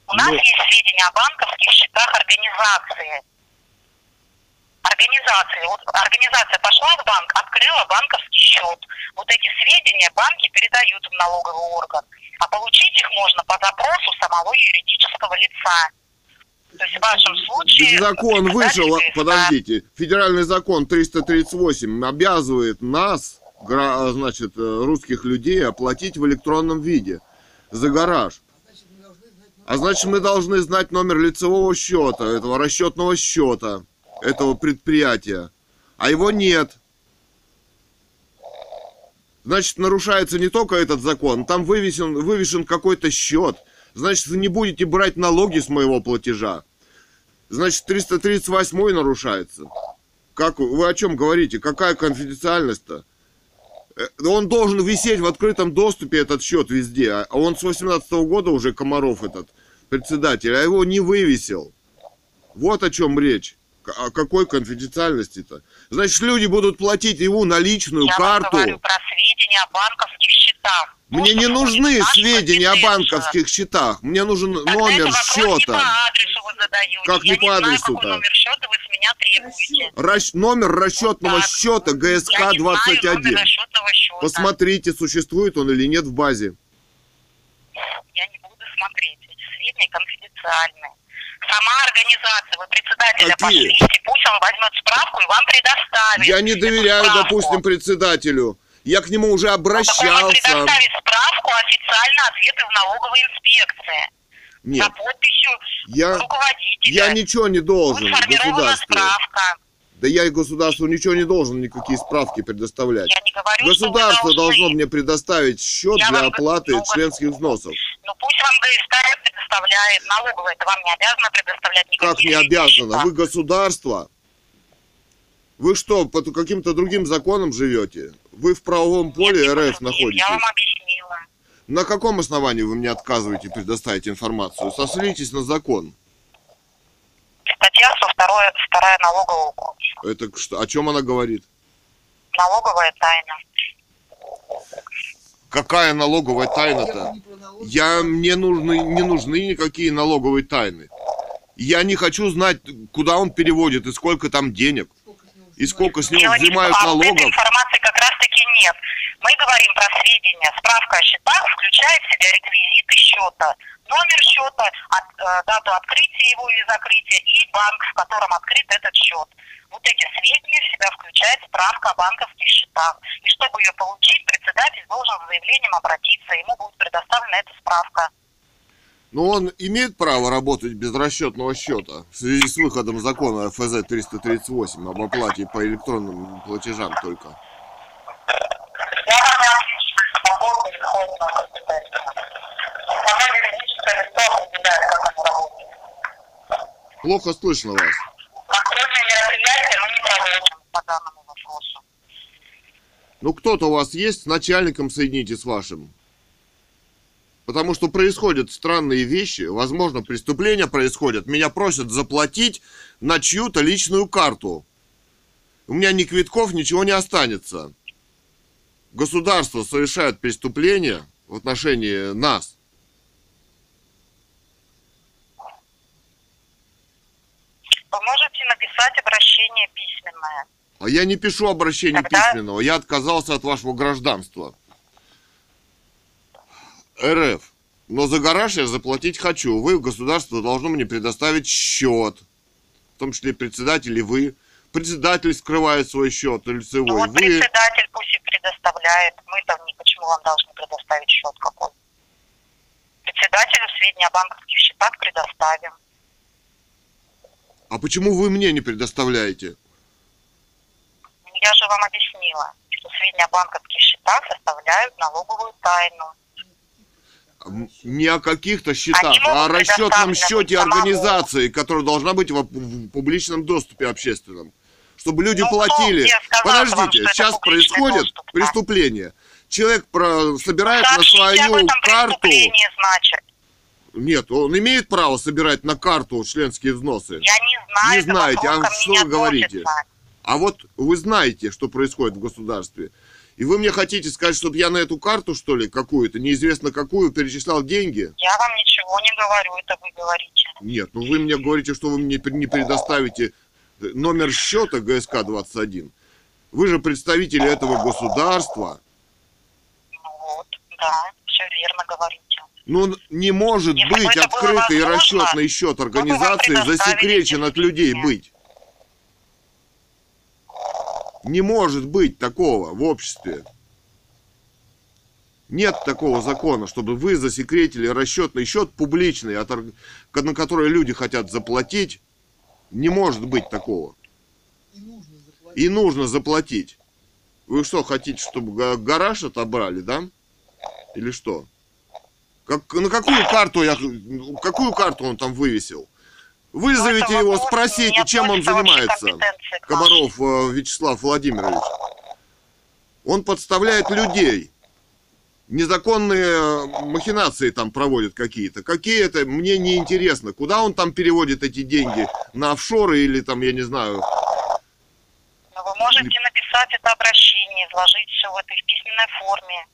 У нас Ну- есть сведения о банковских счетах организации. Организации. Вот организация пошла в банк, открыла банковский счет. Вот эти сведения банки передают в налоговый орган. А получить их можно по запросу самого юридического лица. То есть в вашем случае... Закон вышел, подождите, федеральный закон 338 обязывает нас, значит, э, русских людей, оплатить в электронном виде за гараж. А значит, мы должны знать номер лицевого счета, этого расчетного счета, этого предприятия. А его нет. Значит, нарушается не только этот закон, там вывесен, вывешен какой-то счет. Значит, вы не будете брать налоги с моего платежа. Значит, 338 нарушается. Как вы, о чем говорите? Какая конфиденциальность-то? Э, Он должен висеть в открытом доступе, этот счет везде. А он с 18 года уже Комаров этот председатель, а его не вывесил. Вот о чем речь. О какой конфиденциальности-то? Значит, люди будут платить ему наличную Я карту. вам говорю про сведения о банковских счетах. Мне не нужны сведения о банковских счетах. Мне нужен Тогда номер вопрос не счета. по адресу вы задаете. Как Я не по знаю, адресу-то? какой номер счета вы с меня требуете. Расч- номер расчетного Так. счета Я знаю ГСК-21. расчетного счета. Посмотрите, существует он или нет в базе. Я не буду смотреть. Эти сведения конфиденциальные. Сама организация, вы председателя Какие? пошлите, пусть он возьмет справку и вам предоставит. Я не доверяю, допустим, председателю. Я к нему уже Ну, так он обращался. предоставит справку, официально ответы в налоговой инспекции. За Нет, подписью я, руководителя. я ничего не должен Будет сформирована справка. Да я и государству ничего не должен никакие справки предоставлять. Я не говорю, Государство должны. должно мне предоставить счет Я для вам оплаты говорю, членских взносов. Ну пусть вам ГСК предоставляет, налоговая это вам не обязана предоставлять никакие Как не обязано? Вы государство. Вы что, по каким-то другим законам живете? Вы в правовом поле Нет, РФ находитесь? Я вам объяснила. На каком основании вы мне отказываете предоставить информацию? Сослитесь на закон. Статья 102, вторая налогового кодекса. Это что, о чем она говорит? Налоговая тайна. Какая налоговая тайна-то? Я, мне нужны, не нужны никакие налоговые тайны. Я не хочу знать, куда он переводит и сколько там денег. И сколько с него взимают а вот этой налогов. информации как раз-таки нет. Мы говорим про сведения. Справка о счетах включает в себя реквизиты счета, номер счета, от- э, дату открытия его или закрытия и банк, в котором открыт этот счет. Вот эти сведения в себя включает справка о банковских счетах. И чтобы ее получить, председатель должен с заявлением обратиться, ему будет предоставлена эта справка. Но он имеет право работать без расчетного счета в связи с выходом закона ФЗ 338 об оплате по электронным платежам только. Свободно исходит на компетентно. Само юридическое лицо определяет, как оно работает. Плохо слышно вас. Контрольные мероприятия мы не проводим по данному вопросу. Ну кто-то у вас есть с начальником соедините с вашим. Потому что происходят странные вещи, возможно, преступления происходят. Меня просят заплатить на чью-то личную карту. У меня ни квитков, ничего не останется. Государство совершает преступления в отношении нас. Вы можете написать обращение письменное. А я не пишу обращение Тогда- письменного, я отказался от вашего гражданства. РФ. Но за гараж я заплатить хочу. Вы, государство, должно мне предоставить счет. В том числе председатель и вы. Председатель скрывает свой счет Ну лицевой. вот Вы... председатель пусть и предоставляет. Мы-то не почему вам должны предоставить счет какой. Председателю сведения о банковских счетах предоставим. А почему вы мне не предоставляете? Я же вам объяснила, что сведения о банковских счетах составляют налоговую тайну. Не о каких-то счетах, а о расчетном счете организации, которая должна быть в публичном доступе общественном. Чтобы люди Ну, кто платили. где сказал вам, Подождите, это сейчас происходит доступ, преступление. Человек про- собирает на Сообщите об свою карту. значит. Нет, он имеет право собирать на карту членские взносы. Я не знаю. Не знаете, а что вы говорите? относится. А вот вы знаете, что происходит в государстве. И вы мне хотите сказать, чтобы я на эту карту, что ли, какую-то, неизвестно какую, перечислял деньги? Я вам ничего не говорю, это вы говорите. Нет, ну вы мне говорите, что вы мне не предоставите номер счета ГСК-21. Вы же представители этого государства. Вот, да, все верно говорите. Ну, не может Если бы быть открытый расчетный счет организации засекречен от людей быть. Не может быть такого в обществе. Нет такого закона, чтобы вы засекретили расчетный счет публичный, на который люди хотят заплатить. Не может быть такого. И нужно заплатить. Вы что, хотите, чтобы га- гараж отобрали, да? Или что? Как, на какую карту я, какую карту он там вывесил? Вызовите Ну, его, спросите, чем он к занимается. Комаров э, Вячеслав Владимирович. Он подставляет людей. Незаконные махинации там проводит какие-то. Какие это, мне не интересно. Куда он там переводит эти деньги? На офшоры или там, я не знаю, Но вы можете написать это обращение, изложить все в этой в письменной форме.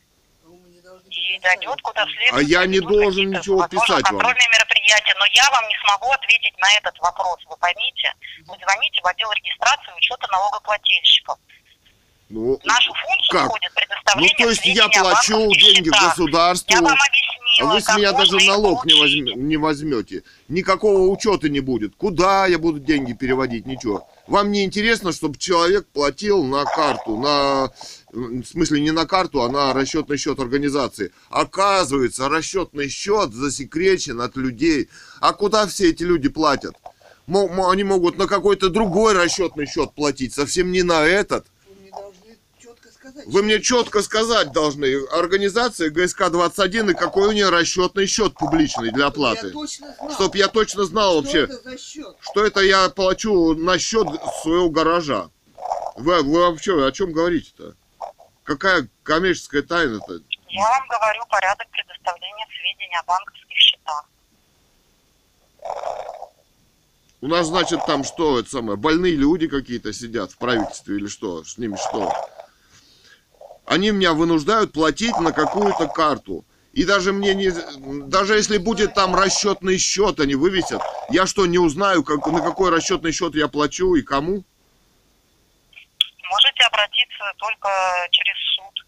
А И дойдет куда следует. А я не должен ничего писать вам. контрольные мероприятия, но я вам не смогу ответить на этот вопрос, вы поймите. Вы звоните в отдел регистрации учета налогоплательщиков. Ну, нашу функцию Как? входит ну предоставление то есть я плачу деньги в счетах. государству, Я вам а объяснила, вы с меня даже налог не, возьме- не возьмете. Никакого учета не будет. Куда я буду деньги переводить? Ничего. Вам не интересно, чтобы человек платил на карту, на, в смысле не на карту, а на расчетный счет организации. Оказывается, расчетный счет засекречен от людей. А куда все эти люди платят? Они могут на какой-то другой расчетный счет платить, совсем не на этот. Вы мне должны четко сказать. Вы мне четко сказать должны, организация ГСК-21 и какой у нее расчетный счет публичный для оплаты. Чтоб я точно знал вообще, что это я плачу на счет своего гаража. Вы, вы вообще о чем говорите-то? Какая коммерческая тайна-то? Я вам говорю порядок предоставления сведений о банковских счетах. У нас, значит, там что, это самое, больные люди какие-то сидят в правительстве или что? С ними что? Они меня вынуждают платить на какую-то карту. И даже мне не... Даже если будет там расчетный счет, они вывесят, я что, не узнаю, как, на какой расчетный счет я плачу и кому? Можете обратиться только через суд.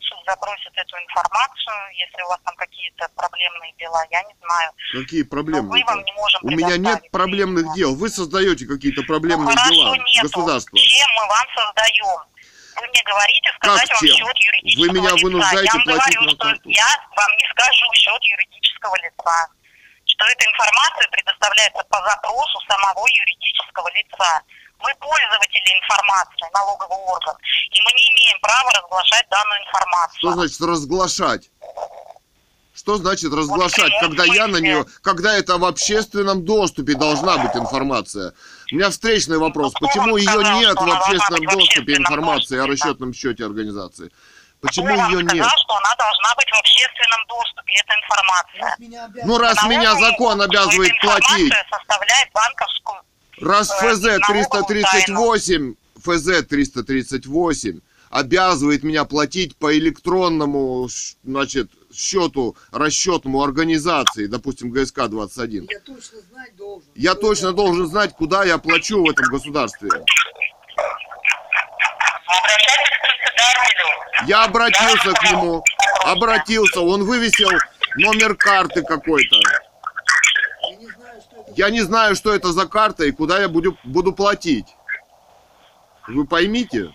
Суд запросит эту информацию, если у вас там какие-то проблемные дела, я не знаю. Какие проблемы? мы вам не можем У меня нет проблемных дел. Вы создаете какие-то Ну, проблемные хорошо, дела. нету. Государство. Чем мы вам создаем? Вы мне говорите сказать Как вам чем? счет юридического Вы меня лица. вынуждаете я вам платить говорю, что карту. я вам не скажу счет юридического лица. Что эта информация предоставляется по запросу самого юридического лица. Мы пользователи информации, налоговый орган, и мы не имеем права разглашать данную информацию. Что значит разглашать? Что значит разглашать, прямом когда я на нее, когда это в общественном доступе должна быть информация? У меня встречный вопрос, почему ее нет в общественном доступе информации о расчетном счете организации? Почему Кто ее сказал, нет? что она должна быть в общественном доступе, эта информация? Ну раз Налоговому меня закон обязывает платить, составляет банковскую раз ФЗ налоговую 338, ФЗ 338 обязывает меня платить по электронному, ш- значит, счету расчетному организации, допустим, ГСК 21. Я точно знать должен. Я точно это- должен знать, куда я плачу в этом государстве. Я обратился к нему, обратился, он вывесил номер карты какой-то. Я не знаю, что это. За карта и куда я буду, буду платить. Вы поймите?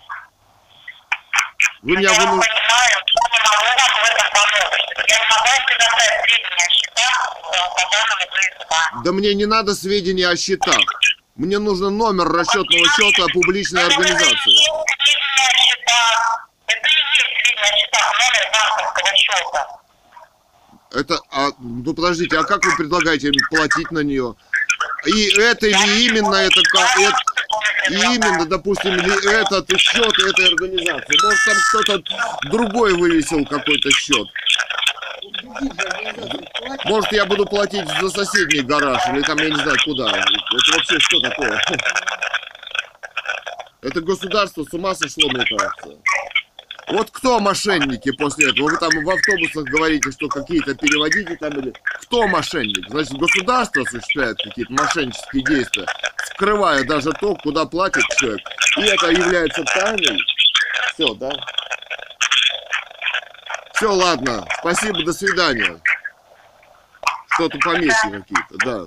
Вы меня Я выну- понимаю, что не могу вам в этом помочь. Я не могу вам предоставить сведения о счетах э, по данному ГСК. Да мне не надо сведений о счетах. Мне нужен номер расчетного счета публичной организации. сведения. Это сведения а, ну подождите, а как вы предлагаете платить на нее? И это или именно это, это и именно, допустим, ли этот счет этой организации. Может там кто-то другой вывесил какой-то счет. Может я буду платить за соседний гараж или там я не знаю куда. Это вообще что такое? Это государство с ума сошло, мне кажется. Вот кто мошенники после этого? Вы там в автобусах говорите, что какие-то переводите там или... Кто мошенник? Значит, государство осуществляет какие-то мошеннические действия, скрывая даже то, куда платит человек. И это является тайной. Все, да? Все, ладно. Спасибо, до свидания. Что-то помехи какие-то, да.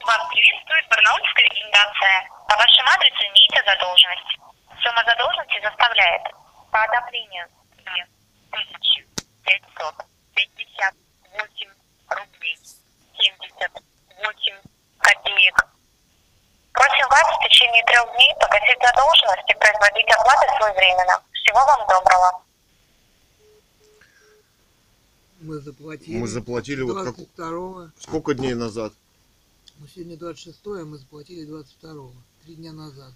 Вас приветствует Барнаульская рекомендация. По вашему адресу имеется задолженность. Сумма задолженности составляет по одобрению 1558 рублей 78 копеек. Просим вас в течение трех дней погасить задолженность и производить оплаты своевременно. Всего вам доброго. Мы заплатили. Мы заплатили вот как... 22 Сколько дней назад? Ну, сегодня 26 а мы заплатили 22 Три дня назад.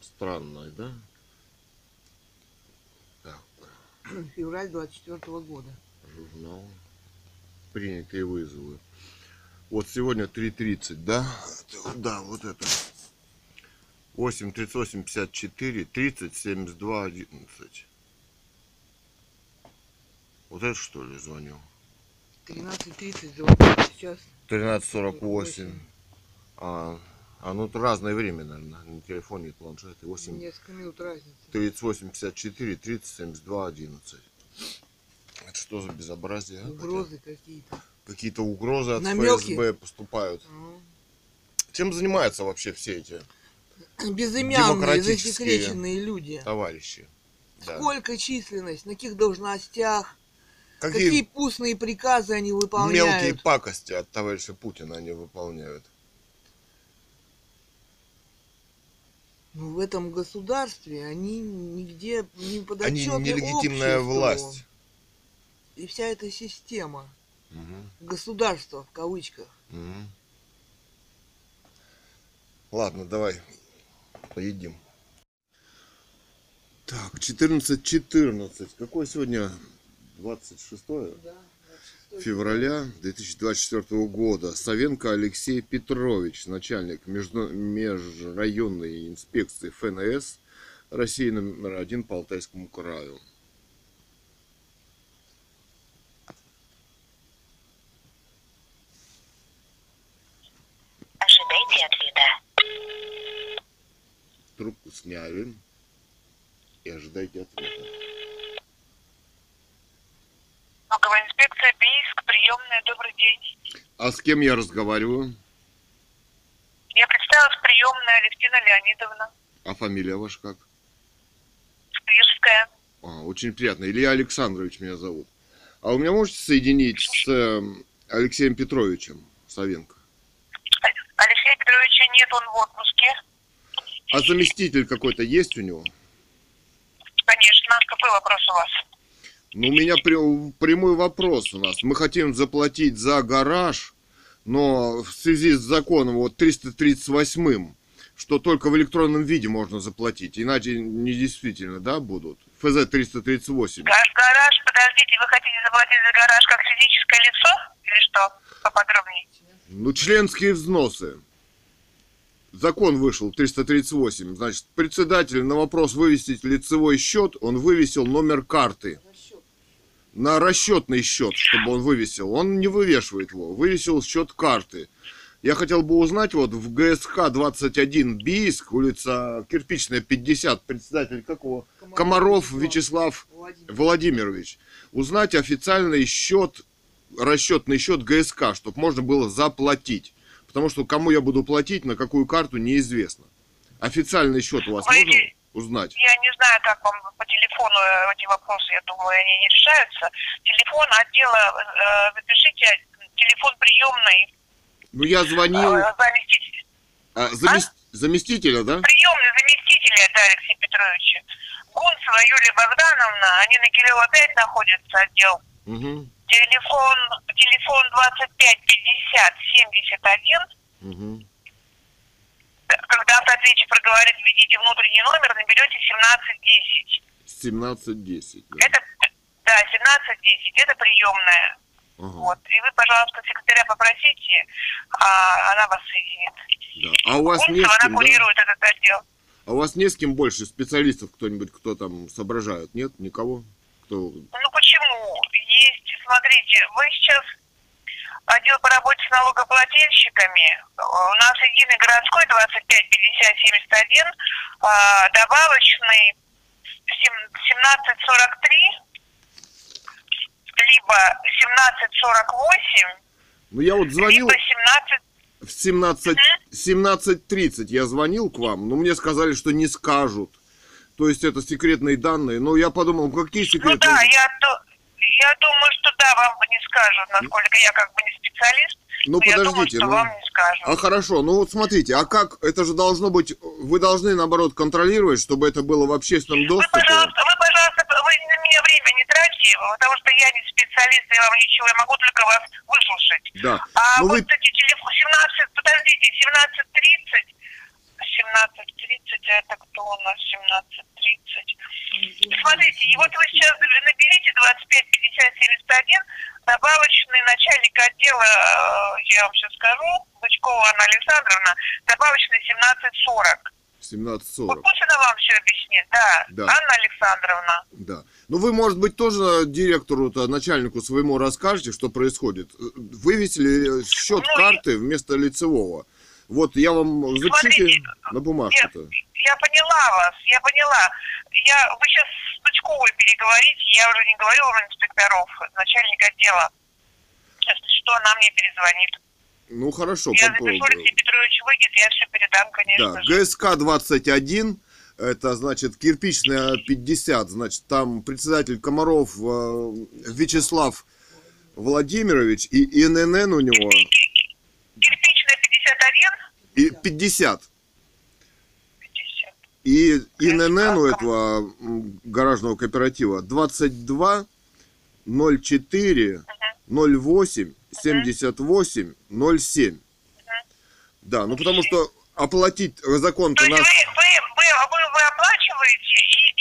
Странно, да? Так, Февраль 24 года. журнал. Принятые вызовы. Вот сегодня 3.30, да? Да, вот это. 8, 38, 54, 30, 72, 11. Вот это что ли звонил? 13.30 звонили сейчас. 13.48. А, а ну это разное время, наверное, на телефоне и планшете. 8, Несколько минут разницы. 38, 54, 30, 72, 11. Это что за безобразие? а? Угрозы какие-то. Какие-то угрозы от Намёки. ФСБ поступают. Чем занимаются вообще все эти Безымянные, засекреченные люди. товарищи? Да. Сколько численность, на каких должностях, Какие, какие пустные приказы они мелкие выполняют. пакости от товарища Путина они выполняют? Ну, в этом государстве они нигде не Они подотчетны нелегитимная обществу. власть. И вся эта система, Мгм, государство в кавычках. мгм. Ладно, давай поедим. Так, 14-14. Какое сегодня 26 февраля 2024 года. Савенко Алексей Петрович, начальник между- межрайонной инспекции ФНС России номер один по Алтайскому краю. Ожидайте ответа. Трубку сняли и ожидайте ответа. Налоговая инспекция, Бийск, приемная, добрый день. А с кем я разговариваю? Я представилась приемная Алевтина Леонидовна, А фамилия ваша как? Рижская. А, очень приятно. Илья Александрович меня зовут. А вы меня можете соединить с эм, Алексеем Петровичем Савенко? Алексея Петровича нет, он в отпуске. А заместитель какой-то есть у него? Конечно. Какой вопрос у вас? Ну, у меня прямой вопрос у нас. Мы хотим заплатить за гараж, но в связи с законом вот 338 что только в электронном виде можно заплатить, иначе не действительно, да, будут? ФЗ 338. Га- Гараж, подождите, вы хотите заплатить за гараж как физическое лицо? Или что? Поподробнее. Ну, членские взносы. Закон вышел 338. Значит, председатель на вопрос вывести лицевой счет, он вывесил номер карты. На расчетный счет, чтобы он вывесил. Он не вывешивает его. Вывесил счет карты. Я хотел бы узнать, вот в ГСХ 21 Бийск, улица Кирпичная, 50, председатель какого? Комаров Вячеслав Владимир. Владимирович, узнать официальный счет, расчетный счет ГСК, чтобы можно было заплатить. Потому что кому я буду платить, на какую карту, неизвестно. Официальный счет у вас Вы- можно узнать? Я не знаю, как вам по телефону э, эти вопросы, я думаю, они не решаются. Телефон отдела, э, запишите телефон приемной Ну, я звонил э, заместитель- а, замес- заместителя, да? приемной заместителя это Алексея Петровича. Гунцева Юлия Богдановна, они на Кирилла 5 находятся, отдел. Угу, Телефон, телефон 25 50 71. угу. Когда автоответчик проговорит, введите внутренний номер, наберете 1710. 17.10. Да. Это, да, 1710, это приемная. Ага, Вот. И вы, пожалуйста, секретаря попросите, а она вас соединит. да. А у вас не Кунцева, с она кем, да? курирует этот отдел. А у вас не с кем больше специалистов кто-нибудь, кто там соображает? Нет? Никого? Кто... Ну смотрите, вы сейчас отдел по работе с налогоплательщиками. У нас единый городской 25 50 71, а, добавочный сем- 1743, либо 1748, Ну я вот звонил либо 17... в 17, 17.30 я звонил к вам, но мне сказали, что не скажут. То есть это секретные данные. Но я подумал, какие Ну секретные да, я, я думаю, что да, вам не скажут, насколько я как бы не специалист. Ну, но я думаю, подождите, что ну- вам не скажут. А хорошо, ну вот смотрите, а как, это же должно быть, вы должны наоборот контролировать, чтобы это было в общественном Вы, доступе. пожалуйста, вы, пожалуйста, вы на меня время не тратьте, потому что я не специалист, я вам ничего, я могу только вас выслушать. Да. А Ну вот вы, эти телефоны 17, подождите, 17.30, 17.30, а это кто у нас 17.30? Смотрите, и вот вы сейчас наберите 25 50 71, добавочный начальник отдела, э, я вам сейчас скажу, Бычкова Анна Александровна, добавочный 17.40. 17.40, Вот пусть она вам все объяснит, да. Да. Анна Александровна. да. Ну вы, может быть, тоже директору, начальнику своему расскажете, что происходит. Вывесили счет Ну, карты вместо лицевого. Вот я вам Смотрите, на бумажку-то. Я поняла вас, я поняла. Я, вы сейчас с Бычковой переговорите, я уже не говорю вам инспекторов, начальник отдела. Что, она мне перезвонит. Ну хорошо, я попробую. запишу, Алексей Петрович выйдет, я все передам, конечно Да, же. ГСК 21, это значит кирпичная 50, значит там председатель Комаров э, Вячеслав Владимирович и ИНН у него Кирпичная 51, и 50. 50. И ИНН у этого м, гаражного кооператива 22 04 08 78 07. Да, ну потому что оплатить То закон-то нас... вы, вы, вы, вы оплачиваете, и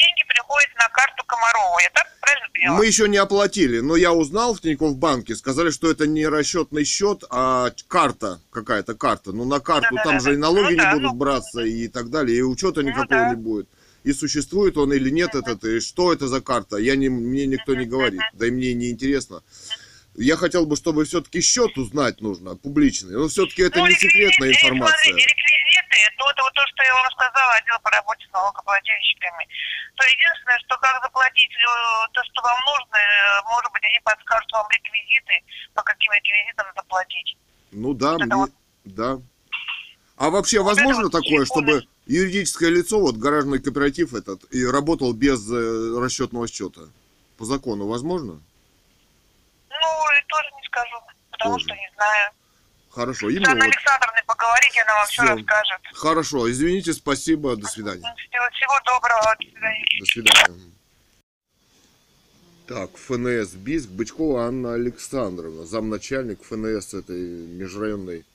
приходят на карту Комарова. Я так правильно поняла? Мы еще не оплатили, но я узнал в Тинькофф банке, сказали, что это не расчетный счет, а карта, какая-то карта. Ну, на карту там же и налоги Ну да, не будут ну. браться и так далее, и учета никакого да. не будет. И существует он или нет этот, и что это за карта, я не, мне никто не говорит, да и мне не интересно. Я хотел бы, чтобы все-таки счет узнать нужно, публичный. Но все-таки это Ну, не секретная информация. Смотрите, реквизиты, то это вот то, что я вам сказала, отдел по работе с налогоплательщиками. То единственное, что как заплатить э, то, что вам нужно, э, может быть, они подскажут вам реквизиты, по каким реквизитам заплатить. Ну да, это мне- вот- да. А вообще Вот возможно вот такое, чтобы юридическое лицо, вот гаражный кооператив этот, и работал без э, расчетного счета? По закону возможно? Ну, и тоже не скажу, потому Тоже. что не знаю. Хорошо, С именно Анной вот. Александровной поговорите, она вам все Всё. расскажет. Хорошо, извините, спасибо, до свидания. Всего, всего доброго, до свидания. До свидания. Так, ФНС Биск, Бычкова Анна Александровна, замначальник ФНС этой межрайонной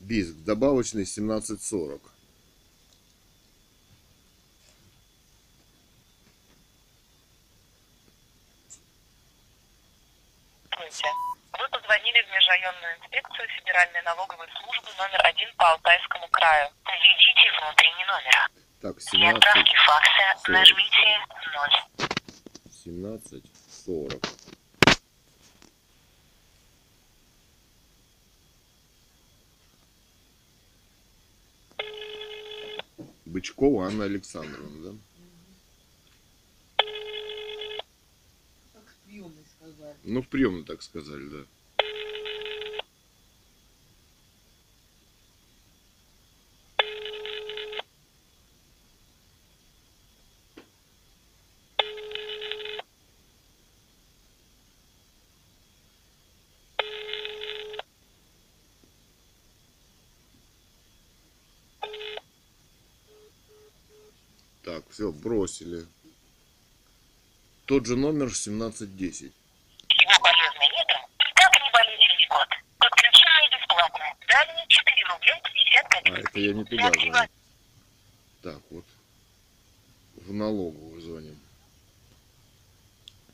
Биск, добавочный 1740. Здравствуйте. Вы позвонили в межрайонную инспекцию Федеральной налоговой службы номер один по Алтайскому краю. Введите внутренний номер. Так, Для 17, отправки факса сорок. нажмите 0. 17, 40. Бычкова Анна Александровна, да? Как в приемной сказали. Ну, в приемной так сказали, да. Так, все, бросили. Тот же номер 1710. Его полезный летом и как не болеть весь год. Подключение бесплатно. Далее 4 рубля 50 копеек. это я не туда звоню. Так, вот. В налоговую звоним.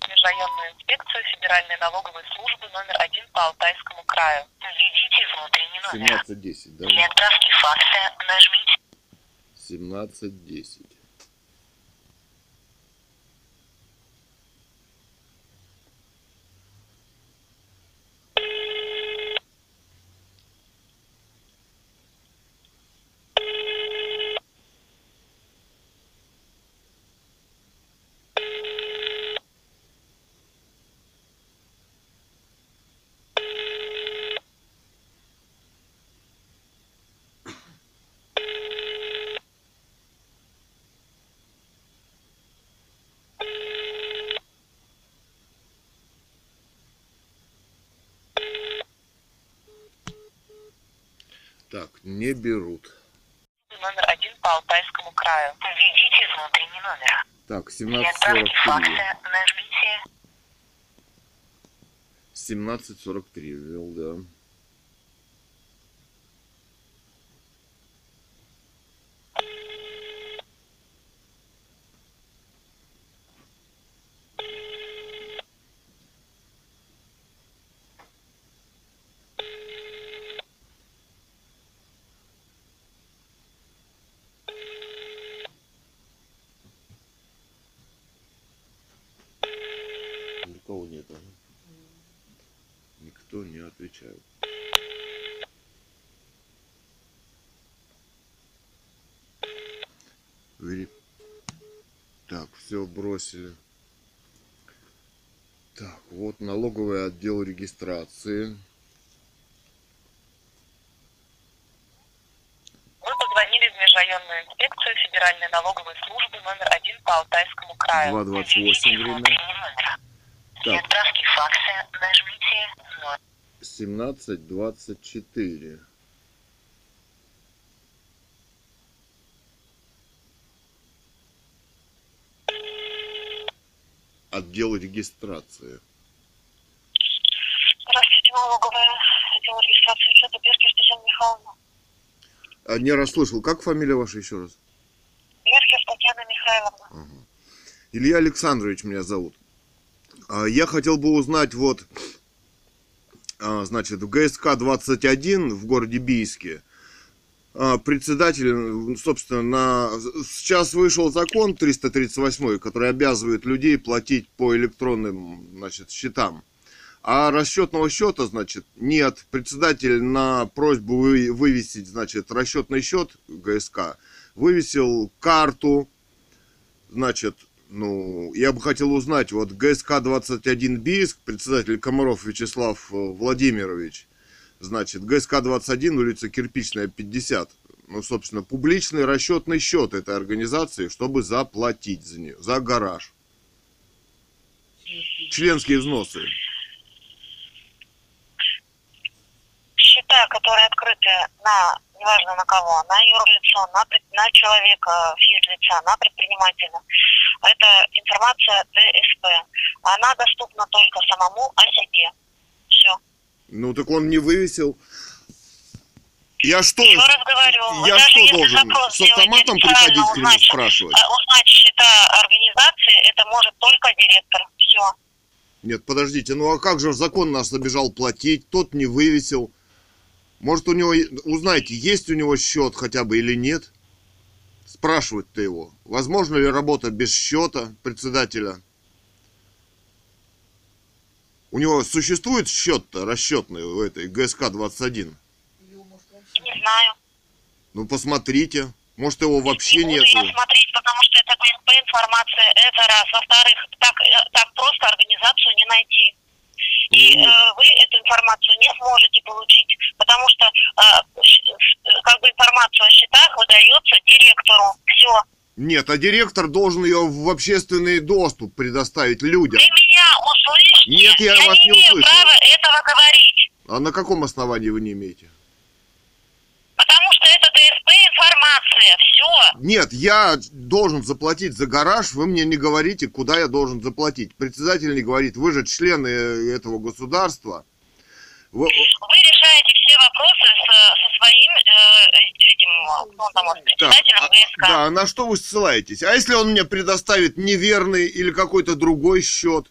Межрайонную инспекцию инспекцию Федеральной налоговой службы номер один по Алтайскому краю. Введите внутренний номер. 17.10, да? Для отправки факса нажмите 17.10. Так, не берут. номер один по Алтайскому краю. Введите внутренний номер. Так, Для отправки 17.43. факса нажмите 17.43 ввел, да. Никого нет, ага. Никто не отвечает. Вери- Так, все бросили. Так, вот налоговый отдел регистрации. Вы позвонили в Межрайонную инспекцию Федеральной налоговой службы номер один по Алтайскому краю. 2.28 Введите время. Для отправки факса нажмите 0. 17.24. Отдел регистрации. Здравствуйте, налоговая. Отдел регистрации счета Беркер Татьяна Михайловна. А, не расслышал. Как фамилия ваша еще раз? Беркер Татьяна Михайловна. Илья Александрович меня зовут. А, Я хотел бы узнать, вот, а, значит, в ГСК 21 в городе Бийске председатель, собственно, на... сейчас вышел закон 338, который обязывает людей платить по электронным, значит, счетам. А расчетного счета, значит, нет. Председатель на просьбу вы- вывесить, значит, расчетный счет ГСК вывесил карту, значит, ну, я бы хотел узнать, вот ГСК-21 Бийск, председатель Комаров Вячеслав э, Владимирович, значит, ГСК-21, улица Кирпичная, 50, ну, собственно, публичный расчетный счет этой организации, чтобы заплатить за нее, за гараж. Членские взносы. Счета, которые открыты на, неважно на кого, на юрлицо, на, на человека, физлица, на предпринимателя, это информация ДСП. Она доступна только самому о себе. Ну, так он не вывесил. Я что, Еще раз говорю, я что должен, с автоматом приходить к нему спрашивать? э, узнать счета организации, это может только директор. Все. Нет, подождите, ну а как же закон нас обижал платить, тот не вывесил. Может у него, узнайте, есть у него счет хотя бы или нет? Спрашивать-то его. Возможно ли работа без счета председателя? У него существует счет-то расчетный у этой ГСК-21? Не знаю. Ну посмотрите. Может его вообще не нету. я смотреть, потому что это ГСП информация, это раз. Во-вторых, так, э, так просто организацию не найти. И Ну, э, вы эту информацию не сможете получить, потому что э, э, как бы информацию о счетах выдается директору. Все. Нет, а директор должен ее в общественный доступ предоставить людям. Вы меня услышите? Нет, я вас не не имею услышал. права этого говорить, А на каком основании вы не имеете? потому что это ДСП информация. Все. Нет, я должен заплатить за гараж, вы мне не говорите, куда я должен заплатить. Председатель не говорит, вы же члены э, этого государства. Вы- Вы решаете все вопросы с- со своим э, этим, ну, там, председателем а- ГСК. да, на что вы ссылаетесь? А если он мне предоставит неверный или какой-то другой счет?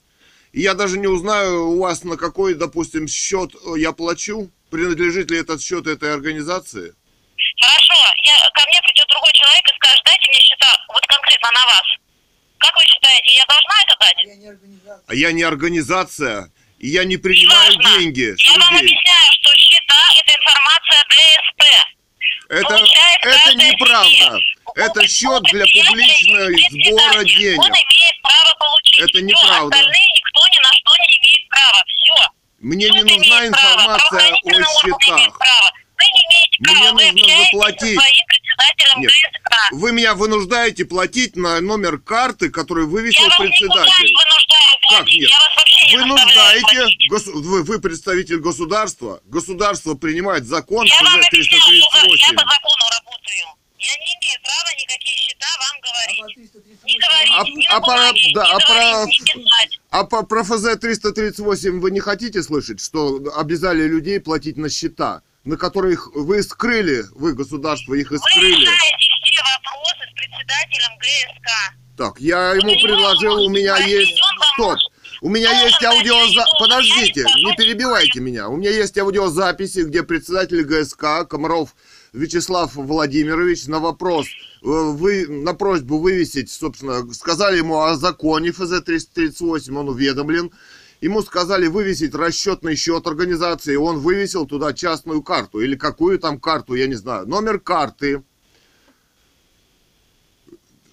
Я даже не узнаю у вас, на какой, допустим, счет э, я плачу, принадлежит ли этот счет этой организации. Хорошо, я, ко мне придет другой человек и скажет, дайте мне счета вот конкретно на вас. Как вы считаете, я должна это дать? Я не организация. А я не организация, и я не принимаю Неважно. деньги Я вам людей. объясняю, счета – это информация ДСП. Это, Получает это неправда. Это счет для публичного сбора денег. Он имеет право получить. Это неправда. Остальные никто ни на что не имеет права. Все. Мне не нужна информация о счетах. Не Мне нужно заплатить. Нет. Вы меня вынуждаете платить на номер карты, который Я вывесил не председатель. вынуждаю Как нет? Я вас вообще не Вы заставляю нуждаете, платить. госу- вы, вы представитель государства, государство принимает закон Я вам что я ФЗ-338. по закону работаю. Я не имею права никакие счета вам говорить. по Не 338 говорить, А- не а про- говорить, да, не а про- говорить, не писать. А по, про ФЗ-338 вы не хотите слышать, что обязали людей платить на счета, на которых вы скрыли, вы, государство, их и Вы скрыли? решаете все вопросы с председателем ГСК. Так, я ему предложил, у меня есть... Стоп! У меня есть аудиоза... Подождите, не перебивайте меня. У меня есть аудиозаписи, где председатель ГСК Комаров Вячеслав Владимирович на вопрос, э, вы на просьбу вывесить, собственно, сказали ему о законе ФЗ-338, он уведомлен. Ему сказали вывесить расчетный счет организации, он вывесил туда частную карту, или какую там карту, я не знаю. Номер карты.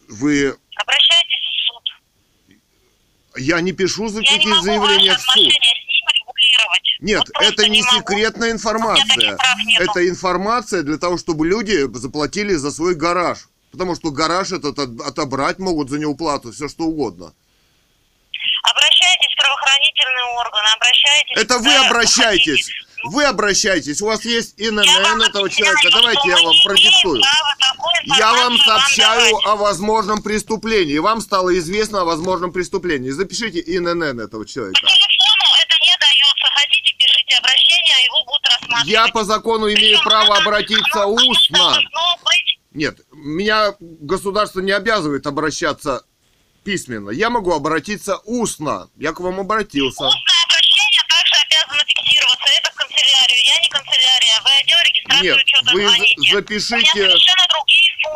Вы Обращайтесь в суд. Я не пишу за Я не какие могу заявления ваши в суд. Нет, Вот это не могу. секретная информация. Это информация для того, чтобы люди заплатили за свой гараж. Потому что гараж этот от- отобрать могут за неуплату, все что угодно. Обращайтесь в правоохранительные органы, обращайтесь... Это вы обращаетесь. Вы обращаетесь. У вас есть Я вам ИНН этого человека. Давайте я вам продиктую. Я вам сообщаю о возможном преступлении. Вам стало известно о возможном преступлении. Запишите ИНН этого человека. По телефону это не дается. Хотите, пишите обращение, его будут рассматривать. Я по закону имею право обратиться устно. Нет, меня государство не обязывает обращаться письменно. Я могу обратиться устно. Я к вам обратился. Устное обращение также обязано фиксироваться. Это в канцелярию. Я не канцелярия. Вы отдел регистрации Нет, вы звоните. запишите-.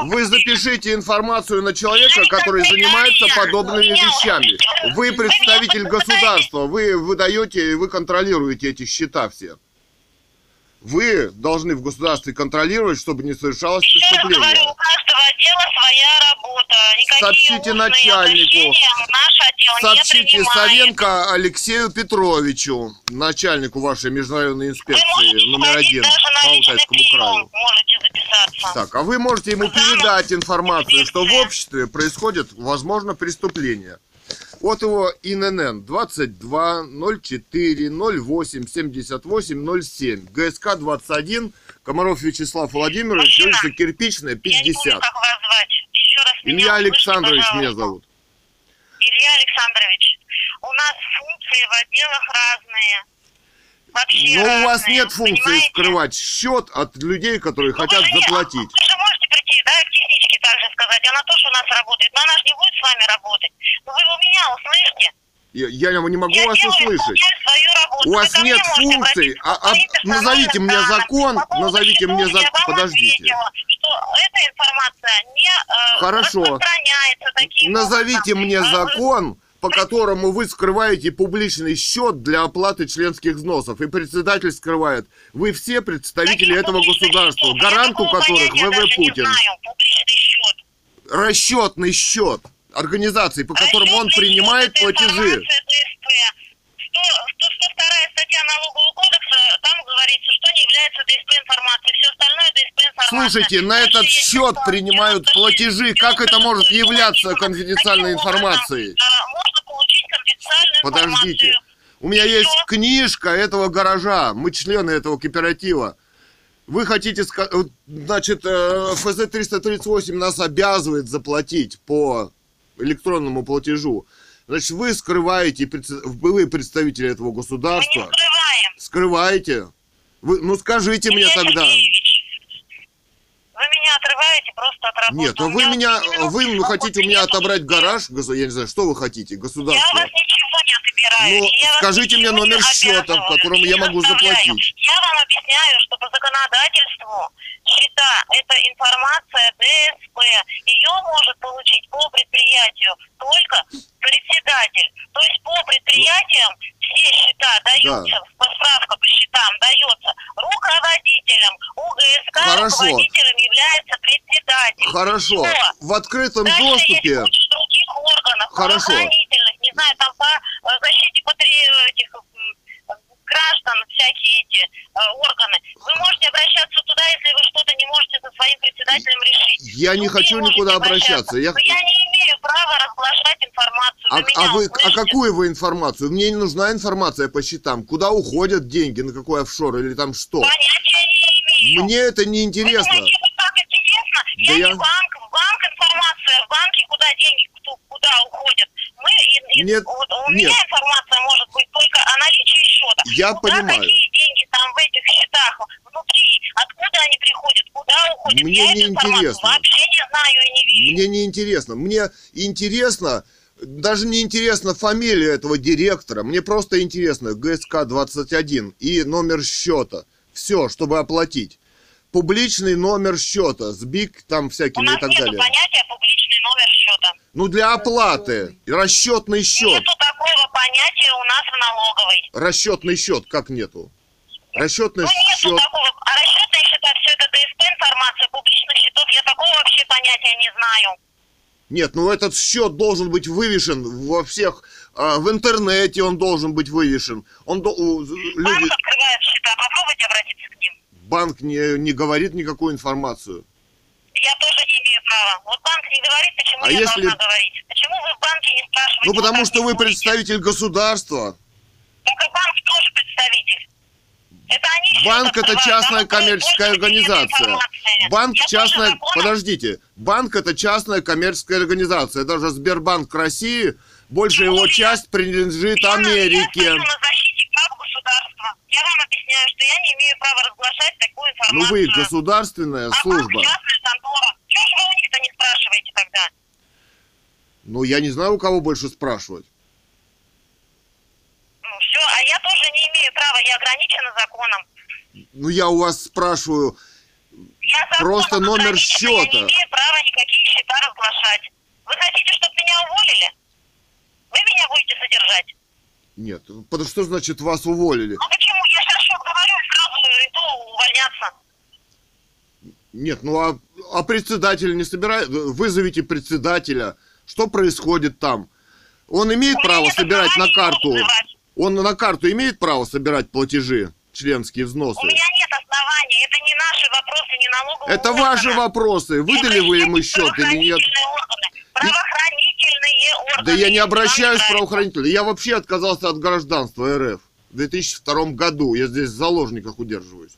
Вы запишите информацию на человека, который занимается подобными вещами. Вы представитель государства, вы выдаете и вы контролируете эти счета все. Вы должны в государстве контролировать, чтобы не совершалось преступление. Отдела своя работа. Никакие Сообщите начальнику. наш отдел не Сообщите принимает. Савенко Алексею Петровичу, начальнику вашей межрайонной инспекции номер один по Алтайскому краю. Так, а вы можете ему передать информацию, что в обществе происходит, возможно, преступление. Вот его ИНН 22 04 08 78 07 ГСК 21 Комаров Вячеслав Владимирович, Мужчина. улица Кирпичная, Я не помню, 50. как вас звать. Еще раз меня Илья Александрович пожалуйста. меня зовут. Илья Александрович, у нас функции в отделах разные. Вообще Но у вас разные, нет функции понимаете? скрывать счет от людей, которые Ну, хотят вы же заплатить. Вы же можете прийти, да, к техничке также сказать, она тоже у нас работает, но она же не будет с вами работать. Ну вы у меня услышите. Я, не могу Я вас делаю, услышать. У Вы вас мне нет функций. А- а назовите мне данным. закон, По назовите мне счетов зак- я вам подождите. ответила, что эта информация не э, Хорошо. таким Назовите образом. мне вы- закон, по которому вы скрываете публичный счет для оплаты членских взносов, и председатель скрывает. Вы все представители Каких этого государства, счетов? Я гаранту такого которых ВВ Путин. знаю. Публичный счет. Расчетный счет организации, по которому он Расчетный принимает счет, это платежи. информация ДСП. 100, 102 статья налогового кодекса, там говорится, что не является ДСП информацией. Все остальное ДСП информация. Слушайте, на этот счет принимают 96, платежи. Как это может 96, являться конфиденциальной информацией? а, Можно получить конфиденциальную Подождите. У меня есть книжка этого гаража. Мы члены этого кооператива. Вы хотите сказать, значит, э, ФЗ-338 нас обязывает заплатить по электронному платежу. Значит, вы скрываете, вы представители этого Мы не государства, скрываем. скрываете. Вы, ну скажите мне Илья тогда. Сергеевич, Вы меня отрываете просто от работы. Нет, а вы меня, вы свободы хотите у меня отобрать гараж, я не знаю, что вы хотите, Я государство. вас ничего не отбираю. Ну, я скажите мне номер счета, которому и я могу заплатить. Я вам объясняю, что по законодательству счета – это информация ДСП. Ее может получить по предприятию только председатель. То есть по предприятиям все счета даются, по справка по счетам дается руководителям. УГСК Хорошо. руководителем является председатель. Хорошо. Всё. В открытом Дальше доступе... есть куча других органов, Хорошо. не знаю, там по э, защите этих граждан, всякие эти э, органы. Вы можете обращаться туда, если вы что-то не можете со своим председателем решить. Я не Вы хочу никуда обращаться. Я- Но я не имею права разглашать информацию. А, меня а вы, а какую вы информацию? Мне не нужна информация по счетам. Куда уходят деньги, на какой офшор или там что? Понятия не имею. Мне это не Вы интересно. думаете, это так интересно? Да я, я- не банк, в банк информация, в банке куда деньги, куда уходят. Мы, и- Нет, вот у нет. меня информация может быть только о наличии счета. Я куда понимаю. какие деньги там в этих счетах внутри, откуда они приходят, куда уходят. Мне я не эту интересно. вообще не знаю и не вижу. Мне не интересно. Мне интересно, даже не интересна фамилия этого директора. Мне просто интересно ГСК 21 и номер счета. Все, чтобы оплатить. Публичный номер счета, СБИК там У всякие и нас так нет далее. понятия публичный номер счета. Ну, для оплаты. Расчетный счет. Нету такого понятия у нас в налоговой. Расчетный счет, как нету? Расчетный Ну, нету счет. такого. А расчетные счета, все это ДСП информация, публичных счетов, я такого вообще понятия не знаю. Нет, ну этот счет должен быть вывешен во всех, а, в интернете он должен быть вывешен. Он до- у- Банк люди, открывает счета, попробуйте обратиться к ним. банк не, не говорит никакую информацию. Я тоже не права. Вот банк не говорит, почему А я если- должна говорить? Почему вы в банке не спрашиваете? Ну потому что вы представитель государства. И банк тоже представитель. Это они Банк это частная коммерческая организация. Банк Я частная... Подождите. Банк это частная коммерческая организация. Даже Сбербанк России, большая его часть принадлежит Я на- Я Америке. стою на защите прав государства. Я вам объясняю, что я не имею права разглашать такую Ну информацию. вы государственная а служба. частная контора. Чего ж вы у них-то не спрашиваете тогда? Ну я не знаю, у кого больше спрашивать. Ну все, а я тоже не имею права, я ограничена законом. Ну я у вас спрашиваю, Я Просто номер ограничена, Я счета. не имею права никакие счета разглашать. Вы хотите, чтобы меня уволили? Вы меня будете содержать? нет, потому что значит вас уволили? Ну почему? Я сейчас что говорю сразу иду увольняться. Нет, ну а, а председатель не собирает? Вызовите председателя. Что происходит там? Он имеет У меня право собирать на карту? Он на карту имеет право собирать платежи, членские взносы? У меня нет оснований. Это не наши вопросы, не налогового Это органа. ваши вопросы. Выдали вы ему счет или нет? Правоохранительные органы. Правоохранительные органы. Да я не обращаюсь в Вам правоохранителей. Я вообще отказался от гражданства РФ в 2002 году. Я здесь в заложниках удерживаюсь.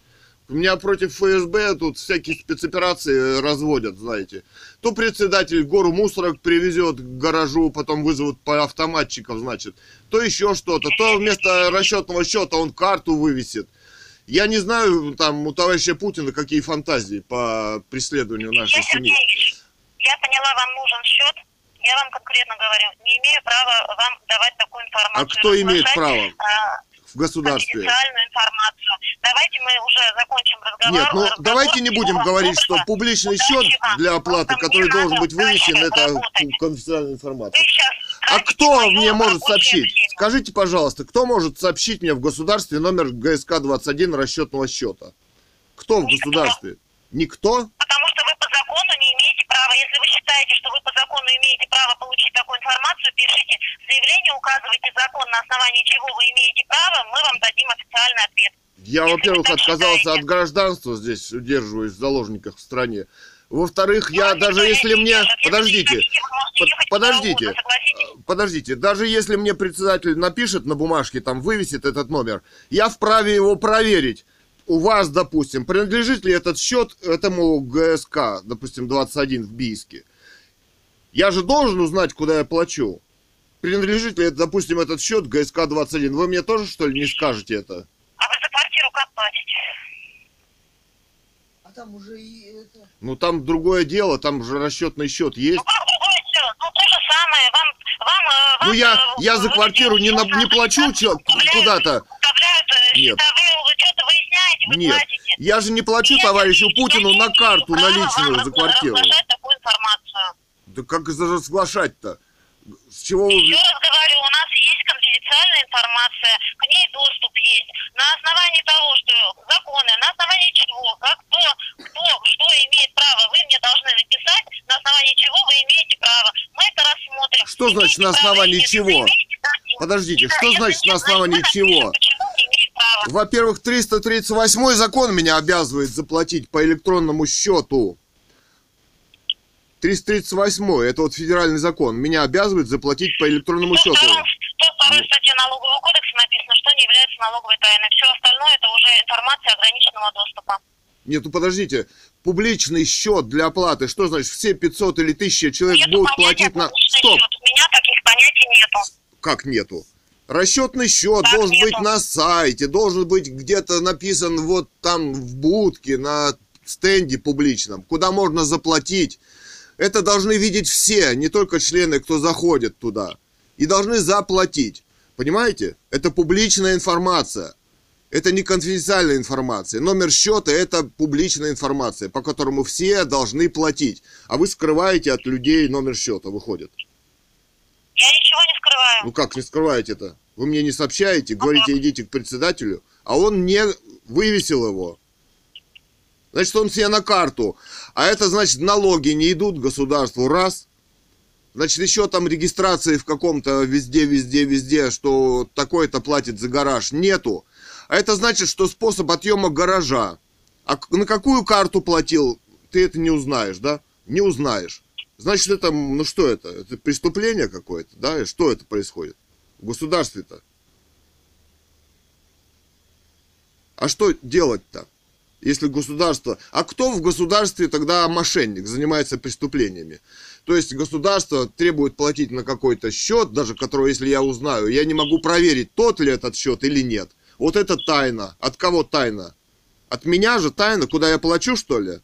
У меня против ФСБ тут всякие спецоперации разводят, знаете. То председатель гору мусорок привезет к гаражу, потом вызовут по автоматчиков, значит. То еще что-то. То вместо расчетного счета он карту вывесит. Я не знаю, там у товарища Путина какие фантазии по преследованию нашей семьи. Я поняла, вам нужен счет. Я вам конкретно говорю, не имею права вам давать такую информацию. А кто имеет право а, в государстве? конфиденциальную информацию. Давайте мы уже закончим разговор. Нет, ну разговор давайте не будем говорить, что публичный счет вам. для оплаты, который должен быть дальше это конфиденциальная информация. А кто мне может сообщить? время. Скажите, пожалуйста, кто может сообщить мне в государстве номер ГСК-21 расчетного счета? Кто в Никто. государстве? Никто? Потому что вы по закону не имеете права. Если вы считаете, что вы по закону имеете право получить такую информацию, пишите заявление, указывайте закон, на основании чего вы имеете право, мы вам дадим официальный ответ. Я, во-первых, отказался от гражданства здесь, удерживаюсь в заложниках в стране. Во-вторых, Ну, я вас даже если не мне... Подождите, хотите, подождите. угодно, согласитесь? Подождите, даже если мне председатель напишет на бумажке, там вывесит этот номер, я вправе его проверить. У вас, допустим, принадлежит ли этот счет этому ГСК, допустим, 21 в Бийске? Я же должен узнать, куда я плачу. Принадлежит ли, допустим, этот счет ГСК 21? Вы мне тоже, что ли, не скажете это? А вы за квартиру как платите? А там уже и это... Ну, там другое дело, там же расчетный счет есть. Ну как другое дело? Ну то же самое. Вам, вам э, Ну вас, я, э, я за квартиру не, на- не плачу чё- Составляют- куда-то. э, Нет. вы, Нет. платите. Я же не плачу товарищу Путину на карту наличную вам за квартиру. Да как разглашать-то? С чего вы... Еще раз говорю, у нас есть конфиденциальная информация, к ней доступ есть. На основании того, что законы, на основании чего, как кто, кто, что имеет право, вы мне должны написать, на основании чего вы имеете право. Мы это рассмотрим. Что значит Имеете на право основании нет, чего? Подождите, Да, что значит на основании значит, чего? напишем, права? Во-первых, 338 закон меня обязывает заплатить по электронному счету. 338 это вот федеральный закон, меня обязывает заплатить по электронному счету. 102 статье налогового кодекса написано, что не является налоговой тайной. Все остальное это уже информация ограниченного доступа. Нет, ну подождите, публичный счет для оплаты, что значит, все 500 или 1000 человек Нету будут платить на... Стоп, счет. У меня таких понятий нету. как нету? Расчетный счет Так, должен нету. быть на сайте, должен быть где-то написан вот там в будке, на стенде публичном, куда можно заплатить. Это должны видеть все, не только члены, кто заходит туда. И должны заплатить. Понимаете? Это публичная информация. Это не конфиденциальная информация. Номер счета – это публичная информация, по которому все должны платить. А вы скрываете от людей номер счета, выходит. Я ничего не скрываю. Ну как не скрываете это? Вы мне не сообщаете, говорите, идите к председателю, а он не вывесил его. Значит, он себе на карту. А это значит, налоги не идут государству, раз. Значит, еще там регистрации в каком-то везде, везде, везде, что такое-то платит за гараж, нету. А это значит, что способ отъема гаража. А на какую карту платил, ты это не узнаешь, да? Не узнаешь. Значит, это, ну что это? Это преступление какое-то, да? И что это происходит? В государстве-то. А что делать-то? Если государство... А кто в государстве тогда мошенник, занимается преступлениями? То есть государство требует платить на какой-то счет, даже который, если я узнаю, я не могу проверить, тот ли этот счет или нет. Вот это тайна. От кого тайна? От меня же тайна, куда я плачу, что ли?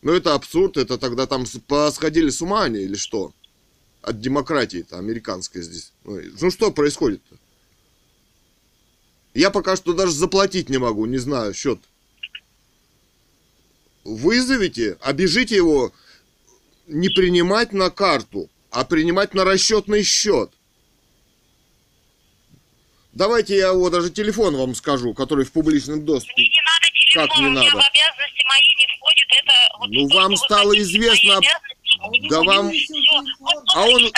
Ну это абсурд, это тогда там с- посходили с ума они или что? От демократии-то американской здесь. Ну что происходит-то? Я пока что даже заплатить не могу, не знаю, счет. Вызовите, обижите его не принимать на карту, а принимать на расчетный счет. Давайте я его даже телефон вам скажу, который в публичном доступе. Мне не надо телефон, Как не у меня надо? в обязанности мои не входит это... Вот Ну, то, вам стало известно не Да вам-. Вот А он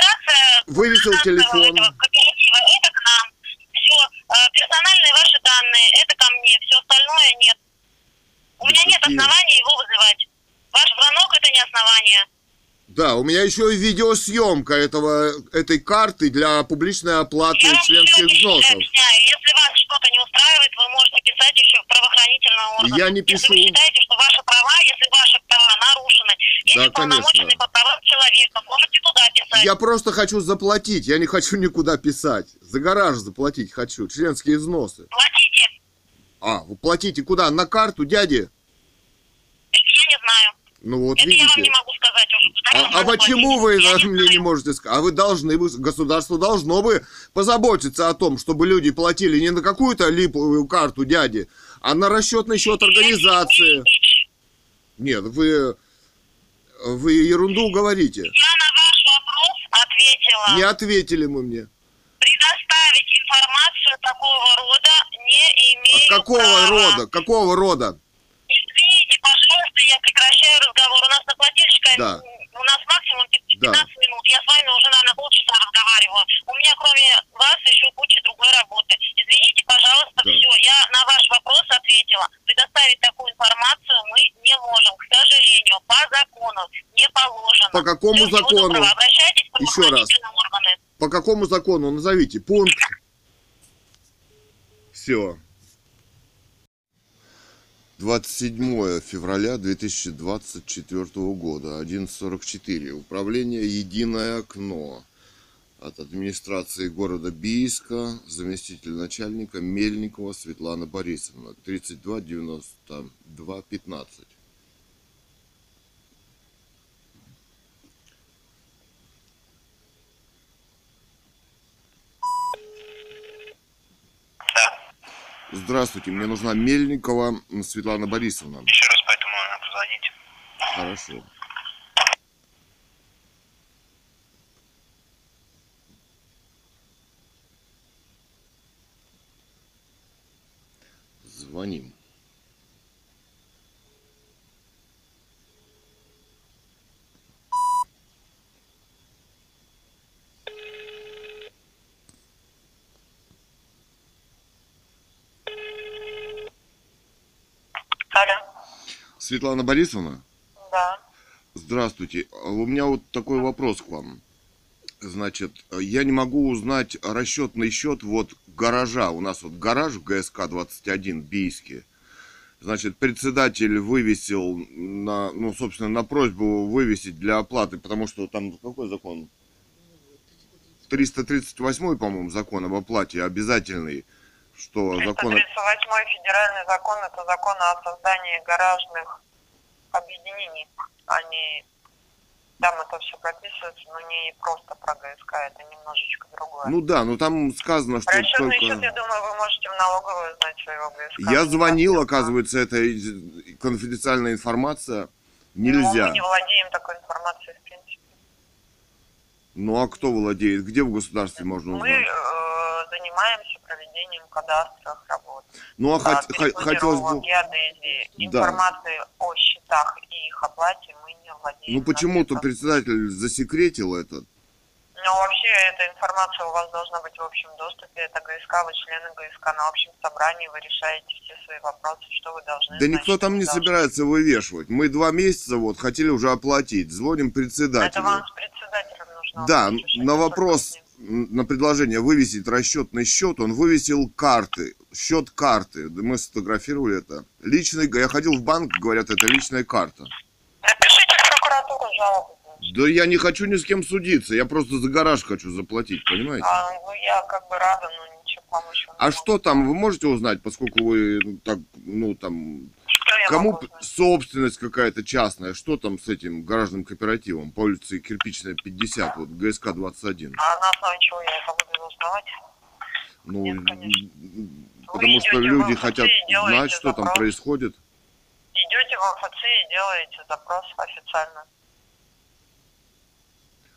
вывесил телефон. этого это к нам. Все, персональные ваши данные, это ко мне, все остальное нет. У меня нет какие? оснований его вызывать. Ваш звонок это не основание. Да, у меня еще и видеосъемка этого, этой карты для публичной оплаты Я членских взносов. объясняю. Если вас что-то не устраивает, вы можете писать еще в правоохранительные органы. Я не Если пишу. вы считаете, что ваши права, если ваши права нарушены, есть Да, уполномоченный конечно. по правам человека, можете туда писать. Я просто хочу заплатить, я не хочу никуда писать. За гараж заплатить хочу, членские взносы. Платите. А, вы платите куда? На карту, дяди? Я не знаю. Ну вот это я вам не видите. могу сказать уже. А, а почему вы. Я не мне не знаю. можете сказать? А вы должны, вы- государство должно бы позаботиться о том, чтобы люди платили не на какую-то липовую карту дяди, а на расчетный счет организации. Нет, вы, вы ерунду говорите. Я на ваш вопрос ответила. Не ответили мы мне. Предоставить информацию такого рода не А имею какого права. рода? Какого рода? Я прекращаю разговор. У нас на плательщика Да. у нас максимум 15 Да. минут. Я с вами уже, наверное, полчаса разговариваю. У меня кроме вас еще куча другой работы. Извините, пожалуйста, Да. все. Я на ваш вопрос ответила. Предоставить такую информацию мы не можем. К сожалению, по закону не положено. По какому всего закону? Обращайтесь в Еще раз. органы. По какому закону? Назовите. Пункт. Все. 27 февраля 2024 года, 11.44. Управление «Единое окно». От администрации города Бийска, заместитель начальника Мельникова Светлана Борисовна, 32 92 15. Здравствуйте, мне нужна Мельникова Светлана Борисовна. Еще раз по этому номеру позвоните. Хорошо. Звоним. Алло. Светлана Борисовна, Да. здравствуйте. У меня вот такой вопрос к вам. Значит, я не могу узнать расчетный счет вот гаража. У нас вот гараж в ГСК-21 Бийске. Значит, председатель вывесил на, ну, собственно, на просьбу вывесить для оплаты, потому что там какой закон? 338, по-моему, закон об оплате обязательный, что закон... 338 федеральный закон это закон о создании гаражных объединений. Они там это все прописывается, но не просто про ГСК, это немножечко другое. Ну да, но там сказано, что Расчетный только... счет, я думаю, вы можете в налоговую узнать своего ГСК. Я Не звонил, оказывается, это конфиденциальная информация. Ну, Нельзя. мы не владеем такой информацией. Ну а кто владеет? Где в государстве можно Мы узнать? э, занимаемся проведением кадастровых работ. Ну а А, хот- хо- хотелось бы... геодезии, Да. информации о счетах и их оплате мы не владеем. Ну почему-то председатель засекретил это. Ну, вообще, эта информация у вас должна быть в общем доступе. Это ГСК, вы члены ГСК. На общем собрании вы решаете все свои вопросы, что вы должны Да знать, никто там не должны. собирается вывешивать. Мы два месяца вот хотели уже оплатить. Звоним Это председателю. вам с председателем нужно Да, на вопрос на предложение вывесить расчетный счет, он вывесил карты, счет карты. Мы сфотографировали это. Личный, я ходил в банк, говорят, это личная карта. Напишите в прокуратуру жалобу. Да я не хочу ни с кем судиться, я просто за гараж хочу заплатить, понимаете? А, ну, я как бы рада, но ничего помочь А что там, вы можете узнать, поскольку вы ну, так, ну там, кому собственность какая-то частная, что там с этим гаражным кооперативом по улице Кирпичная 50, вот ГСК 21? А на основе чего я это буду узнавать? Ну, Нет, конечно. м, Вы потому что люди хотят знать, что там запрос. происходит. Идете в МФЦ и делаете запрос официально.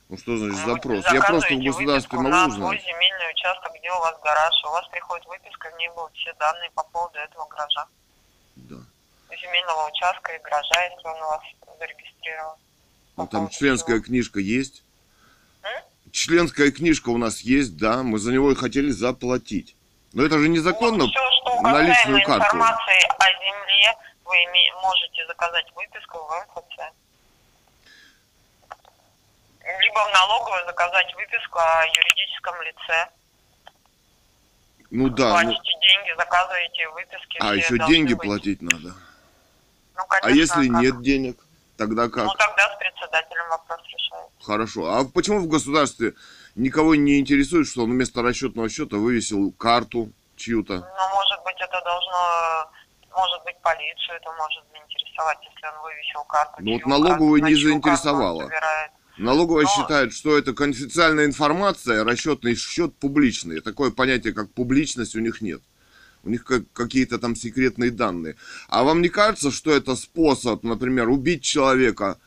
Ну что значит запрос? Я просто в государстве могу на узнать. свой земельный участок, где у вас гараж. У вас приходит выписка, в ней будут все данные по поводу этого гаража. Земельного участка и гаража, если он у вас зарегистрирован. Ну, там членская чего? книжка есть. М? Членская книжка у нас есть, да, мы за него и хотели заплатить. Но это же незаконно. Ну, все, что на личную карту. информации о земле, вы можете заказать выписку в МФЦ. Либо в налоговую заказать выписку о юридическом лице. Ну да, ну, Платите деньги, заказываете выписки. а еще деньги быть. платить надо. Ну, А если как? нет денег, тогда как? Ну, тогда с председателем вопрос решается. Хорошо. А почему в государстве никого не интересует, что он вместо расчетного счета вывесил карту чью-то? Ну, может быть, это должно, может быть, полицию это может заинтересовать, если он вывесил карту. Ну, вот налоговую карту, не заинтересовало. Налоговая Но- считает, что это конфиденциальная информация, расчетный счет публичный. Такое понятие, как публичность, у них нет. У них как, какие-то там секретные данные. А вам не кажется, что это способ, например, убить человека,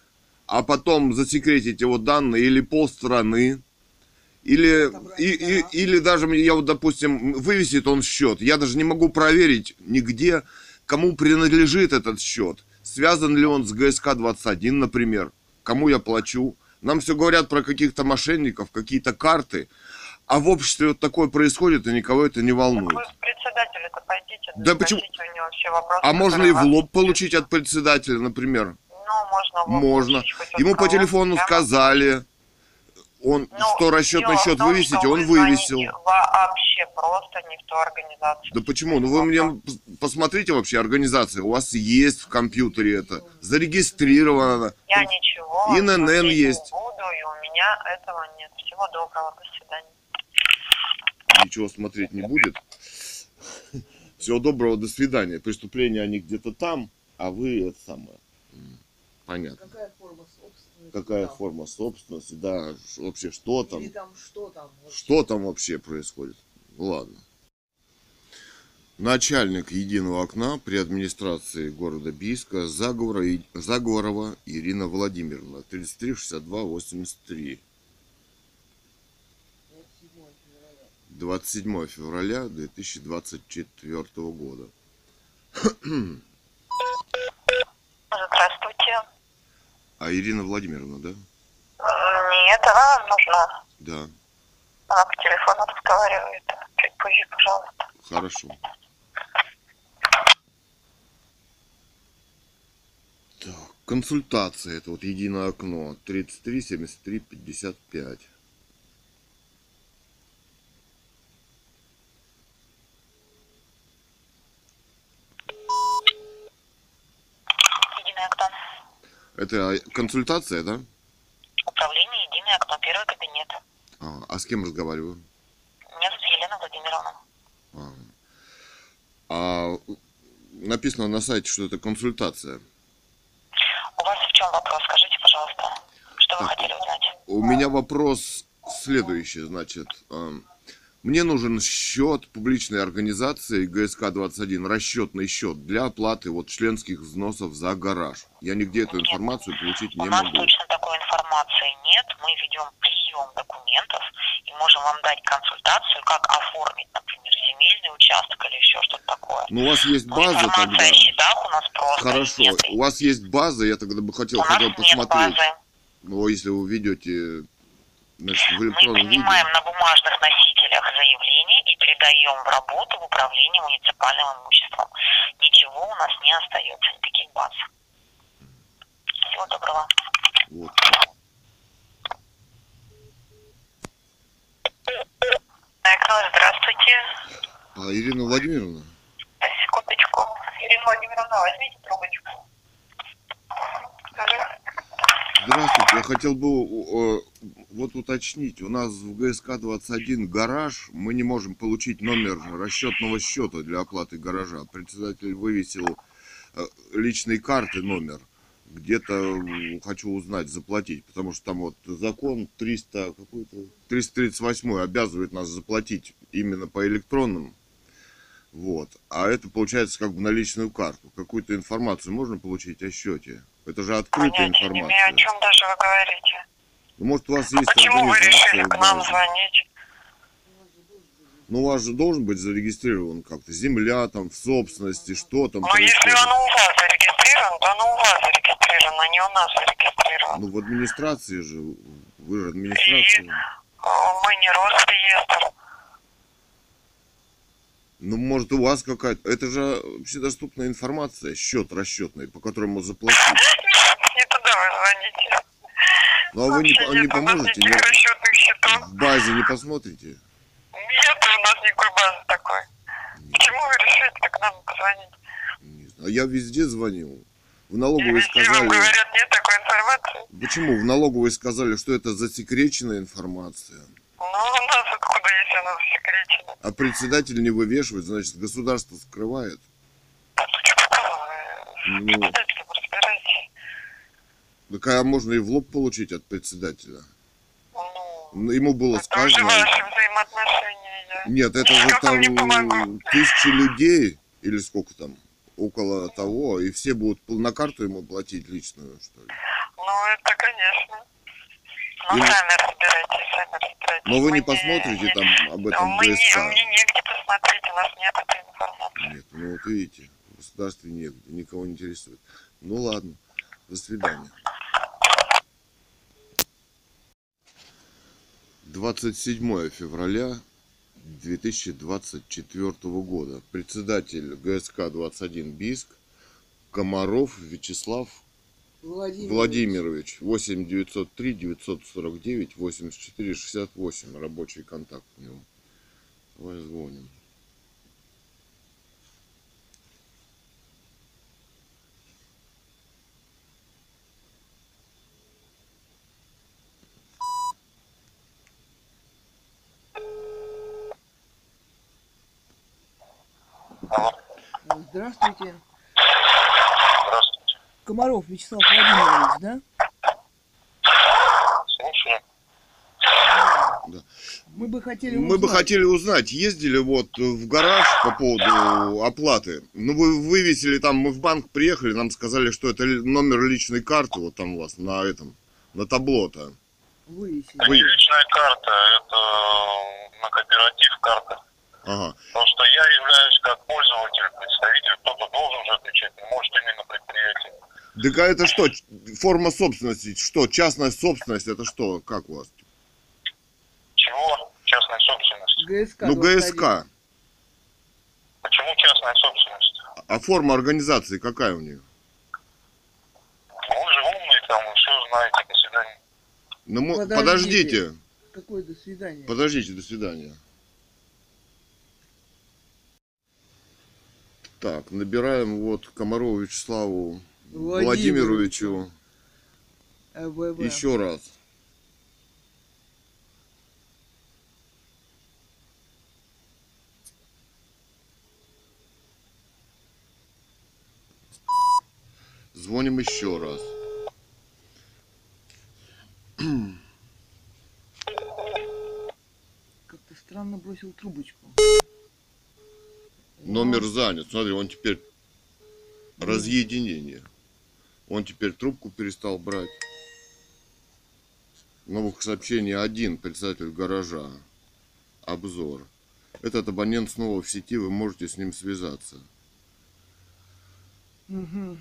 а потом засекретить его данные или полстраны? Или, и, и- или даже, я вот, допустим, вывесит он счет. Я даже не могу проверить нигде, кому принадлежит этот счет. Связан ли он с ГСК-21, например. Кому я плачу. Нам все говорят про каких-то мошенников, какие-то карты. А в обществе вот такое происходит, и никого это не Так волнует. вы с председателя-то пойдите, Да почему- у него все вопросы. А можно и в лоб получить от председателя, например. Ну, можно в лоб Можно. Ему по телефону Прямо. сказали, он Ну, что расчетный счет том, вывесите, он вы вывесил. Вообще просто не в ту организацию. Да почему? Ну вы мне пос- посмотрите вообще организация. У вас есть в компьютере это. Зарегистрировано. Я ничего смотреть не есть. буду, и у меня этого нет. Всего доброго, до свидания. Ничего смотреть не будет. Всего доброго, до свидания. Преступления они где-то там, а вы это самое. Понятно. Какая форма собственности? Какая там? форма собственности, да, вообще что там. Или там что там? вообще? Что там вообще происходит? Ладно. Начальник единого окна при администрации города Бийска Заговора, Заговорова Ирина Владимировна, 33 27 февраля 2024 года. Здравствуйте. А Ирина Владимировна, да? Нет, она нам нужна. Да, Она по телефону разговаривает. Чуть позже, пожалуйста. хорошо. Так, консультация, это вот единое окно, 33 73 55. Единое окно. Это консультация, да? Управление Единое окно. Первый кабинет. А, а с кем разговариваю? Меня зовут Елена Владимировна. А, А, написано на сайте, что это консультация. У вас в чем вопрос? Скажите, пожалуйста. Что вы Так. хотели узнать? У меня вопрос следующий, значит. а, Мне нужен счет публичной организации ГСК-21, расчетный счет для оплаты вот членских взносов за гараж. Я нигде эту информацию получить У не нас могу. точно такой информации нет. Мы ведем прием документов и можем вам дать консультацию, как оформить, например, земельный участок или еще что-то такое. Ну, у вас есть Но база информация тогда? о счетах у нас просто Хорошо. нет. У вас есть база, я тогда бы хотел, У нас хотел нет посмотреть. базы. Ну, если вы ведете значит, в Мы электронном виде. принимаем на бумажных носителях заявление и передаем в работу в управление муниципальным имуществом. Ничего у нас не остается, никаких баз. Всего доброго. Вот. Окно, здравствуйте. А, Ирина Владимировна? Секундочку. Ирина Владимировна, возьмите трубочку. Здравствуйте, я хотел бы э, вот уточнить, у нас в ГСК-21 гараж, мы не можем получить номер расчетного счета для оплаты гаража. Председатель вывесил э, личной карты номер. Где-то хочу узнать, заплатить, потому что там вот закон 300, какой-то, 338 обязывает нас заплатить именно по электронным. Вот. А это получается как бы на личную карту. Какую-то информацию можно получить о счете? Это же открытая Понятия не имею, о информация. чем даже вы говорите. Ну, может, у вас есть Почему вы решили к нам звонить? Ну, у вас же должен быть зарегистрирован как-то земля там в собственности, что там. Ну, если оно у вас зарегистрировано, то оно у вас зарегистрировано, а не у нас зарегистрировано. Ну, в администрации же, вы же администрация. Э, Мы не Росреестр. Ну, может, у вас какая-то... Это же общедоступная информация, счет расчетный, по которому заплатить. Не туда вы звоните. Ну, а вы не, не нет поможете? никаких Не- расчетных счетов. в базе не посмотрите? Нет у нас никакой базы такой. Почему вы решили так нам позвонить? Не знаю. А я везде звонил. В И налоговой вам сказали... говорят, нет такой информации. Почему? В налоговой сказали, что это засекреченная информация. Ну, <laughs> у нас откуда, если она засекречена? А председатель не вывешивает, значит, государство скрывает. Ну, Председатель, вы разбирайтесь. так а можно и в лоб получить от председателя. Ну, Ну, Ему было это уже сказано... ваши взаимоотношения. Я... Нет, это же не там тысячи людей, или сколько там, около того, и все будут на карту ему платить личную, что ли. Ну, это, конечно. Ну, Или- сами разбирайтесь, сами разбирайтесь. Но вы Мы не посмотрите там об этом мы не, ГСК. мне негде посмотреть, у нас нет этой информации. Нет, ну вот видите, в государстве негде, никого не интересует. Ну ладно, до свидания. 27 февраля 2024 года. Председатель ГСК-21 БИСК Комаров Вячеслав Владимир. Владимирович. 8 903 949 84 68. Рабочий контакт у него. Давай звоним. Здравствуйте. Комаров Вячеслав Владимирович, да? Слушаю. Мы бы хотели Мы бы узнать. хотели узнать, ездили вот в гараж по поводу оплаты. Ну, вы вывесили там, мы в банк приехали, нам сказали, что это номер личной карты, вот там у вас на этом, на табло-то. Вывесили. Не личная карта, это на кооператив карта. Ага. Потому что я являюсь как пользователь, представитель, кто-то должен же отвечать, не может. Так а это что, форма собственности, что, частная собственность, это что, как у вас? Чего? Частная собственность. ГСК. Ну, 21. ГСК. Почему частная собственность? А форма организации какая у нее? Вы же умные там, вы все знаете, до свидания. Ну, мы- Подождите. подождите, Какое до свидания? подождите, до свидания. Так, набираем вот Комарову Вячеславу Владимировичу. Владимировичу АВВ. еще раз. Звоним еще раз. Как-то странно бросил трубочку. Номер занят. Смотри, он теперь разъединение. Он теперь трубку перестал брать. Новых сообщений один, председатель гаража. Обзор. Этот абонент снова в сети, вы можете с ним связаться. Мгм.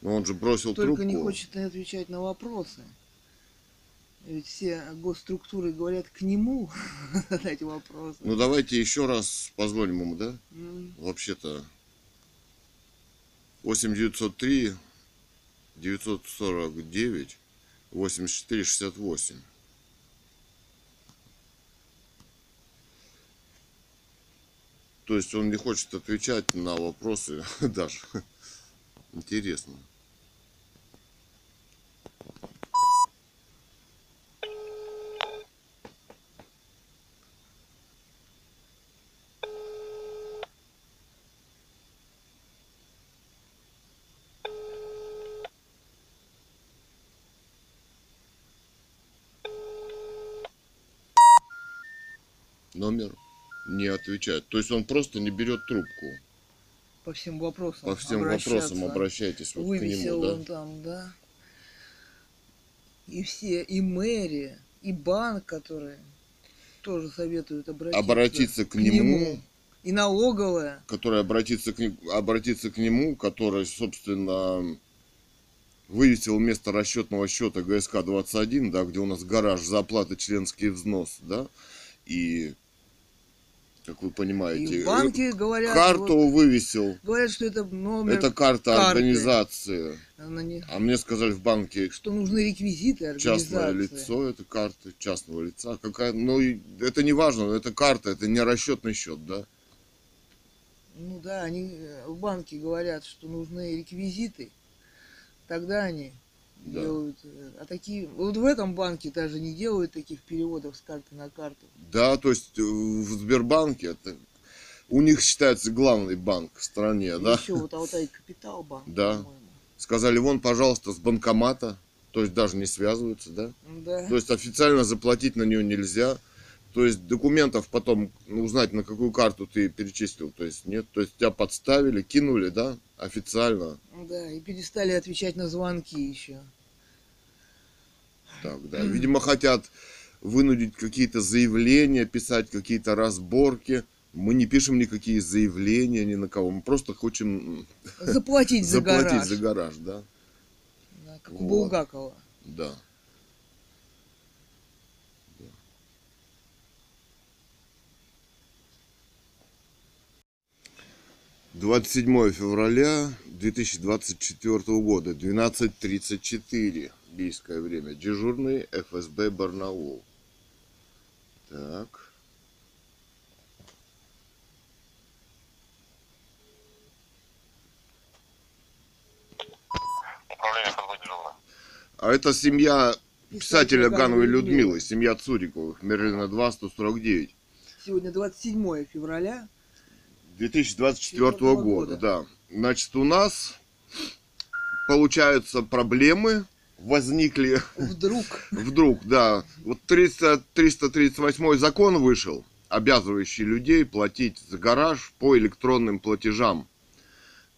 Но он же бросил Только трубку. не хочет отвечать на вопросы. Ведь все госструктуры говорят к нему <laughs> задать вопросы. Ну давайте еще раз позвоним ему, да? М, Вообще-то 8903 949 84 68. То есть он не хочет отвечать на вопросы <laughs> даже. Интересно. Номер не отвечает. То есть он просто не берет трубку. По всем вопросам. По всем вопросам обращайтесь вот к Вывесил нему, он да? там, да. И все, и мэрия, и банк, который тоже советуют обратиться, Обратиться к нему. И налоговая. который обратится к, обратиться к нему, который, собственно, вывесил вместо расчетного счета ГСК 21, да, где у нас гараж за оплаты членский взнос, да, и, как вы понимаете, И в банке говорят, карту вот, вывесил, говорят, что это номер, это карта карты. организации, она не- а мне сказали в банке, что нужны реквизиты организации. частное лицо, это карта частного лица, какая, ну, это не важно, это карта, это не расчетный счет, да, Ну да, они э, в банке говорят, что нужны реквизиты, тогда они Да. делают. э, А такие. Вот в этом банке даже не делают таких переводов с карты на карту. Да, то есть э, в Сбербанке это у них считается главный банк в стране, да? Еще вот Алтай Капитал банк, Да. Сказали, вон, пожалуйста, с банкомата, то есть даже не связываются, да? Да. То есть официально заплатить на нее нельзя. То есть документов потом ну, узнать, на какую карту ты перечислил, то есть нет. То есть тебя подставили, кинули, да, официально. Да, и перестали отвечать на звонки еще. Так, да. Видимо, хотят вынудить какие-то заявления, писать какие-то разборки. Мы не пишем никакие заявления ни на кого. Мы просто хотим Заплатить за заплатить гараж. за гараж, да. Да, как у Вот. Булгакова. Да. Да. Двадцать седьмое февраля 2024 года, 12.34 бийское время. Дежурный ФСБ Барнаул. Так. Управление ФСБ дежурное. А это семья писателя Гановой Людмилы. семья Цуриковых, Мерлина 2, 149. Сегодня 27 февраля. 2024 Четвертого года, года. да. Значит, у нас получаются проблемы возникли Вдруг. <laughs> вдруг, да. Вот 300, 338 закон вышел, обязывающий людей платить за гараж по электронным платежам.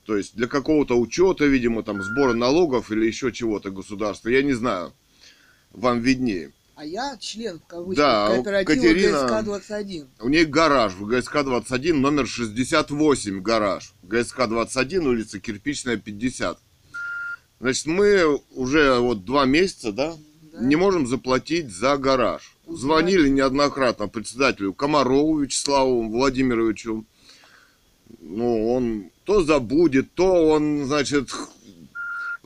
То есть для какого-то учета, видимо, там сбора налогов или еще чего-то государства, я не знаю. Вам виднее. А я член, в кавычках, Да, кооператива Катерина- ГСК-21. У них гараж в ГСК-21, номер 68 гараж. ГСК-21, улица Кирпичная, 50. Значит, мы уже вот два месяца, да, Да. не можем заплатить за гараж. Узнать. Звонили неоднократно председателю Комарову Вячеславу Владимировичу. Ну, он то забудет, то он, значит,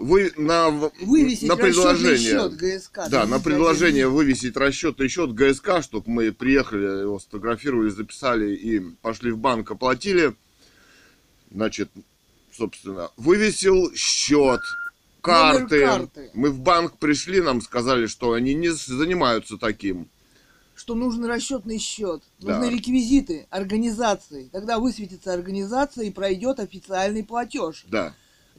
вы на, Вывесить на предложение. счет ГСК. Да, на 31. предложение вывесить расчетный счет ГСК, чтобы мы приехали, его сфотографировали, записали и пошли в банк, оплатили. Значит, собственно, вывесил счет, карты. карты. Мы в банк пришли, нам сказали, что они не занимаются таким. Что нужен расчетный счет, Да. нужны реквизиты организации. Тогда высветится организация и пройдет официальный платеж Да.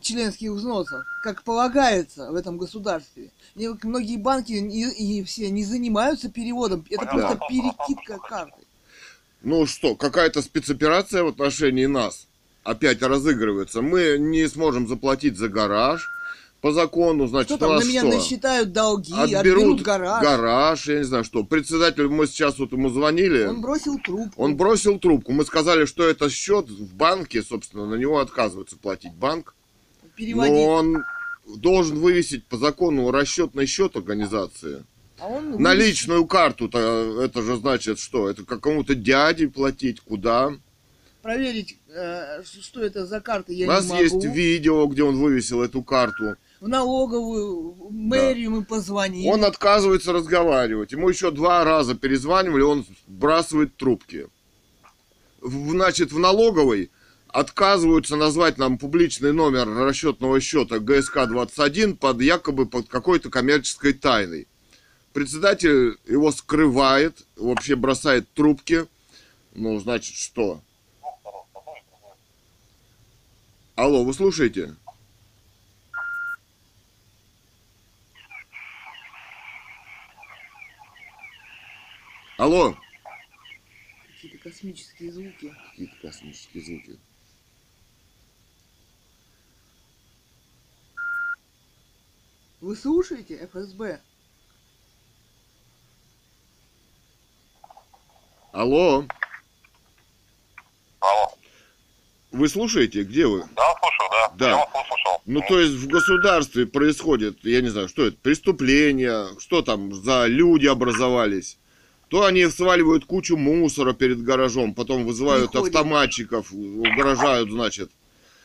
Членских взносов, как полагается в этом государстве. И многие банки и, и все не занимаются переводом, это просто перекидка карты. Ну что, какая-то спецоперация в отношении нас опять разыгрывается. Мы не сможем заплатить за гараж по закону, значит, Что там у на нас меня что? насчитают долги, отберут, отберут гараж. я не знаю что. Председатель, мы сейчас вот ему звонили, Он он, бросил трубку. бросил трубку. Мы сказали, что это счет в банке, собственно, на него отказывается платить банк. Переводить. Но он должен вывесить по закону расчетный счет организации. А он На вывесит- личную карту-то это же значит что? Это какому-то дяде платить, куда? проверить, э, что это за карта, я У нас есть видео, где он вывесил эту карту. В налоговую, в мэрию мы позвонили. Он отказывается разговаривать. Ему еще два раза перезванивали, он сбрасывает трубки. В- Значит, в налоговой отказываются назвать нам публичный номер расчетного счета ГСК-21 под якобы под какой-то коммерческой тайной. Председатель его скрывает, вообще бросает трубки. Ну, значит, что? Алло, вы слушаете? Алло. Какие-то космические звуки. Какие-то космические звуки. Вы слушаете ФСБ? Алло. Алло. Вы слушаете? Где вы? Да, слушаю, да. Да. Я вас услышал. Ну, то есть в государстве происходит, я не знаю, что это, преступления, что там за люди образовались. То они сваливают кучу мусора перед гаражом, потом вызывают Приходят. автоматчиков, угрожают, значит.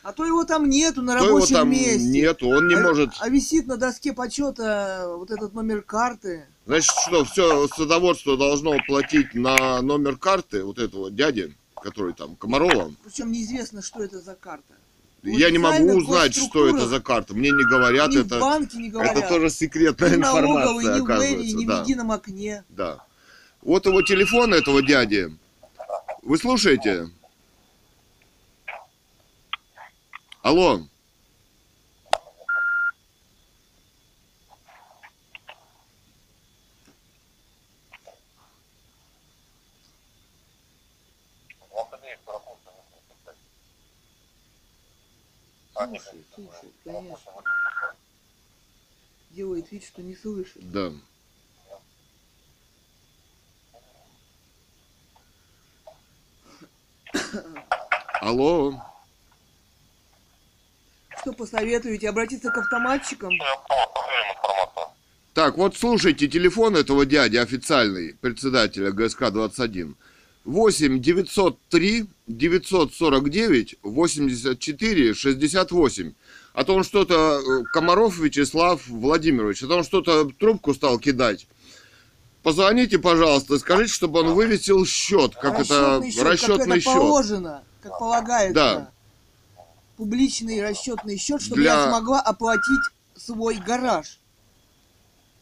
А то его там нету на То его рабочем там месте. нету, он не а, может... А висит на доске почета вот этот номер карты. Значит, что, все садоводство должно платить на номер карты вот этого дяди, который там, Комарова. Причем неизвестно, что это за карта. Я не могу узнать, что это за карта. Мне не говорят, ни в это, банке не говорят. это тоже секретная ни в налоговой, информация, ни в мэрии, оказывается. ни в да. едином окне. Да. Вот его телефон этого дяди. Вы слушаете? Алло. Слушает, слушает, конечно. Делает вид, что не слышит. Да. Алло. Что посоветуете? Обратиться к автоматчикам? Информацию. Так, вот слушайте, телефон этого дяди официальный, председателя ГСК-21. 8 903 949 84 68. А то он что-то, э, Комаров Вячеслав Владимирович, а то он что-то трубку стал кидать. Позвоните, пожалуйста, скажите, чтобы он вывесил счет, как это счет, расчетный как это счет. положено, как полагается. Да публичный расчетный счет, чтобы Для... я смогла оплатить свой гараж.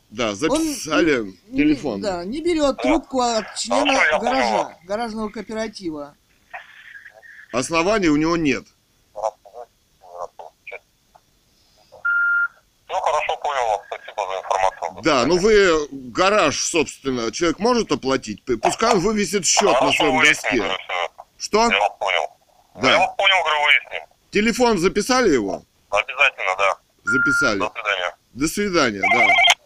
Да, записали Он, телефон. Не, да, не берет трубку от члена гаража, гаражного кооператива. Оснований у него нет. Ну, хорошо, понял вас. Спасибо за информацию. Да, ну вы гараж, собственно, человек может оплатить? Пускай он вывесит счет хорошо, на своем доске. Что? Я вас понял. Да. Я вас понял, говорю, выясним. Телефон записали его? Обязательно, да. Записали. До свидания. До свидания, да.